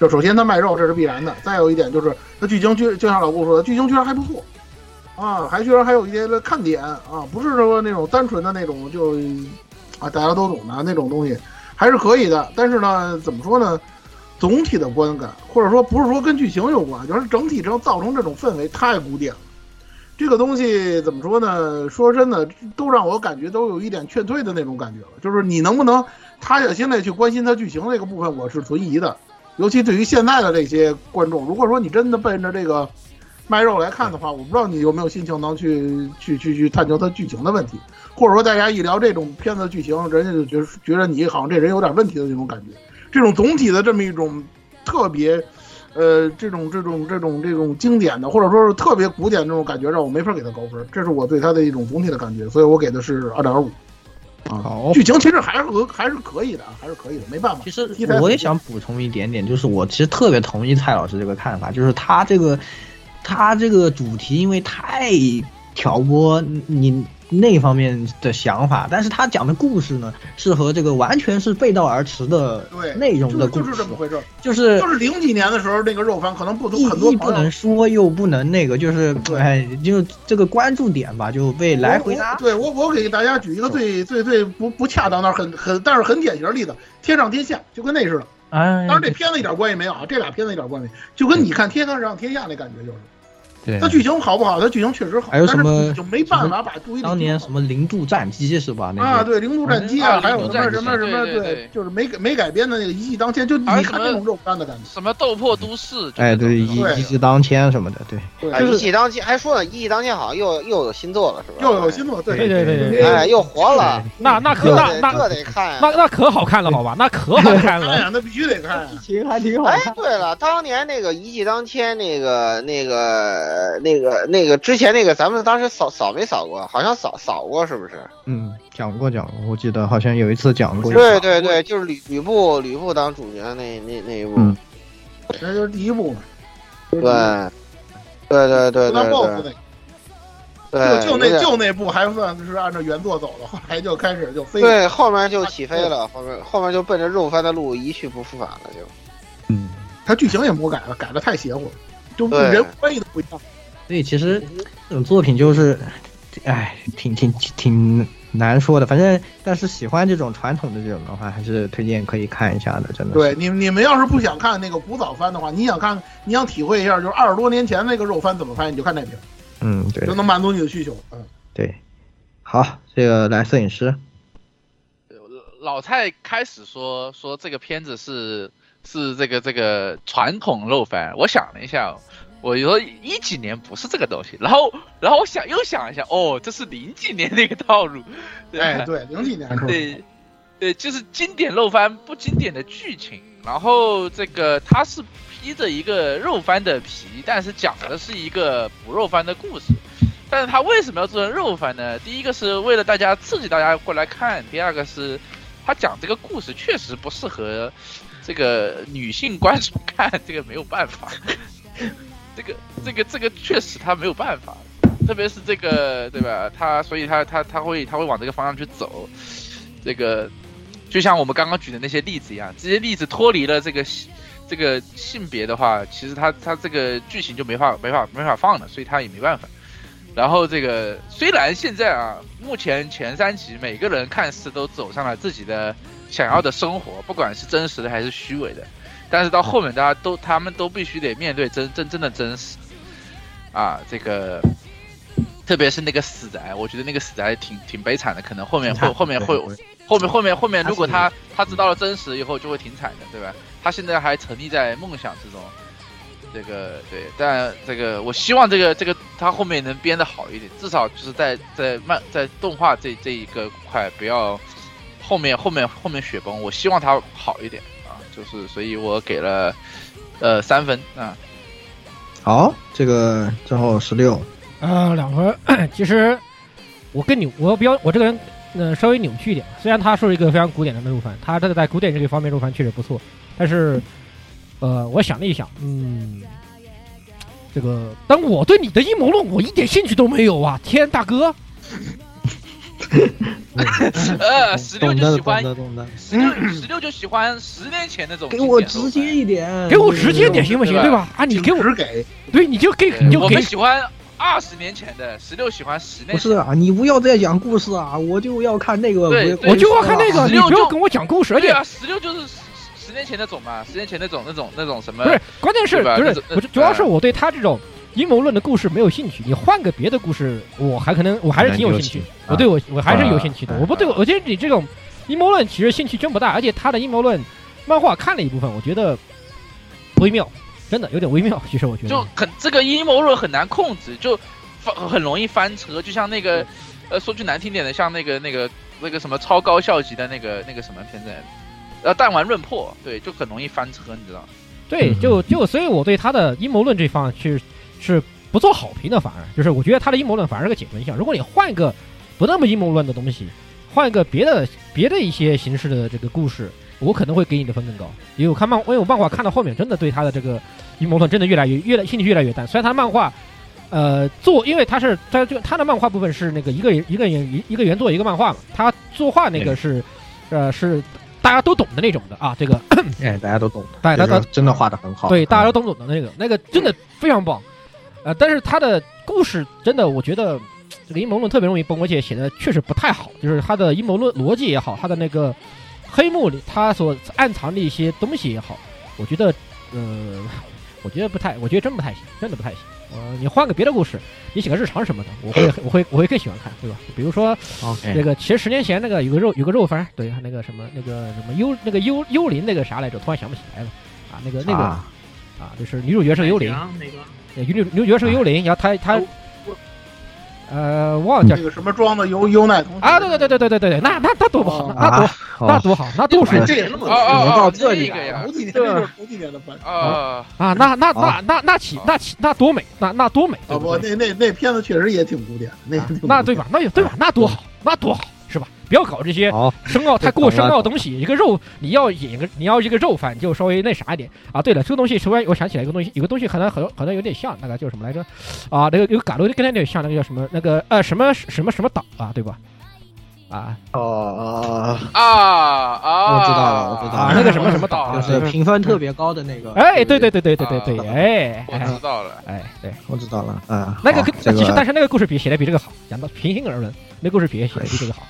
就首先他卖肉，这是必然的。再有一点就是，他剧情居就像老顾说的，剧情居然还不错，啊，还居然还有一些看点啊，不是说那种单纯的那种就啊大家都懂的那种东西，还是可以的。但是呢，怎么说呢？总体的观感，或者说不是说跟剧情有关，就是整体上造成这种氛围太古典了。这个东西怎么说呢？说真的，都让我感觉都有一点劝退的那种感觉了。就是你能不能，他也现在去关心他剧情那个部分，我是存疑的。尤其对于现在的这些观众，如果说你真的奔着这个卖肉来看的话，我不知道你有没有心情能去去去去探究它剧情的问题，或者说大家一聊这种片子剧情，人家就觉得觉得你好像这人有点问题的那种感觉。这种总体的这么一种特别，呃，这种这种这种这种经典的，或者说是特别古典这种感觉，让我没法给他高分。这是我对他的一种总体的感觉，所以我给的是二点五。好，剧情其实还是和还是可以的，还是可以的，没办法。其实我也想补充一点点，就是我其实特别同意蔡老师这个看法，就是他这个他这个主题因为太挑拨你。那方面的想法，但是他讲的故事呢，是和这个完全是背道而驰的内容的故事，就是这么回事，就是就是零几年的时候，那个肉番可能不很多不能说又不能那个，就是哎，就这个关注点吧，就被来回拉。对我，我给大家举一个最最最不不恰当的很很，但是很典型的例子，《天上天下》就跟那似的。哎，当然这片子一点关系没有啊，这俩片子一点关系，就跟你看《天上天下》那感觉就是。它剧情好不好？它剧情确实好，还有什么就没办法把注意力。当年什么零度战机是吧？啊，对，零度战机啊，还有什么什么什么，对，就是没没改编的那个一骑当千，就你看那种肉干的感觉。什么斗破都市？哎，对，一一骑当千什么的，对。一骑当千还说呢，一骑当千好像又又有新作了，是吧？又有新作，对对对对，哎，又活了。那那可那那这得看，那那可好看了，好吧？那可好看了，那必须得看，剧情还挺好。哎，对了，当年那个一骑当千，那个那个那个。那个之前那个咱们当时扫扫没扫过，好像扫扫过是不是？嗯，讲过讲过，我记得好像有一次讲过。对对对，就是吕吕布吕布当主角那那那一部，那就是第一部嘛。对，对对对对对。对，就那就那部还算是按照原作走的，后来就开始就飞。对，后面就起飞了，后面后面就奔着肉番的路一去不复返了，就。嗯，他剧情也魔改了，改的太邪乎了，就人关系都不一样。所以其实这种作品就是，哎，挺挺挺难说的。反正，但是喜欢这种传统的这种的话，还是推荐可以看一下的。真的。对你，你们要是不想看那个古早番的话，你想看，你想体会一下，就是二十多年前那个肉番怎么拍，你就看那片。嗯，对。就能满足你的需求。嗯，对。好，这个来摄影师。老蔡开始说说这个片子是是这个这个传统肉番，我想了一下。我说一几年不是这个东西，然后然后我想又想一下，哦，这是零几年那个套路，哎，对，零几年对，对，就是经典肉番不经典的剧情，然后这个它是披着一个肉番的皮，但是讲的是一个不肉番的故事，但是它为什么要做成肉番呢？第一个是为了大家刺激大家过来看，第二个是他讲这个故事确实不适合这个女性观众看，这个没有办法。这个这个这个确实他没有办法，特别是这个对吧？他所以他他他会他会往这个方向去走，这个就像我们刚刚举的那些例子一样，这些例子脱离了这个这个性别的话，其实他他这个剧情就没法没法没法放了，所以他也没办法。然后这个虽然现在啊，目前前三集每个人看似都走上了自己的想要的生活，不管是真实的还是虚伪的。但是到后面，大家都他们都必须得面对真真正的真实，啊，这个特别是那个死宅，我觉得那个死宅挺挺悲惨的，可能后面后后面会后面后面后面，如果他他知道了真实以后，就会挺惨的，对吧？他现在还沉溺在梦想之中，这个对，但这个我希望这个这个他后面能编的好一点，至少就是在在漫在动画这这一个块不要后面后面后面雪崩，我希望他好一点啊，就是所以我给了呃三分啊。好，这个最后十六，啊，两分。其实我跟你，我比较，我这个人，呃，稍微扭曲一点。虽然他是一个非常古典的入番，他这个在古典这个方面入番确实不错，但是，呃，我想了一想，嗯，这个，但我对你的阴谋论，我一点兴趣都没有啊！天，大哥。呃，十六就喜欢，十六十六就喜欢十年前那种。给我直接一点，给我直接点行不行？对吧？啊，你给我给，对，你就给，你就给。我们喜欢二十年前的，十六喜欢十年。不是啊，你不要再讲故事啊，我就要看那个，我就要看那个，你不要跟我讲故事。对啊，十六就是十年前那种嘛，十年前那种那种那种什么？不是，关键是不是，主要是我对他这种。阴谋论的故事没有兴趣，你换个别的故事，我还可能我还是挺有兴趣。我对我我还是有兴趣的。我不对，我觉得你这种阴谋论其实兴趣真不大，而且他的阴谋论漫画看了一部分，我觉得微妙，真的有点微妙。其实我觉得就很这个阴谋论很难控制，就翻很容易翻车。就像那个呃说句难听点的，像那个那个那个什么超高校级的那个那个什么片子，呃弹丸论破，对，就很容易翻车，你知道对，就就所以我对他的阴谋论这方其实。是不做好评的，反而就是我觉得他的阴谋论反而是个减分项。如果你换一个不那么阴谋论的东西，换一个别的别的一些形式的这个故事，我可能会给你的分更高。因为我看漫，因为我漫画看到后面，真的对他的这个阴谋论真的越来越越来兴趣越来越淡。虽然他漫画，呃，做因为他是在这个他的漫画部分是那个一个一个原一个原作一个漫画嘛，他作画那个是呃是大家都懂的那种的啊，这个哎大家都懂，大家都真的画的很好，对大家都懂的 那个那个真的非常棒。呃，但是他的故事真的，我觉得这个阴谋论特别容易崩，而且写的确实不太好。就是他的阴谋论逻辑也好，他的那个黑幕里他所暗藏的一些东西也好，我觉得，呃，我觉得不太，我觉得真不太行，真的不太行。呃，你换个别的故事，你写个日常什么的，我会我会我会更喜欢看，对吧？比如说那个，其实十年前那个有个肉有个肉番，对，那个什么那个什么幽那个幽幽灵那个啥来着，突然想不起来了啊，那个那个啊，就是女主角是个幽灵。女女主角是个幽灵，然后他他，呃，忘了叫那个什么装的优优奈同啊，对对对对对对对对，那那那多不好，那多那多好，那多是这也那么到这里个呀，头几年这是头几年的番啊啊，那那那那那起那起那多美，那那多美啊！不，那那那片子确实也挺古典，那那对吧？那也对吧？那多好，那多好。不要搞这些深奥、太过深奥的东西。一个肉，你要演一个，你要一个肉饭，就稍微那啥一点啊。对了，这个东西突然我想起来一个东西，有个东西可能很好像有点像，那个叫什么来着？啊，那个有嘎罗跟他有点像，那个叫什么？那个呃什么什么什么岛啊？对吧？啊哦啊啊！我知道了，我知道了，那个什么什么岛，就是评分特别高的那个。哎，对对对对对对对，哎，我知道了，哎，对，我知道了，啊，那个其实但是那个故事比写的比这个好，讲到平心而论，那故事比写的比这个好。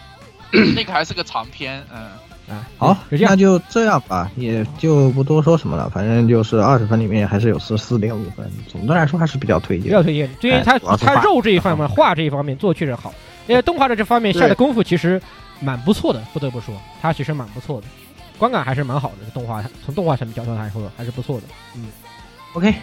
那个还是个长篇，嗯啊，好，那就这样吧，也就不多说什么了。反正就是二十分里面还是有十四点五分，总的来说还是比较推荐，比较推荐。因为他他肉这一方面，画这一方面做确实好，因为动画的这方面下的功夫其实蛮不错的，不得不说，他其实蛮不错的，观感还是蛮好的。动画从动画上面角度来说还是不错的，嗯，OK。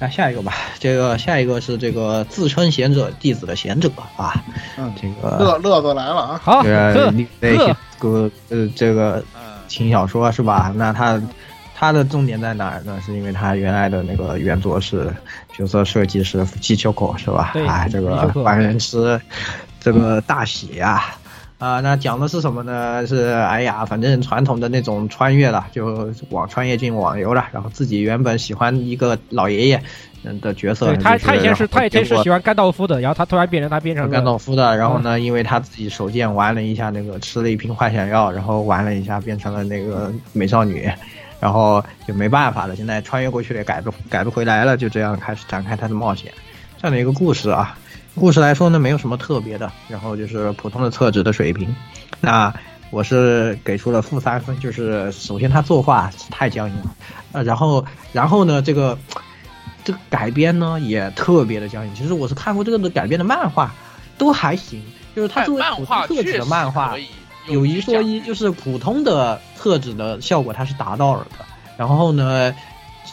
那下一个吧，这个下一个是这个自称贤者弟子的贤者啊，嗯，这个乐乐子来了啊，好，这个个呃这个轻小说是吧？那他他的重点在哪儿呢？是因为他原来的那个原作是角色设计师吉秋口是吧？哎，这个凡人吃这个大喜呀。啊，那讲的是什么呢？是哎呀，反正传统的那种穿越了，就网穿越进网游了。然后自己原本喜欢一个老爷爷的角色，他他以前是他以前是喜欢甘道夫的，然后他突然变成他变成甘道夫的。然后呢，因为他自己手贱玩了一下那个吃了一瓶幻想药，然后玩了一下变成了那个美少女，然后就没办法了。现在穿越过去也改不改不回来了，就这样开始展开他的冒险，这样的一个故事啊。故事来说呢，没有什么特别的，然后就是普通的厕纸的水平。那我是给出了负三分，就是首先他作画太僵硬了，呃，然后然后呢，这个这这个改编呢也特别的僵硬。其实我是看过这个的改编的漫画，都还行。就是它作为普通厕纸的漫画，有一说一，就是普通的厕纸的效果它是达到了的。然后呢，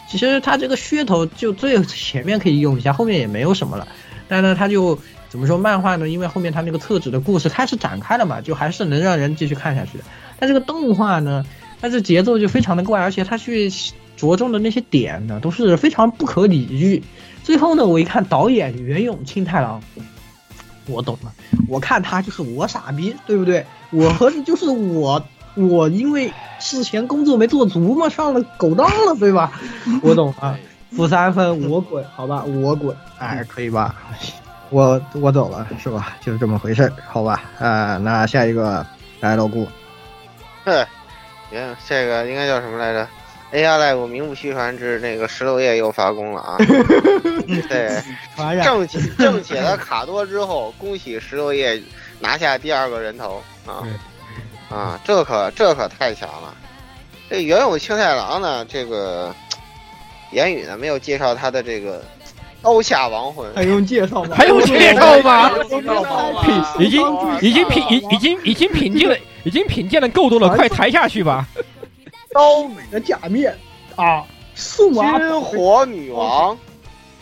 其实它这个噱头就最前面可以用一下，后面也没有什么了。但呢，他就怎么说漫画呢？因为后面他那个特指的故事开始展开了嘛，就还是能让人继续看下去的。但这个动画呢，它这节奏就非常的怪，而且它去着重的那些点呢，都是非常不可理喻。最后呢，我一看导演原永清太郎。我懂了，我看他就是我傻逼，对不对？我合着就是我，我因为事前工作没做足嘛，上了狗当了，对吧？我懂了，负三分我滚，好吧，我滚，哎，可以吧？我我走了，是吧？就是这么回事，好吧？啊，那下一个来老顾，对，行，这个应该叫什么来着？A R Live 名不虚传之那个石头叶又发功了啊！对，正解正解了卡多之后，恭喜石头叶拿下第二个人头啊！啊，这可这可太强了！这原有青太郎呢，这个言语呢没有介绍他的这个 刀下亡魂，还用介绍吗？还用介绍吗？已经已经品已已经已经品鉴了，已经品鉴了够多了，快抬下去吧！刀美的假面啊，宋军火女王，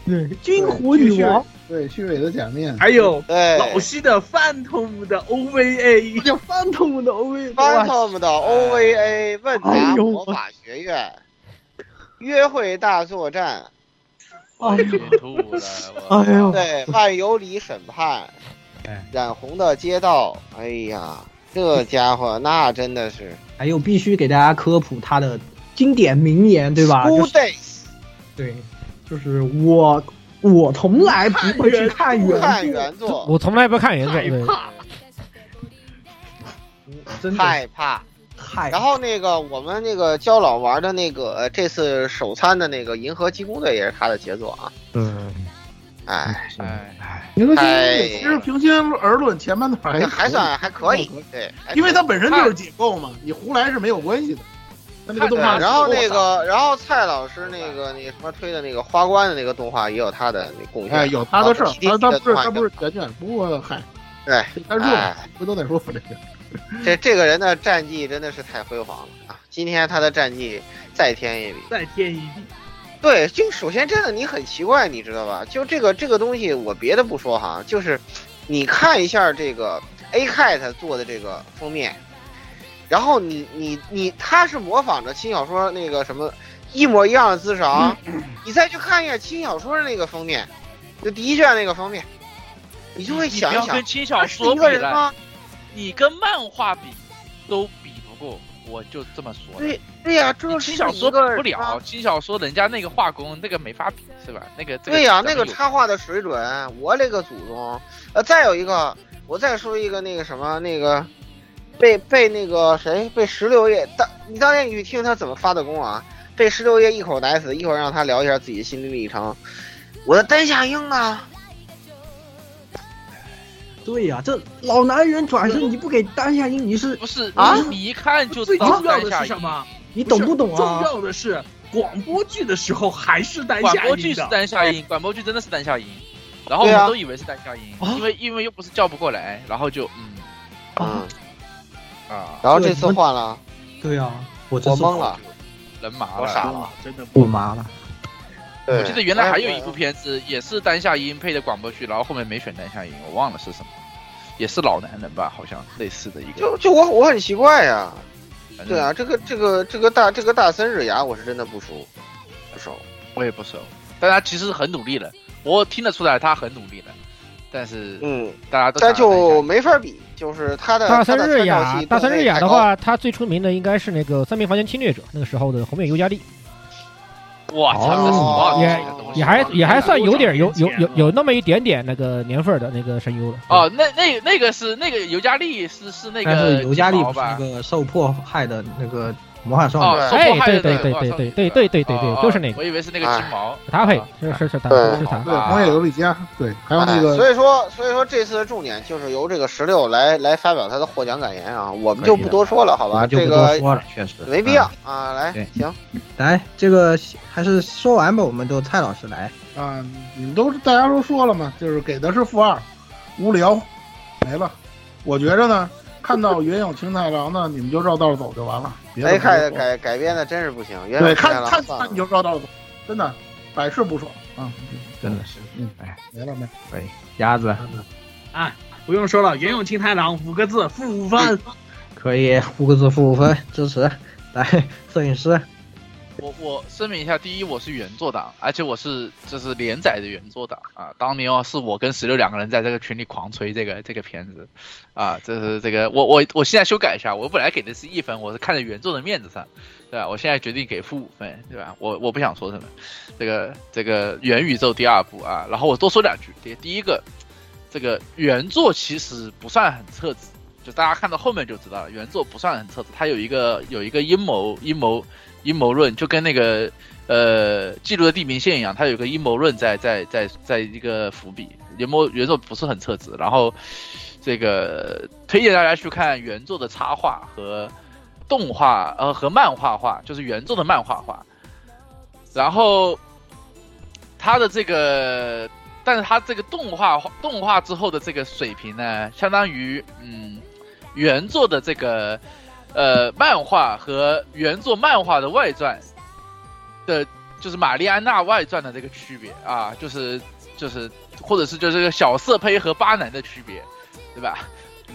对，军火女王，对，虚伪的假面，还有对。老西的 Phantom 的 OVA，叫 Phantom 的 OVA，Phantom 的 OVA，问答魔法学院，约会大作战，哎呦，哎呦，对，万有里审判，染红的街道，哎呀。这家伙那真的是，还有必须给大家科普他的经典名言，对吧？School days，对，就是我我从来不会去看原原作，我从来不看原作，对，害怕，真害怕。然后那个我们那个焦老玩的那个这次首参的那个银河机工队也是他的杰作啊。嗯。哎哎哎！你说其实平心而论，前半段还还算还可以，对，因为它本身就是解构嘛，你胡来是没有关系的。那个动画，然后那个，然后蔡老师那个那什么推的那个花冠的那个动画也有他的贡献，有他的事儿，他他不是他不是全卷，不过嗨，对，他说回头再说这个，这这个人的战绩真的是太辉煌了啊！今天他的战绩再添一笔，再添一笔。对，就首先真的你很奇怪，你知道吧？就这个这个东西，我别的不说哈，就是你看一下这个 A Cat 做的这个封面，然后你你你，他是模仿着轻小说那个什么一模一样的姿势啊，你再去看一下轻小说的那个封面，就第一卷那个封面，你就会想一想，跟轻小说比吗？你跟漫画比都比不过。我就这么说。对对呀，这轻小说比不了，轻小说人家那个画工那个没法比，是吧？那个对呀，那个插画的水准，我勒个祖宗！呃，再有一个，我再说一个那个什么那个，被被那个谁被石榴叶当，你当年你去听他怎么发的功啊？被石榴叶一口奶死，一会儿让他聊一下自己的心路历程。我的丹下英啊！对呀，这老男人转身你不给单下音，你是不是啊？你一看就最重要的是什么？你懂不懂啊？重要的是广播剧的时候还是单下音。广播剧是单下音，广播剧真的是单下音。然后我们都以为是单下音，因为因为又不是叫不过来，然后就嗯啊啊，然后这次换了。对呀，我懵了，人麻了，我傻了，真的我麻了。我记得原来还有一部片子，也是单下音配的广播剧，然后后面没选单下音，我忘了是什么，也是老男人吧，好像类似的一个。就就我我很奇怪呀，对啊，这个这个这个大这个大森日雅我是真的不熟，不熟，我也不熟，但他其实很努力了，我听得出来他很努力了，但是嗯，大家都但就没法比，就是他的大森日雅，大森日雅的话，他最出名的应该是那个三名房间侵略者，那个时候的红面尤加利。我操，也也还也还算有点有有有有那么一点点那个年份的那个声优了。哦，那那那个是那个尤加利是是那个尤加利不是那个受迫害的那个魔幻少女。哦，哎对对对对对对对对对对哦就是那个我以为是那个金毛。搭配是是是他对是他，对，魔野尤里加，对，还有那哎个所以说，所以说这次的重点就是由这个十六来来发表他的获奖感言啊，我们就不多说了，好吧？这个说了，确实没必要。啊。来，行，来，这个还是说完吧，我们就蔡老师来。啊，你们都大家都说了嘛，就是给的是负二，无聊，没了。我觉着呢，看到原有青太郎呢，你们就绕道走就完了，别看改改编的真是不行，原对，来看看看你就绕道走，真的百试不爽啊，真的是，嗯，哎，没了没。可以，鸭子哎，不用说了，原永青太郎五个字，负五分。可以，五个字负五分，支持。来，摄影师，我我声明一下，第一我是原作党，而且我是就是连载的原作党啊。当年哦，是我跟十六两个人在这个群里狂吹这个这个片子，啊，这是这个我我我现在修改一下，我本来给的是一分，我是看在原作的面子上，对吧？我现在决定给负五分，对吧？我我不想说什么，这个这个元宇宙第二部啊，然后我多说两句。第第一个，这个原作其实不算很彻底，就大家看到后面就知道了，原作不算很彻底，它有一个有一个阴谋阴谋。阴谋论就跟那个呃记录的地平线一样，它有个阴谋论在在在在一个伏笔，原谋原作不是很彻底，然后这个推荐大家去看原作的插画和动画呃和漫画画，就是原作的漫画画，然后它的这个，但是它这个动画动画之后的这个水平呢，相当于嗯原作的这个。呃，漫画和原作漫画的外传的，就是玛丽安娜外传的这个区别啊，就是就是，或者是就是个小色胚和巴南的区别，对吧？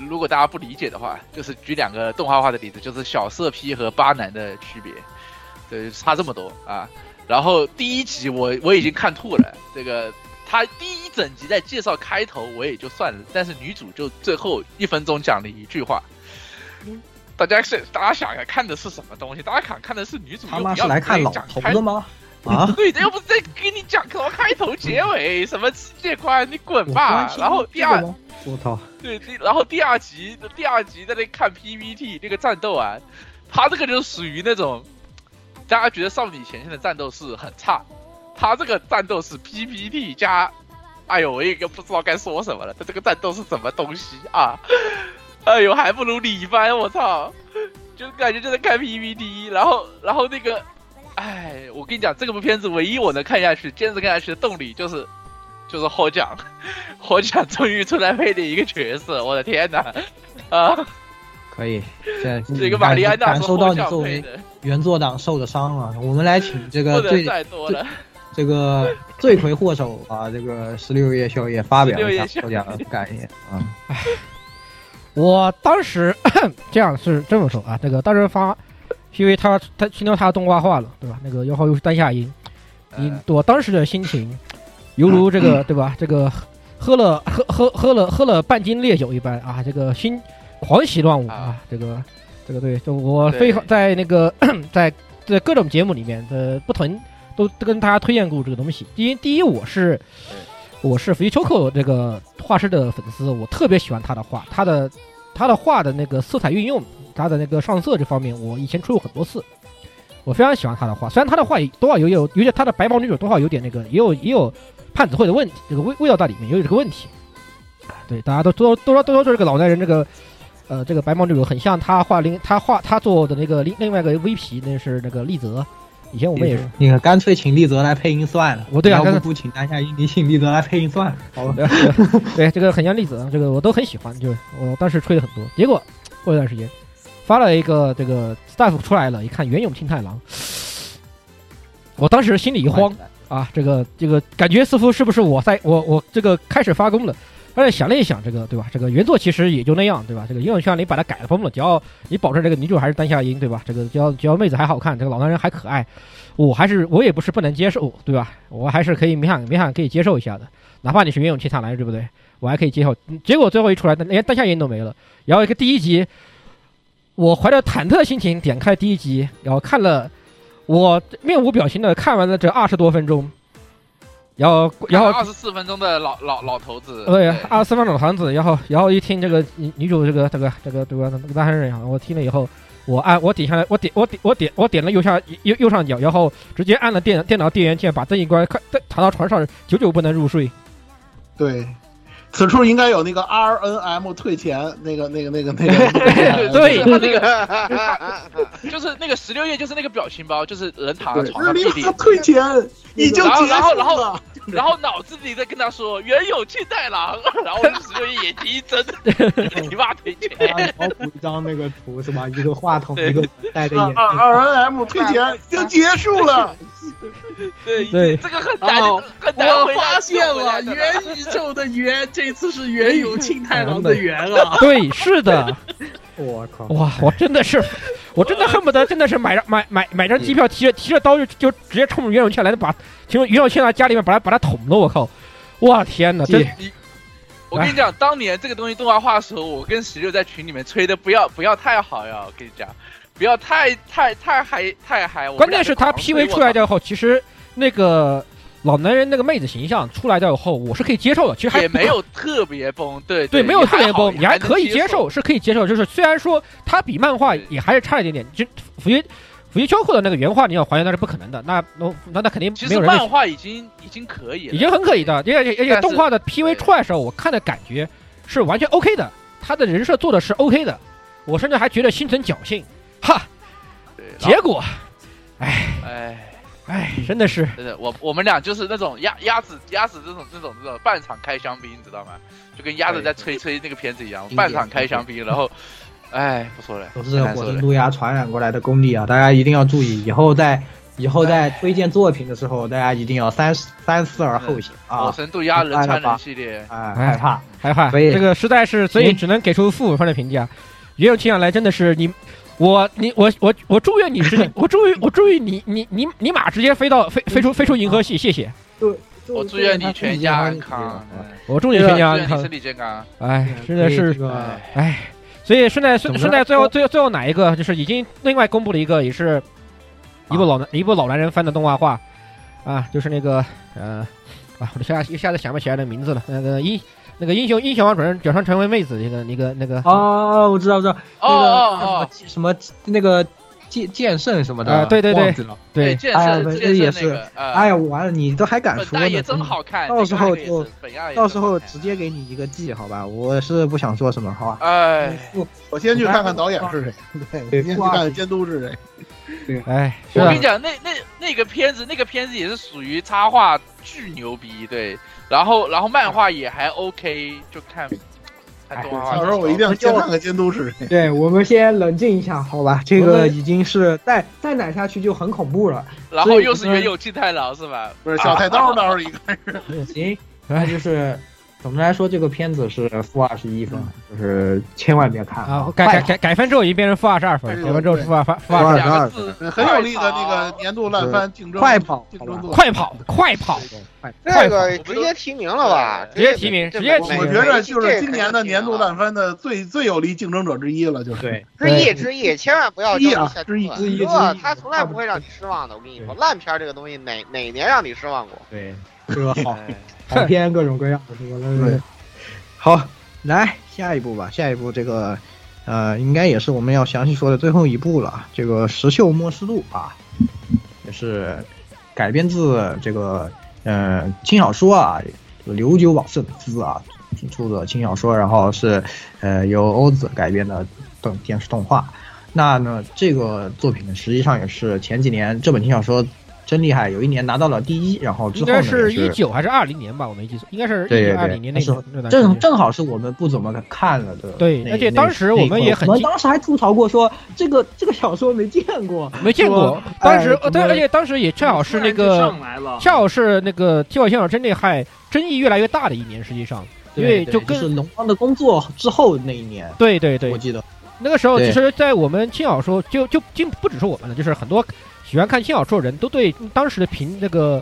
如果大家不理解的话，就是举两个动画化的例子，就是小色批和巴南的区别，对，差这么多啊。然后第一集我我已经看吐了，这个他第一整集在介绍开头我也就算了，但是女主就最后一分钟讲了一句话。大家是大家想想看的是什么东西？大家想看的是女主他妈是来看老头的吗？啊，对，又不是在给你讲什么开头结尾，什么世界观，你滚吧！然后第二，我操，对，然后第二集第二集在那看 PPT 那个战斗啊，他这个就属于那种大家觉得少女前线的战斗是很差，他这个战斗是 PPT 加，哎呦，我也不知道该说什么了，他这个战斗是什么东西啊？哎呦，还不如李帆，我操！就感觉就在看 PPT，然后，然后那个，哎，我跟你讲，这个部片子唯一我能看下去、坚持看下去的动力，就是，就是获奖，获奖终于出来配的一个角色，我的天哪！啊，可以，这这个玛丽安娜感受到你作为原作党受的伤了。我们来请这个 最再多了。这个罪魁祸首啊，这个十六夜宵夜发表一下获奖感言啊。我当时 这样是这么说啊，这个当时发，因为他他听到他动画化了，对吧？那个摇号又是单下音，你我当时的心情，犹如 这个对吧？这个喝了喝喝喝了喝了半斤烈酒一般啊，这个心狂喜乱舞啊，这个这个对，就我非常在那个 在在各种节目里面的不同都都跟大家推荐过这个东西。第一第一我是。我是福伊秋克这个画师的粉丝，我特别喜欢他的画，他的他的画的那个色彩运用，他的那个上色这方面，我以前出过很多次，我非常喜欢他的画。虽然他的画多少有有有点他的白毛女主多少有点那个，也有也有判子会的问题，这个味味道在里面，也有这个问题。对，大家都都都说都说这个老男人这个呃这个白毛女主很像他画另他画他做的那个另另外一个 VP，那是那个丽泽。以前我们也是，你看干脆请丽泽来配音算了。我对啊，要不不请单下音，你请丽泽来配音算了。好吧，对这个很像丽泽，这个我都很喜欢，就是我当时吹了很多。结果过一段时间，发了一个这个 staff 出来了，一看原永青太郎，我当时心里一慌啊，这个这个感觉似乎是不是我在我我这个开始发功了。但是想了一想，这个对吧？这个原作其实也就那样，对吧？这个《英雄圈》你把它改了风了，只要你保证这个女主还是单下音，对吧？这个只要只要妹子还好看，这个老男人还可爱，我还是我也不是不能接受，对吧？我还是可以勉强勉强可以接受一下的，哪怕你是原永青太郎，对不对？我还可以接受。结果最后一出来，连单下音都没了。然后一个第一集，我怀着忐忑心情点开第一集，然后看了，我面无表情的看完了这二十多分钟。然后，然后二十四分钟的老老老头子，对，二十四分钟老头子，然后，然后一听这个女女主这个这个这个对吧？那个单身人啊，我听了以后，我按我点下来，我点我点我点我点了右下右右上角，然后直接按了电电脑电源键，把灯一关，快躺到床上，久久不能入睡。对，此处应该有那个 R N M 退钱，那个那个那个那个。对，他那个 就是那个十六页，就是那个表情包，就是人躺在床上屁股退钱，已经结然后然后束了。然后脑子里在跟他说原有庆太郎，然后十六页眼睛一睁，你妈退钱。脑补一张那个图是吧？一个话筒，一个戴着眼镜。R N M 退钱已经结束了。对对，这个很难哦，很难我发现了元宇宙的元，这次是原有庆太郎的元啊！对，是的，我靠！哇，我真的是，我真的恨不得真的是买张买买买张机票，提着提着刀就就直接冲着袁永倩来，把从袁永倩的家里面把他把他捅了，我靠！哇天哪，真我跟你讲，当年这个东西动画化的时候，我跟十六在群里面吹的不要不要太好呀！我跟你讲，不要太太太嗨太嗨。关键是他 PV 出来之后，其实那个老男人那个妹子形象出来掉以后，我是可以接受的。其实还也没有特别崩，对对，没有特别崩，你你还可以接受。是可以接受。就是虽然说它比漫画也还是差一点点，就福约福约交库的那个原画你要还原那是不可能的，那那那那肯定其实没有人漫画已经已经可以了，已经很可以的，而且而且动画的 PV 出来的时候，我看的感觉是完全 OK 的，他的人设做的是 OK 的，我甚至还觉得心存侥幸，哈，结果，哎哎。哎，真的是真的，我我们俩就是那种鸭鸭子鸭子这种这种这种半场开香槟，你知道吗？就跟鸭子在吹吹那个片子一样，半场开香槟，然后，哎，不说了，都是火神路亚传染过来的功力啊！大家一定要注意，以后在以后在推荐作品的时候，大家一定要三三思而后行火啊！神渡鸦人传人系列，哎，害怕。害怕，所以这个实在是，所以只能给出负五分的评价。也有听下来真的是你。我你我我我祝愿你是 我祝愿我祝愿你你你你马直接飞到飞飞出飞出银河系，谢谢。我祝愿你全家安康，我祝你全家安康祝愿你身，体健康。哎，真的是这个哎，所以现在现总之现在最后最后最后哪一个就是已经另外公布了一个，也是一部老男一部老男人翻的动画画啊，就是那个呃啊，我一下一下子想不起来的名字了，那个英那个英雄英雄王转身转身成为妹子，那个那个那个。哦，我知道，我知道，哦哦那个什么什么那个剑剑圣什么的，啊对对对。对。剑圣这也是。哎呀，完了，你都还敢说呢？真好看，到时候就到时候直接给你一个 G，好吧？我是不想说什么，好吧？哎，我先去看看导演是谁，对，对先去看看监督是谁。哎，我跟你讲，那那那个片子，那个片子也是属于插画巨牛逼，对，然后然后漫画也还 OK，就看。到时候我一定要先看看监督是谁。对，我们先冷静一下，好吧？这个已经是再再奶下去就很恐怖了。然后又是原有金太郎是吧？不是小太刀倒是一看是。行，那就是总的来说，这个片子是负二十一分，就是千万别看啊，改改改改分之后已经变成负二十二分，改分之后是负二负负二十两二分很有力的那个年度烂番竞争，快跑。快跑快跑，这个直接提名了吧？直接提名直接提名我觉得就是今年的年度烂番的最最有力竞争者之一了，就是。对，之一之一，千万不要之一之一之一之一他从来不会让你失望的。我跟你说，烂片这个东西哪哪年让你失望过？对，这个好哎好片各种各样的，什么的对好，来下一步吧，下一步这个，呃，应该也是我们要详细说的最后一步了。这个《石秀末世录》啊，也是改编自这个呃轻小说啊，这个刘九往圣司啊出的轻小说，然后是呃由欧子改编的动电视动画。那呢，这个作品呢，实际上也是前几年这本轻小说真厉害，有一年拿到了第一，然后之后应该是一九还是二零年吧，我没记错，应该是一九二零年那那时候年那段时间正正好是我们不怎么看了的。对而且当时我们也很我们当时还吐槽过说这个这个小说没见过，没见过。当时对，而且当时也正好是那个上来了，恰好是那个《替我先生真厉害》争议越来越大的一年，实际上，因为就跟对是龙方的工作之后那一年，对对对我，记得那个时候，其实，在我们轻小说，就就就不只是我们了，就是很多喜欢看轻小说的人都对当时的评那个，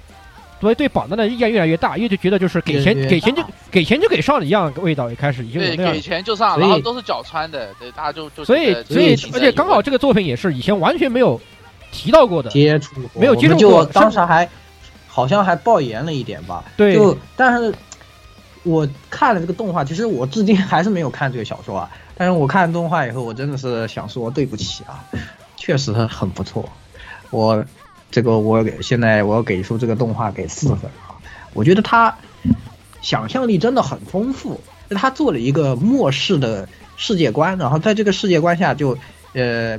对对榜单的意见越来越大，因为就觉得就是给钱越越给钱就给钱就给上了一样的味道，一开始已经有，那样给。钱就上，所以然后都是脚穿的，对，大家就就所以所以而且刚好这个作品也是以前完全没有提到过的，接触过没有接触过当时还好像还爆言了一点吧，对就但是我看了这个动画，其实我至今还是没有看这个小说啊。但是我看动画以后，我真的是想说对不起啊，确实很不错。我这个我给现在我要给出这个动画给四分啊，我觉得他想象力真的很丰富。他做了一个末世的世界观，然后在这个世界观下就呃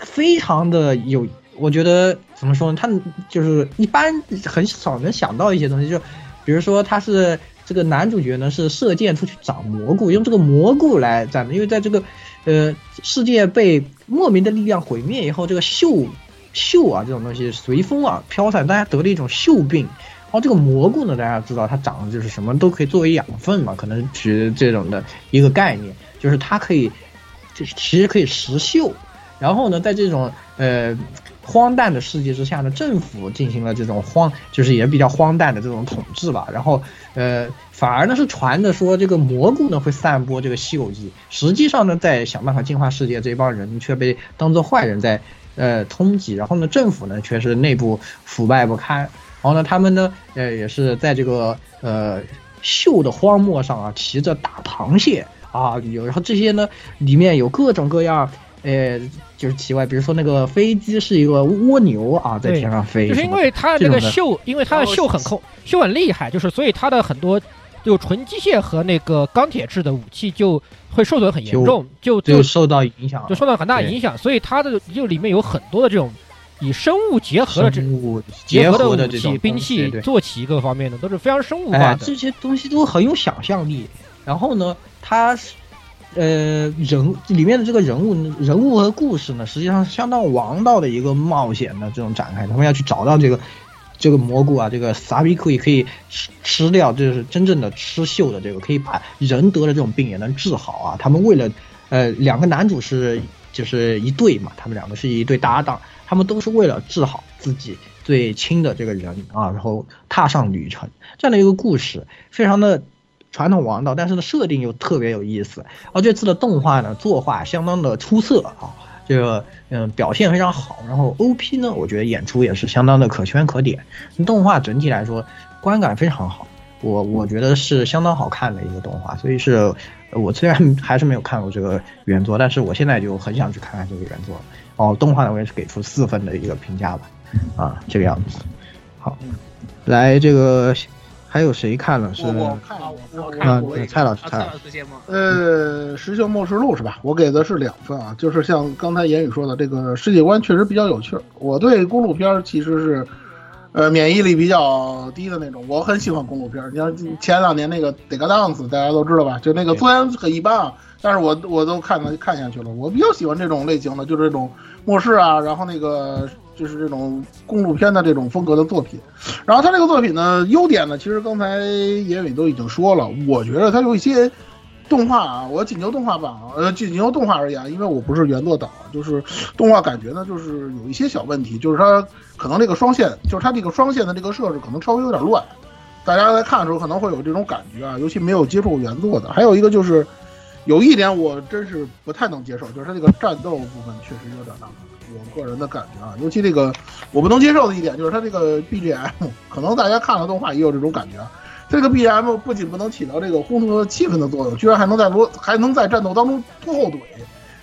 非常的有，我觉得怎么说呢？他就是一般很少能想到一些东西，就比如说他是这个男主角呢是射箭出去找蘑菇，用这个蘑菇来战的，因为在这个呃世界被莫名的力量毁灭以后，这个锈锈啊这种东西随风啊飘散，大家得了一种锈病。然后这个蘑菇呢，大家知道它长的就是什么都可以作为养分嘛，可能取这种的一个概念，就是它可以，就是其实可以食锈。然后呢，在这种呃荒诞的世界之下呢，政府进行了这种荒，就是也比较荒诞的这种统治吧。然后呃，反而呢是传的说这个蘑菇呢会散播这个锈迹，实际上呢在想办法净化世界这帮人却被当做坏人在呃通缉。然后呢，政府呢却是内部腐败不堪。然后呢，他们呢，呃，也是在这个呃锈的荒漠上啊，骑着大螃蟹啊，有，然后这些呢，里面有各种各样，呃，就是奇怪，比如说那个飞机是一个蜗牛啊，在天上飞，就是因为它这个秀，因为它的秀很厚，秀很厉害，就是所以它的很多就纯机械和那个钢铁制的武器就会受损很严重，就就受到影响，就受到很大影响，所以它的就里面有很多的这种。以生物结合的这结合的武器、兵器、坐骑各方面的都是非常生物化的，这些东西都很有想象力。然后呢，它是呃人里面的这个人物人物和故事呢，实际上是相当王道的一个冒险的这种展开。他们要去找到这个这个蘑菇啊，这个萨比库也可以吃吃掉，就是真正的吃锈的这个，可以把人得了这种病也能治好啊。他们为了呃两个男主是就是一对嘛，他们两个是一对搭档。他们都是为了治好自己最亲的这个人啊，然后踏上旅程这样的一个故事，非常的传统王道，但是呢设定又特别有意思。而这次的动画呢作画相当的出色啊，这个嗯表现非常好，然后 OP 呢我觉得演出也是相当的可圈可点。动画整体来说观感非常好，我我觉得是相当好看的一个动画，所以是我虽然还是没有看过这个原作，但是我现在就很想去看看这个原作。哦，动画呢我也是给出四分的一个评价吧，啊，这个样子。好，来这个还有谁看了？是我看了，我看了。蔡老师，蔡老师？呃，《石秀末世录》是吧？我给的是两份啊，就是像刚才言语说的，这个世界观确实比较有趣。我对公路片其实是，呃，免疫力比较低的那种。我很喜欢公路片，你像前两年那个《d e c a Dance》，大家都知道吧？就那个虽然很一般啊。但是我我都看了看下去了，我比较喜欢这种类型的，就是这种末世啊，然后那个就是这种公路片的这种风格的作品。然后他这个作品呢，优点呢，其实刚才严伟都已经说了，我觉得他有一些动画啊，我仅就动画版，呃，仅就动画而言，因为我不是原作党，就是动画感觉呢，就是有一些小问题，就是它可能这个双线，就是它这个双线的这个设置可能稍微有点乱，大家在看的时候可能会有这种感觉啊，尤其没有接触过原作的。还有一个就是。有一点我真是不太能接受，就是它这个战斗部分确实有点那个，我个人的感觉啊，尤其这个我不能接受的一点就是它这个 BGM，可能大家看了动画也有这种感觉，这个 BGM 不仅不能起到这个烘托气氛的作用，居然还能在罗还能在战斗当中拖后腿，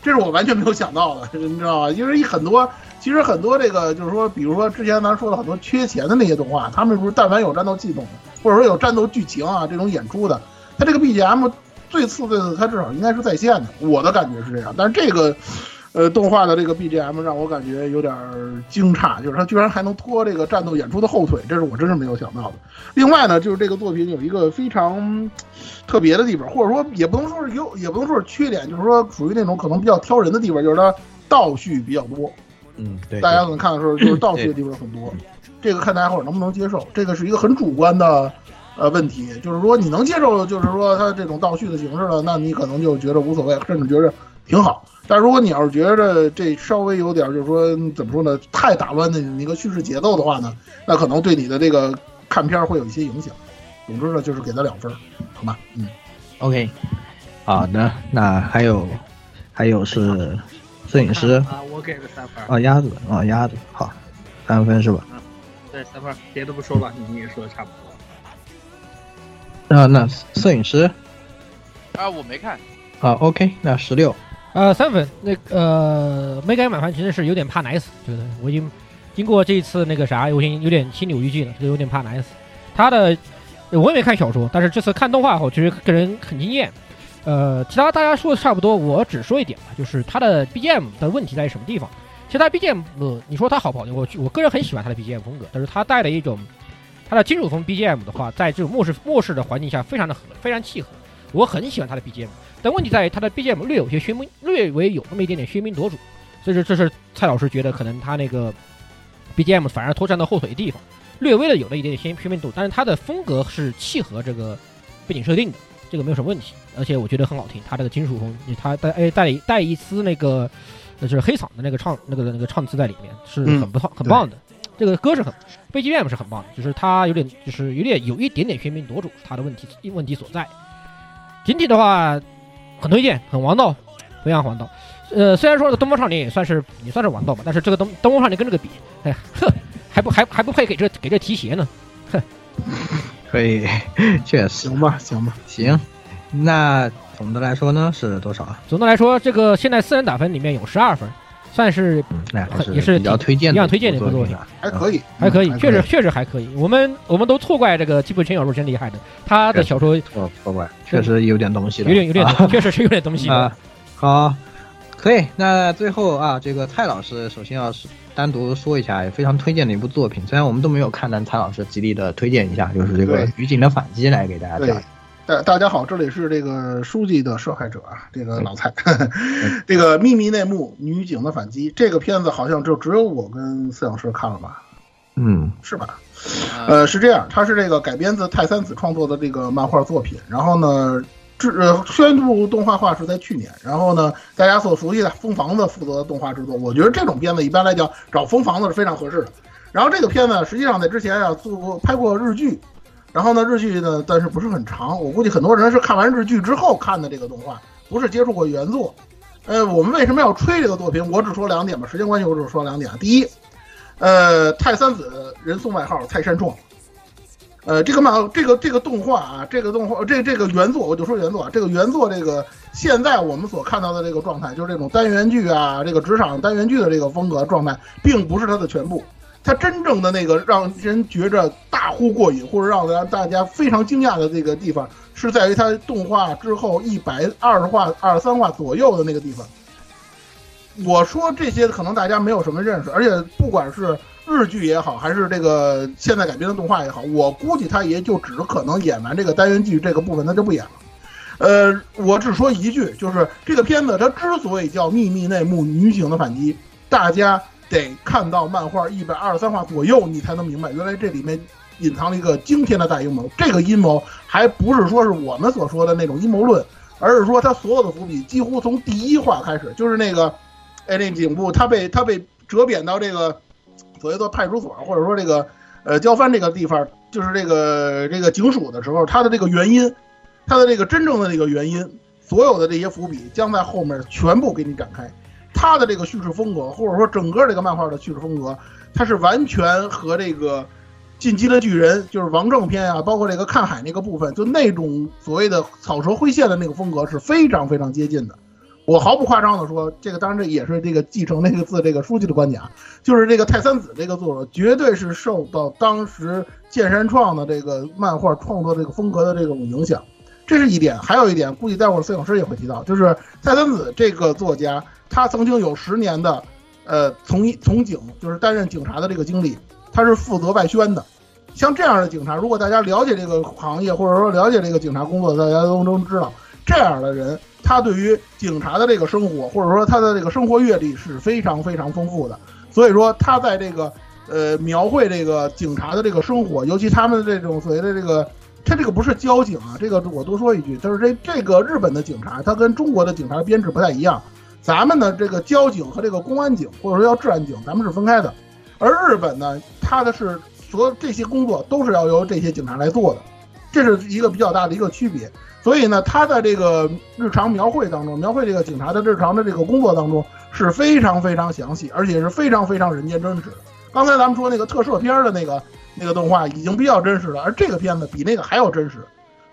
这是我完全没有想到的，你知道吧？因为很多其实很多这个就是说，比如说之前咱说的很多缺钱的那些动画，他们不是但凡有战斗系统或者说有战斗剧情啊这种演出的，它这个 BGM。最次的，它至少应该是在线的，我的感觉是这样。但是这个，呃，动画的这个 BGM 让我感觉有点惊诧，就是它居然还能拖这个战斗演出的后腿，这是我真是没有想到的。另外呢，就是这个作品有一个非常特别的地方，或者说也不能说是优，也不能说是缺点，就是说属于那种可能比较挑人的地方，就是它倒叙比较多。嗯，对。大家可能看的时候，就是倒叙的地方很多，这个看大家伙儿能不能接受。这个是一个很主观的。呃，问题就是说，你能接受，就是说它这种倒叙的形式了，那你可能就觉得无所谓，甚至觉得挺好。但如果你要是觉得这稍微有点，就是说怎么说呢，太打乱的那个叙事节奏的话呢，那可能对你的这个看片会有一些影响。总之呢，就是给他两分，好吗？嗯，OK，好的，那还有还有是摄影师啊，我给了三分啊，鸭子啊，鸭子，好，三分是吧？对，三分，别的不说了，你也说的差不多。啊，那摄影师啊，我没看。啊，OK，那十六。呃，三分。那呃，没改满分，其实是有点怕奶死，觉得我已经经过这一次那个啥，我已经有点心有余悸了，就有点怕奶死。他的我也没看小说，但是这次看动画后，其实个人很惊艳。呃，其他大家说的差不多，我只说一点吧，就是他的 BGM 的问题在于什么地方？其实他 BGM，呃，你说他好不好听？我我个人很喜欢他的 BGM 风格，但是他带了一种他的金属风 BGM 的话，在这种末世末世的环境下，非常的合，非常契合。我很喜欢他的 BGM，但问题在于他的 BGM 略有些喧宾，略微有那么一点点喧宾夺主，所以说这是蔡老师觉得可能他那个 BGM 反而拖占到后腿的地方，略微的有了一点点喧喧宾夺主，但是他的风格是契合这个背景设定的。这个没有什么问题，而且我觉得很好听。他这个金属风，他带哎带带一丝那个，就是黑嗓的那个唱那个那个唱词在里面，是很不错很棒的。这个歌是很，BGM 是很棒的，就是他有点就是有点有一点点喧宾夺主，他的问题问题所在。整体的话，很推荐，很王道，非常王道。呃，虽然说《东方少年》也算是也算是王道吧，但是这个东东方少年跟这个比，哎，哼，还不还还不配给这给这提鞋呢，哼。可以，确实行吧，行吧，行。那总的来说呢是多少啊？总的来说，这个现在四人打分里面有十二分，算是也是比较推荐、比较推荐的一部作品，还可以，还可以，确实确实还可以。我们我们都错怪这个基本全小说真厉害的，他的小说错错怪，确实有点东西的，有点有点，确实是有点东西啊。好，可以。那最后啊，这个蔡老师首先要是。单独说一下，也非常推荐的一部作品。虽然我们都没有看，但蔡老师极力的推荐一下，就是这个《女警的反击》来给大家讲。大大家好，这里是这个书记的受害者啊，这个老蔡。这个秘密内幕，《女警的反击》这个片子好像就只有我跟饲养师看了吧？嗯，是吧？呃，是这样，它是这个改编自泰三子创作的这个漫画作品，然后呢。制呃宣布动画化是在去年，然后呢，大家所熟悉的疯房子负责动画制作。我觉得这种片子一般来讲找疯房子是非常合适的。然后这个片子实际上在之前啊做过拍过日剧，然后呢日剧呢但是不是很长，我估计很多人是看完日剧之后看的这个动画，不是接触过原作。呃，我们为什么要吹这个作品？我只说两点吧，时间关系我只说两点。第一，呃，泰三子人送外号泰山壮。呃，这个漫这个这个动画啊，这个动画这这个原作，我就说原作啊，这个原作这个现在我们所看到的这个状态，就是这种单元剧啊，这个职场单元剧的这个风格状态，并不是它的全部。它真正的那个让人觉着大呼过瘾，或者让大大家非常惊讶的这个地方，是在于它动画之后一百二十话、二十三话左右的那个地方。我说这些可能大家没有什么认识，而且不管是。日剧也好，还是这个现在改编的动画也好，我估计他也就只可能演完这个单元剧这个部分，他就不演了。呃，我只说一句，就是这个片子它之所以叫秘密内幕女警的反击，大家得看到漫画一百二十三话左右，你才能明白，原来这里面隐藏了一个惊天的大阴谋。这个阴谋还不是说是我们所说的那种阴谋论，而是说他所有的伏笔几乎从第一话开始，就是那个，哎，那警部他被他被折贬到这个。所谓的派出所，或者说这个，呃，交番这个地方，就是这个这个警署的时候，他的这个原因，他的这个真正的这个原因，所有的这些伏笔将在后面全部给你展开。他的这个叙事风格，或者说整个这个漫画的叙事风格，它是完全和这个《进击的巨人》就是王正篇啊，包括这个看海那个部分，就那种所谓的草蛇灰线的那个风格是非常非常接近的。我毫不夸张的说，这个当然这也是这个继承那个字这个书记的观点啊，就是这个泰三子这个作者绝对是受到当时剑山创的这个漫画创作这个风格的这种影响，这是一点。还有一点，估计待会儿摄影师也会提到，就是泰三子这个作家，他曾经有十年的，呃，从从警就是担任警察的这个经历，他是负责外宣的。像这样的警察，如果大家了解这个行业，或者说了解这个警察工作，大家都都知道，这样的人。他对于警察的这个生活，或者说他的这个生活阅历是非常非常丰富的，所以说他在这个呃描绘这个警察的这个生活，尤其他们的这种所谓的这个，他这个不是交警啊，这个我多说一句，就是这这个日本的警察，他跟中国的警察编制不太一样，咱们呢这个交警和这个公安警或者说叫治安警，咱们是分开的，而日本呢，他的是所有这些工作都是要由这些警察来做的，这是一个比较大的一个区别。所以呢，他在这个日常描绘当中，描绘这个警察的日常的这个工作当中是非常非常详细，而且是非常非常人间真实的。刚才咱们说那个特摄片的那个那个动画已经比较真实了，而这个片子比那个还要真实。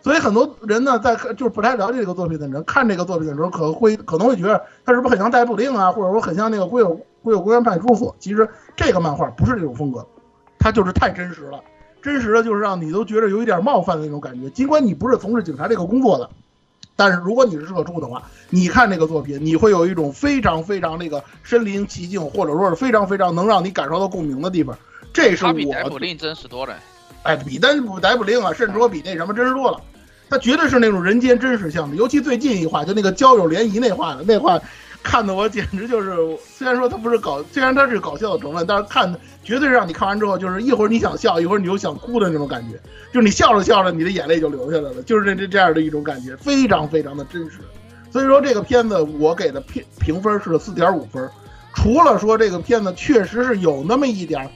所以很多人呢，在看就是不太了解这个作品的人，看这个作品的时候，可能会可能会觉得它是不是很像逮捕令啊，或者说很像那个龟有龟有公园派出所。其实这个漫画不是这种风格，它就是太真实了，真实的就是让你都觉得有一点冒犯的那种感觉。尽管你不是从事警察这个工作的，但是如果你是社畜的话，你看这个作品，你会有一种非常非常那个身临其境，或者说是非常非常能让你感受到共鸣的地方。这是我比逮捕令真实多了。哎，比逮捕逮捕令啊，甚至说比那什么真实多了。他绝对是那种人间真实向的，尤其最近一话，就那个交友联谊那话的，那话看的我简直就是，虽然说他不是搞，虽然他是搞笑的成分，但是看的绝对让你看完之后，就是一会儿你想笑，一会儿你又想哭的那种感觉，就是你笑着笑着，你的眼泪就流下来了，就是这这这样的一种感觉，非常非常的真实。所以说这个片子我给的评评分是四点五分，除了说这个片子确实是有那么一点。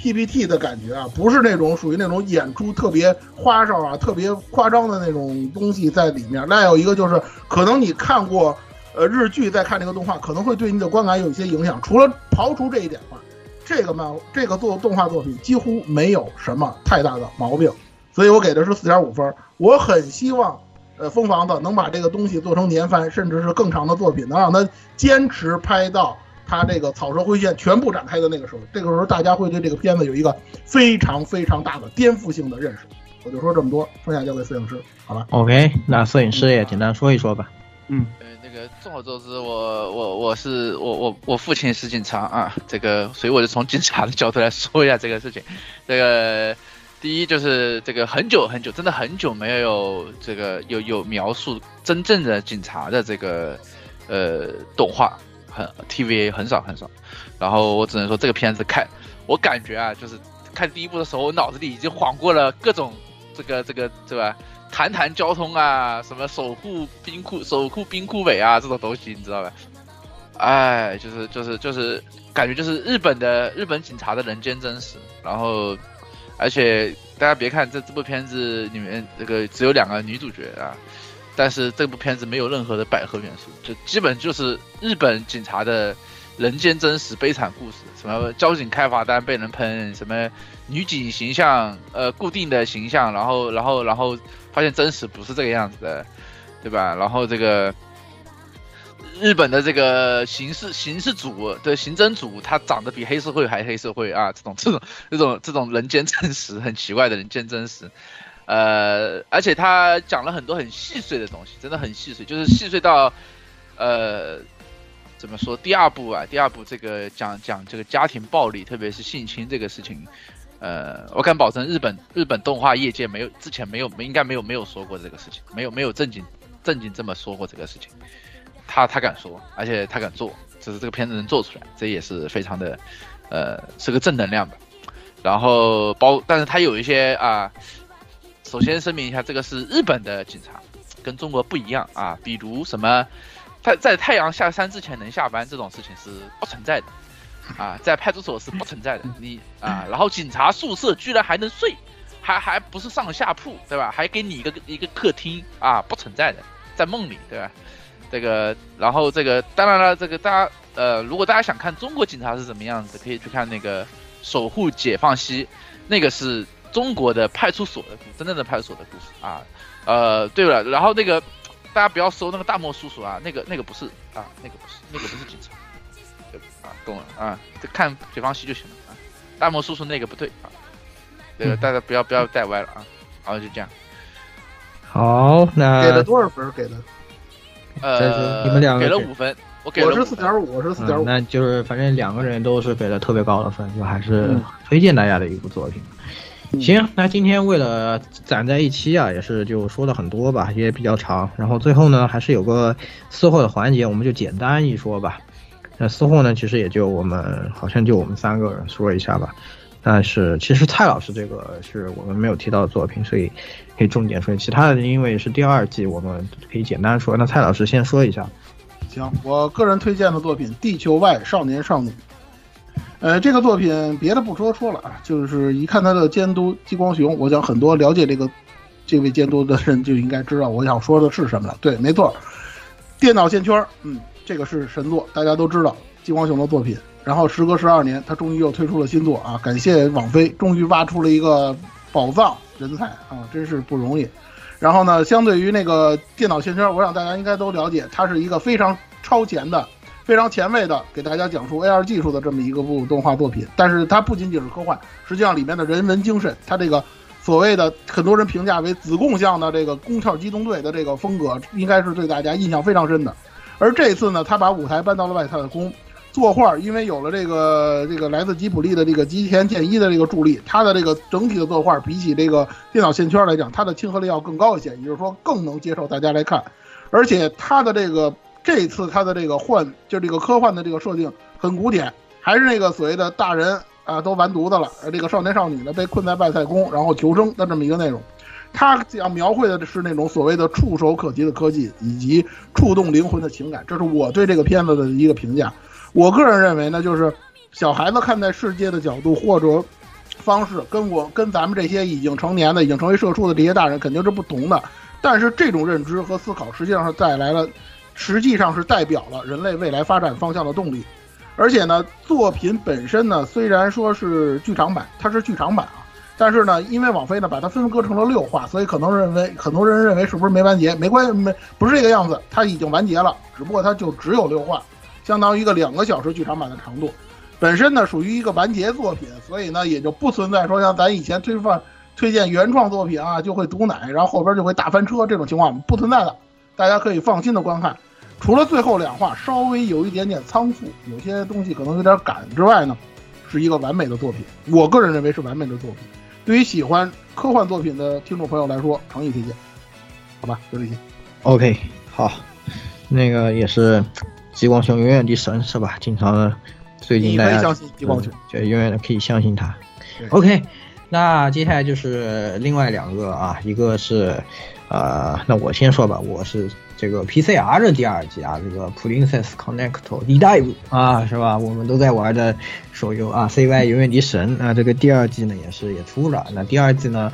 PPT 的感觉啊，不是那种属于那种演出特别花哨啊、特别夸张的那种东西在里面。再有一个就是，可能你看过呃日剧，再看这个动画，可能会对你的观感有一些影响。除了刨除这一点的话，这个漫这个做动画作品几乎没有什么太大的毛病，所以我给的是四点五分。我很希望呃疯房子能把这个东西做成年番，甚至是更长的作品，能让他坚持拍到。他这个草蛇灰线全部展开的那个时候，这个时候大家会对这个片子有一个非常非常大的颠覆性的认识。我就说这么多，剩下交给摄影师，好吧？OK，那摄影师也简单说一说吧。嗯，呃，那个众所周知，我我我是我我我父亲是警察啊，这个所以我就从警察的角度来说一下这个事情。这个第一就是这个很久很久，真的很久没有这个有有描述真正的警察的这个呃动画。很 TVA 很少很少，然后我只能说这个片子看，我感觉啊，就是看第一部的时候，我脑子里已经晃过了各种这个这个对吧？谈谈交通啊，什么守护冰库、守护冰库尾啊这种东西，你知道吧？哎，就是就是就是感觉就是日本的日本警察的人间真实，然后而且大家别看这这部片子里面这个只有两个女主角啊。但是这部片子没有任何的百合元素，就基本就是日本警察的人间真实悲惨故事，什么交警开罚单被人喷，什么女警形象呃固定的形象，然后然后然后发现真实不是这个样子的，对吧？然后这个日本的这个刑事刑事组的刑侦组，他长得比黑社会还黑社会啊！这种这种这种这种人间真实很奇怪的人间真实。呃，而且他讲了很多很细碎的东西，真的很细碎，就是细碎到，呃，怎么说？第二部啊，第二部这个讲讲这个家庭暴力，特别是性侵这个事情，呃，我敢保证日本日本动画业界没有之前没有应该没有没有说过这个事情，没有没有正经正经这么说过这个事情，他他敢说，而且他敢做，就是这个片子能做出来，这也是非常的，呃，是个正能量吧。然后包，但是他有一些啊。首先声明一下，这个是日本的警察，跟中国不一样啊。比如什么，在在太阳下山之前能下班这种事情是不存在的，啊，在派出所是不存在的。你啊，然后警察宿舍居然还能睡，还还不是上下铺，对吧？还给你一个一个客厅啊，不存在的，在梦里，对吧？这个，然后这个，当然了，这个大家呃，如果大家想看中国警察是什么样子，可以去看那个《守护解放西》，那个是。中国的派出所的故事，真正的派出所的故事啊，呃，对了，然后那个大家不要搜那个大漠叔叔啊，那个那个不是啊，那个不是，那个不是警察，啊，懂了啊，看解放西就行了啊，大漠叔叔那个不对啊，这个大家不要不要带歪了啊，好就这样，好，那给了多少分？给的？呃，你们两个给。了五分，我给了是四点五，我是四点五，那就是反正两个人都是给了特别高的分，就还是推荐大家的一部作品。行，那今天为了攒在一期啊，也是就说了很多吧，也比较长。然后最后呢，还是有个私货的环节，我们就简单一说吧。那私货呢，其实也就我们好像就我们三个人说一下吧。但是其实蔡老师这个是我们没有提到的作品，所以可以重点说。其他的因为是第二季，我们可以简单说。那蔡老师先说一下。行，我个人推荐的作品《地球外少年少女》。呃，这个作品别的不说说了啊，就是一看他的监督激光熊，我想很多了解这个这位监督的人就应该知道我想说的是什么了。对，没错，电脑线圈，嗯，这个是神作，大家都知道激光熊的作品。然后时隔十二年，他终于又推出了新作啊，感谢网飞，终于挖出了一个宝藏人才啊，真是不容易。然后呢，相对于那个电脑线圈，我想大家应该都了解，它是一个非常超前的、非常前卫的，给大家讲述 AR 技术的这么一个部动画作品。但是它不仅仅是科幻，实际上里面的人文精神，它这个所谓的很多人评价为子贡像的这个宫壳机动队的这个风格，应该是对大家印象非常深的。而这次呢，他把舞台搬到了外太空。作画，因为有了这个这个来自吉卜力的这个吉田健一的这个助力，它的这个整体的作画比起这个电脑线圈来讲，它的亲和力要更高一些，也就是说更能接受大家来看。而且它的这个这次它的这个幻，就这个科幻的这个设定很古典，还是那个所谓的大人啊都完犊子了，而这个少年少女呢被困在外太空，然后求生的这么一个内容。他要描绘的是那种所谓的触手可及的科技以及触动灵魂的情感，这是我对这个片子的一个评价。我个人认为呢，就是小孩子看待世界的角度或者方式，跟我跟咱们这些已经成年的、已经成为社畜的这些大人肯定是不同的。但是这种认知和思考，实际上是带来了，实际上是代表了人类未来发展方向的动力。而且呢，作品本身呢，虽然说是剧场版，它是剧场版啊，但是呢，因为网飞呢把它分割成了六话，所以可能认为很多人认为是不是没完结？没关系，没不是这个样子，它已经完结了，只不过它就只有六话。相当于一个两个小时剧场版的长度，本身呢属于一个完结作品，所以呢也就不存在说像咱以前推放推荐原创作品啊就会毒奶，然后后边就会大翻车这种情况不存在的，大家可以放心的观看。除了最后两话稍微有一点点仓促，有些东西可能有点赶之外呢，是一个完美的作品。我个人认为是完美的作品。对于喜欢科幻作品的听众朋友来说，诚意推荐。好吧，就这些。OK，好，那个也是。极光熊永远的神是吧？经常最近大家相信激光熊，就永远的可以相信他。OK，那接下来就是另外两个啊，一个是呃，那我先说吧，我是这个 PCR 的第二季啊，这个 Princess Connect d i v e 啊，是吧？我们都在玩的手游啊，CY 永远的神啊，这个第二季呢也是也出了。那第二季呢，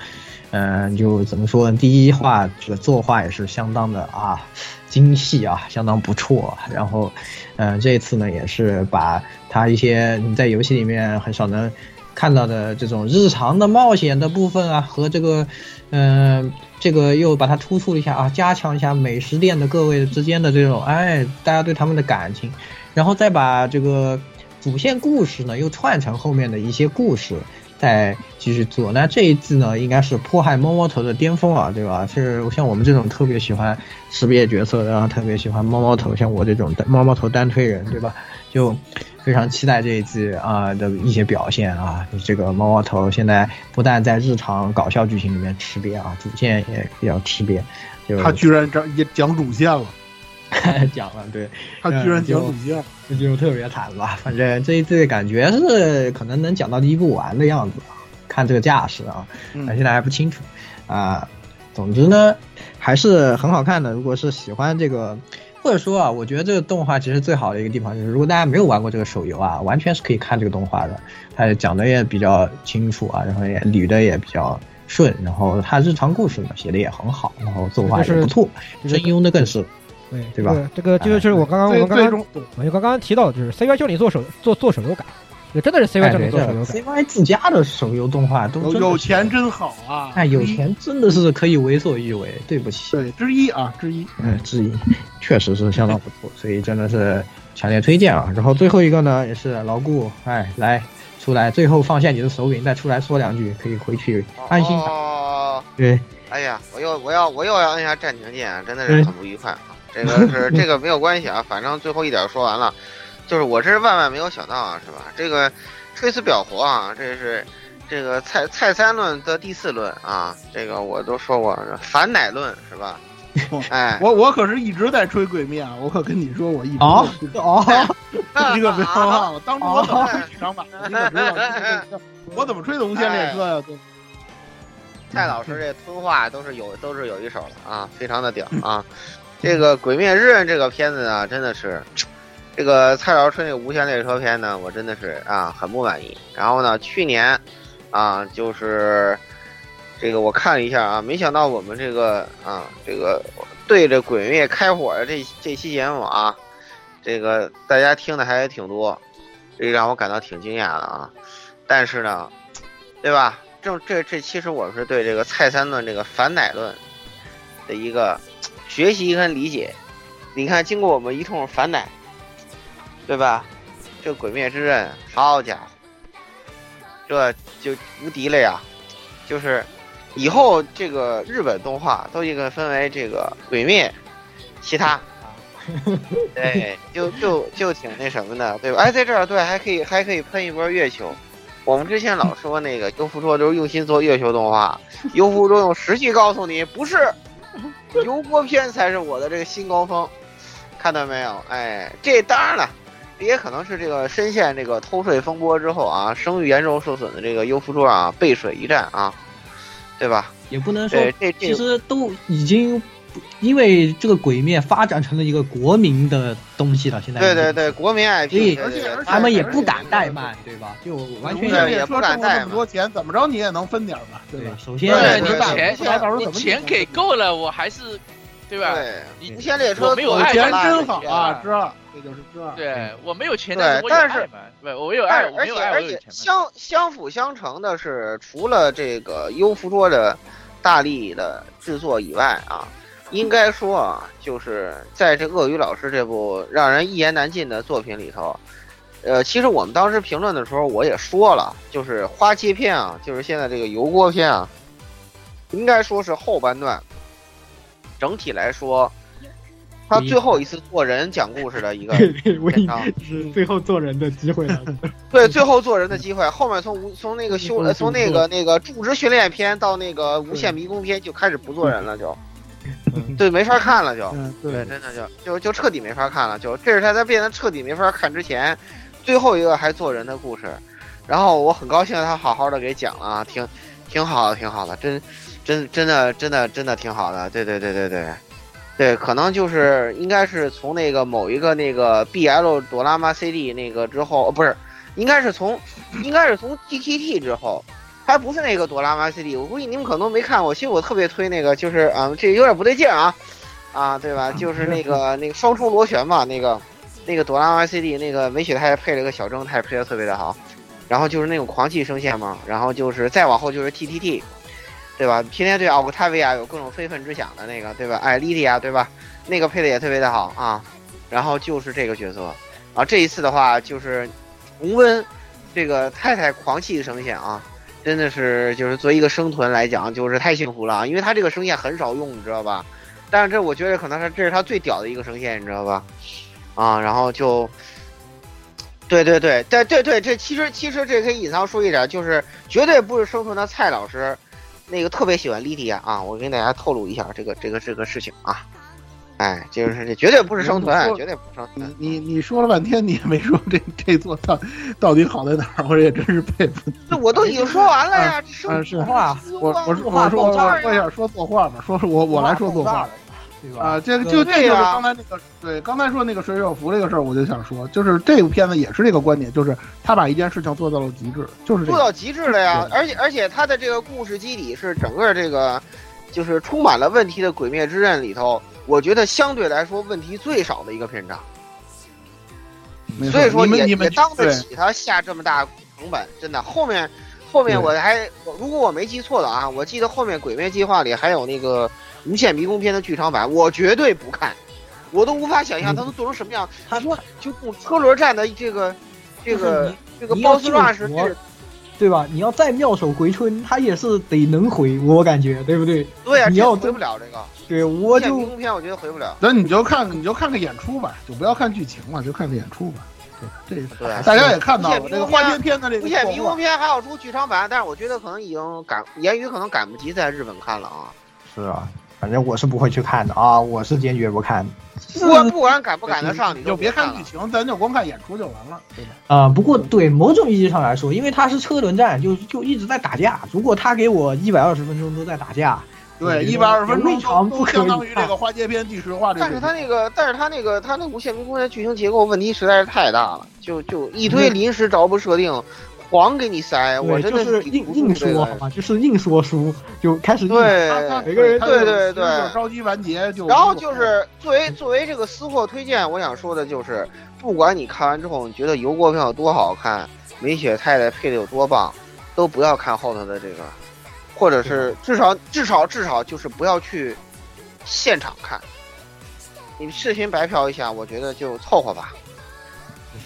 嗯，就怎么说呢？第一话这个作画也是相当的啊。精细啊，相当不错。然后，嗯，这次呢，也是把它一些你在游戏里面很少能看到的这种日常的冒险的部分啊，和这个，嗯，这个又把它突出一下啊，加强一下美食店的各位之间的这种，哎，大家对他们的感情，然后再把这个主线故事呢，又串成后面的一些故事。再继续做，那这一次呢，应该是迫害猫猫头的巅峰啊，对吧？是像我们这种特别喜欢识别角色，然后特别喜欢猫猫头，像我这种猫猫头单推人，对吧？就非常期待这一季啊的一些表现啊。这个猫猫头现在不但在日常搞笑剧情里面吃瘪啊，主线也比较吃瘪。就他居然讲也讲主线了。讲了，对他居然讲主线，这就特别惨吧。反正这一次感觉是可能能讲到第一部完的样子，看这个架势啊，那现在还不清楚啊。总之呢，还是很好看的。如果是喜欢这个，或者说啊，我觉得这个动画其实最好的一个地方就是，如果大家没有玩过这个手游啊，完全是可以看这个动画的。它讲的也比较清楚啊，然后也捋的也比较顺，然后它日常故事呢写的也很好，然后作画也不错，声优的更是。对对吧？这个就是我刚刚我们刚刚我就刚刚提到，就是 CY 教你做手做做手游改，就真的是 CY 做手游改。CY 自家的手游动画都有钱真好啊！哎，有钱真的是可以为所欲为。对不起，对之一啊之一，嗯之一，确实是相当不错，所以真的是强烈推荐啊！然后最后一个呢，也是牢固，哎，来出来，最后放下你的手柄，再出来说两句，可以回去安心打。对，哎呀，我又我要我又要按下暂停键，真的是很不愉快啊！这个是 这个没有关系啊，反正最后一点说完了，就是我这是万万没有想到啊，是吧？这个吹死表活啊，这是这个蔡蔡三论的第四论啊，这个我都说过反奶论是吧？哎，我我可是一直在吹鬼灭啊，我可跟你说我一直哦哦，这个别忘了，当初我怎么吹剧场版？我怎么吹的无限列车呀？蔡老师这吞话都是有都是有一手的啊，非常的屌啊。这个《鬼灭之刃》这个片子啊，真的是，这个蔡老师吹那个无限列车篇呢，我真的是啊很不满意。然后呢，去年，啊就是这个我看了一下啊，没想到我们这个啊这个对着《鬼灭》开火的这这期节目啊，这个大家听的还挺多，这让我感到挺惊讶的啊。但是呢，对吧？正这这其实我是对这个蔡三论这个反奶论。的一个 学习跟理解。你看，经过我们一通反奶，对吧？这《鬼灭之刃》，好家伙，这就无敌了呀！就是以后这个日本动画都应该分为这个《鬼灭》、其他。对，就就就挺那什么的，对吧？哎，在这儿对，还可以还可以喷一波月球。我们之前老说那个优芙说都是用心做月球动画，优芙说用实际告诉你，不是油锅片才是我的这个新高峰。看到没有？哎，这当然了，也可能是这个深陷这个偷税风波之后啊，声誉严重受损的这个优芙说啊，背水一战啊，对吧？也不能说，这其实都已经。因为这个鬼面发展成了一个国民的东西了，现在对对对，国民 IP，而且他们也不敢怠慢，对吧？就完全也不敢怠慢。这么多钱，怎么着你也能分点吧？对吧？首先，你钱你钱给够了，我还是对吧？对，无限列车没有钱真好啊，知道？这就是这。对我没有钱，对，但是对，我有爱，而且而且相相辅相成的是，除了这个优芙说的大力的制作以外啊。应该说啊，就是在这鳄鱼老师这部让人一言难尽的作品里头，呃，其实我们当时评论的时候我也说了，就是花切片啊，就是现在这个油锅片啊，应该说是后半段，整体来说，他最后一次做人讲故事的一个 篇章，是最后做人的机会了。对，最后做人的机会，后面从无从那个修从那个那个驻职训练篇到那个无限迷宫篇就开始不做人了就。对，没法看了，就对，真的就就就彻底没法看了。就这是他在变得彻底没法看之前，最后一个还做人的故事。然后我很高兴他好好的给讲了，挺挺好的，挺好的，真真真的真的真的挺好的。对对对对对，对，可能就是应该是从那个某一个那个 BL 哆啦 A CD 那个之后，不是，应该是从应该是从 GTT 之后。还不是那个朵拉玛 CD，我估计你们可能都没看过。其实我特别推那个，就是啊，这有点不对劲啊，啊，对吧？就是那个那个双重螺旋嘛，那个那个朵拉玛 CD，那个美雪太配了个小正太，配的特别的好。然后就是那种狂气声线嘛，然后就是再往后就是 TTT，对吧？天天对奥克塔维亚有各种非分之想的那个，对吧？哎，莉莉亚，对吧？那个配的也特别的好啊。然后就是这个角色啊，这一次的话就是重温这个太太狂气的声线啊。真的是，就是作为一个生存来讲，就是太幸福了啊，因为他这个声线很少用，你知道吧？但是这我觉得可能是这是他最屌的一个声线，你知道吧？啊，然后就，对对对对对对，这其实其实这可以隐藏说一点，就是绝对不是生存的蔡老师，那个特别喜欢莉迪亚啊，我跟大家透露一下这个这个这个事情啊。哎，就是这绝对不是生存，绝对不是生存。你你说了半天，你也没说这这座到到底好在哪儿，我也真是佩服。这我都已经说完了呀，这是话，我我我说我说一下说错话吧，说我我来说作画，对吧？啊，这个就这就是刚才那个对刚才说那个水手服这个事儿，我就想说，就是这部片子也是这个观点，就是他把一件事情做到了极致，就是做到极致了呀。而且而且他的这个故事基底是整个这个就是充满了问题的《鬼灭之刃》里头。我觉得相对来说问题最少的一个篇章，所以说也也当得起他下这么大成本，真的。后面后面我还如果我没记错的啊，我记得后面《鬼灭计划》里还有那个无限迷宫篇的剧场版，我绝对不看，我都无法想象他能做成什么样。他说就用车轮战的这个这个这个 boss rush。对吧？你要再妙手回春，他也是得能回，我感觉，对不对？对呀，你要回不了这个。对，我就影片我觉得回不了。那你就看，你就看个演出吧，就不要看剧情了，就看个演出吧。对，这大家也看到了这个花边片的这个。无限迷宫片还要出剧场版，但是我觉得可能已经赶，言语可能赶不及在日本看了啊。是啊。反正我是不会去看的啊，我是坚决不看。不管不管赶不赶得上，你就别看剧情，咱就光看演出就完了，对吧？啊，不过对某种意义上来说，因为它是车轮战，就就一直在打架。如果他给我一百二十分钟都在打架，对，一百二十分钟都相当于这个花街篇第十话。但是他那个，但是他那个，他那无限迷宫的剧情结构问题实在是太大了，就就一堆临时着不设定。黄给你塞，我真的是硬硬说好吧，就是硬说书，就开始对每个人对对对着急完结就。然后就是作为作为这个私货推荐，我想说的就是，不管你看完之后你觉得油锅票有多好看，梅雪太太配的有多棒，都不要看后头的这个，或者是至少至少至少就是不要去现场看。你视频白嫖一下，我觉得就凑合吧，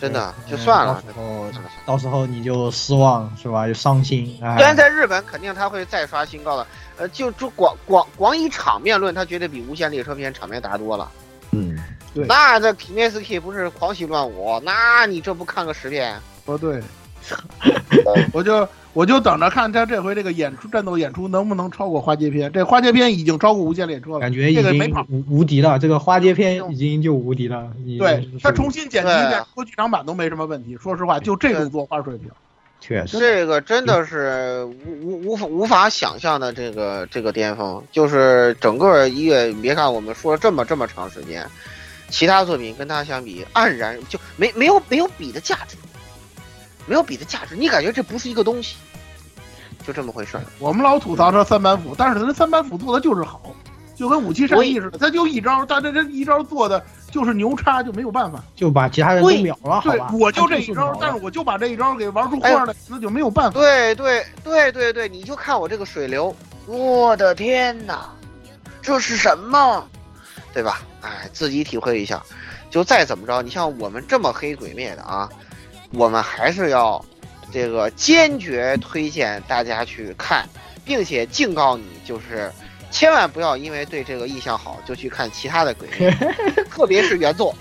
真的就算了。到时候到时候你就失望是吧？就伤心。虽然在日本肯定他会再刷新高的，呃，就就广广广以场面论，他绝对比无限列车篇场面大多了。嗯，对。那这 K.S.K 不是狂喜乱舞？那你这不看个十遍？哦，对。我就我就等着看他这回这个演出战斗演出能不能超过花街篇。这花街篇已经超过无限列车了，感觉已经无无敌了。这个花街篇已经就无敌了。对他重新剪辑一遍说剧场版都没什么问题。说实话，就这种作画水平，确实这个真的是无无无法无法想象的这个这个巅峰。就是整个一月，别看我们说了这么这么长时间，其他作品跟他相比，黯然就没没有没有比的价值。没有比的价值，你感觉这不是一个东西，就这么回事儿。我们老吐槽这三板斧，但是他那三板斧做的就是好，就跟武器善意似的，他就一招，但这这一招做的就是牛叉，就没有办法，就把其他人都秒了，对，我就这一招，但是我就把这一招给玩出花来，那就没有办法。对对对对对，你就看我这个水流，我的天哪，这是什么？对吧？哎，自己体会一下。就再怎么着，你像我们这么黑鬼灭的啊。我们还是要这个坚决推荐大家去看，并且警告你，就是千万不要因为对这个意向好就去看其他的鬼片，特别是原作。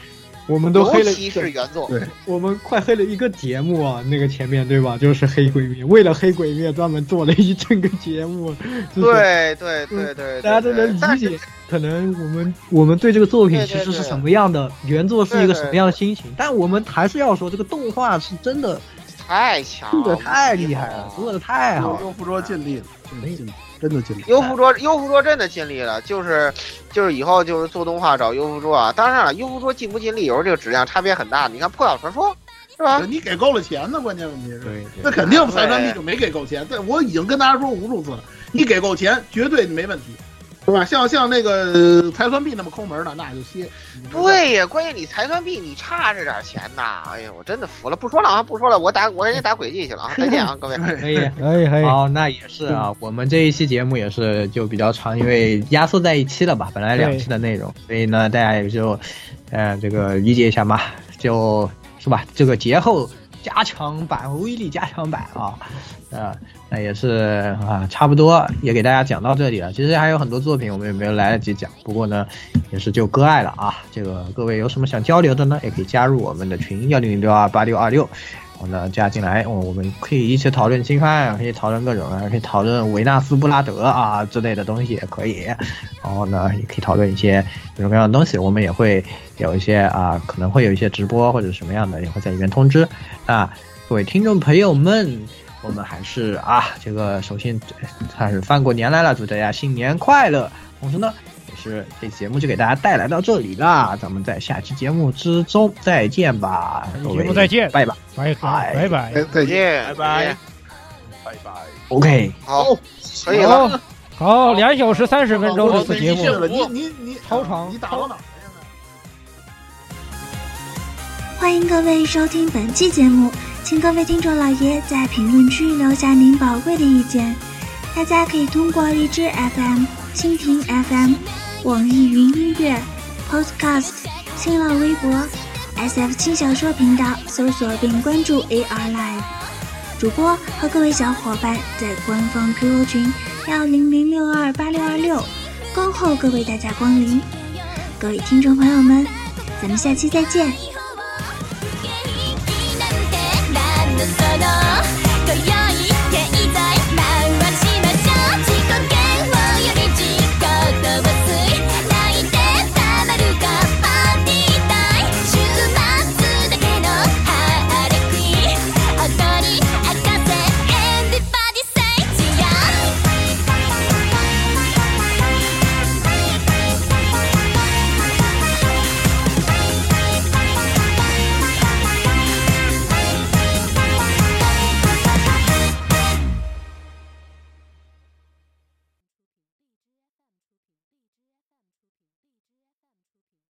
我们都黑了，尤其是原作。对，我们快黑了一个节目啊，那个前面对吧？就是黑鬼灭，为了黑鬼灭专门做了一整个节目。对对对对，大家都能理解。可能我们我们对这个作品其实是什么样的，原作是一个什么样的心情，但我们还是要说，这个动画是真的太强，做的太厉害了，做的太好。优芙卓尽力了，尽力，真的尽力。优芙卓，优芙卓真的尽力了，就是就是以后就是做动画找优芙卓啊。当然了，优芙卓尽不尽力，有时候这个质量差别很大。你看《破晓传说》，是吧？你给够了钱呢，关键问题是，那肯定财团币就没给够钱。对，我已经跟大家说无数次了，你给够钱，绝对没问题。是吧？像像那个财团币那么抠门的，那就歇。对呀，关键你财团币你差这点钱呐！哎呀，我真的服了。不说了啊，不说了，我打我人家打轨迹去了啊！再见啊，各位。可以，可以，可以。好，那也是啊。我们这一期节目也是就比较长，因为压缩在一期了吧？本来两期的内容，所以呢，大家也就，呃，这个理解一下嘛，就是吧？这个节后加强版，威力加强版啊，啊。那也是啊，差不多也给大家讲到这里了。其实还有很多作品我们也没有来得及讲，不过呢，也是就割爱了啊。这个各位有什么想交流的呢，也可以加入我们的群幺零零六二八六二六，然后呢加进来，我我们可以一起讨论新番，可以讨论各种啊，可以讨论维纳斯布拉德啊之类的东西也可以。然后呢，也可以讨论一些各种各样的东西，我们也会有一些啊，可能会有一些直播或者什么样的，也会在里面通知啊，各位听众朋友们。我们还是啊，这个首先算是翻过年来了，祝大家新年快乐。同时呢，是这节目就给大家带来到这里啦，咱们在下期节目之中再见吧，节目再见，拜拜，拜拜，拜拜，再见，拜拜，拜拜。OK，好，可以了，好，两小时三十分钟这次节目，你你你超长，你打到哪？欢迎各位收听本期节目。请各位听众老爷在评论区留下您宝贵的意见。大家可以通过荔枝 FM、蜻蜓 FM、网易云音乐、Podcast、新浪微博、SF 轻小说频道搜索并关注 AR Live 主播和各位小伙伴在官方 QQ 群幺零零六二八六二六恭候各位大驾光临。各位听众朋友们，咱们下期再见。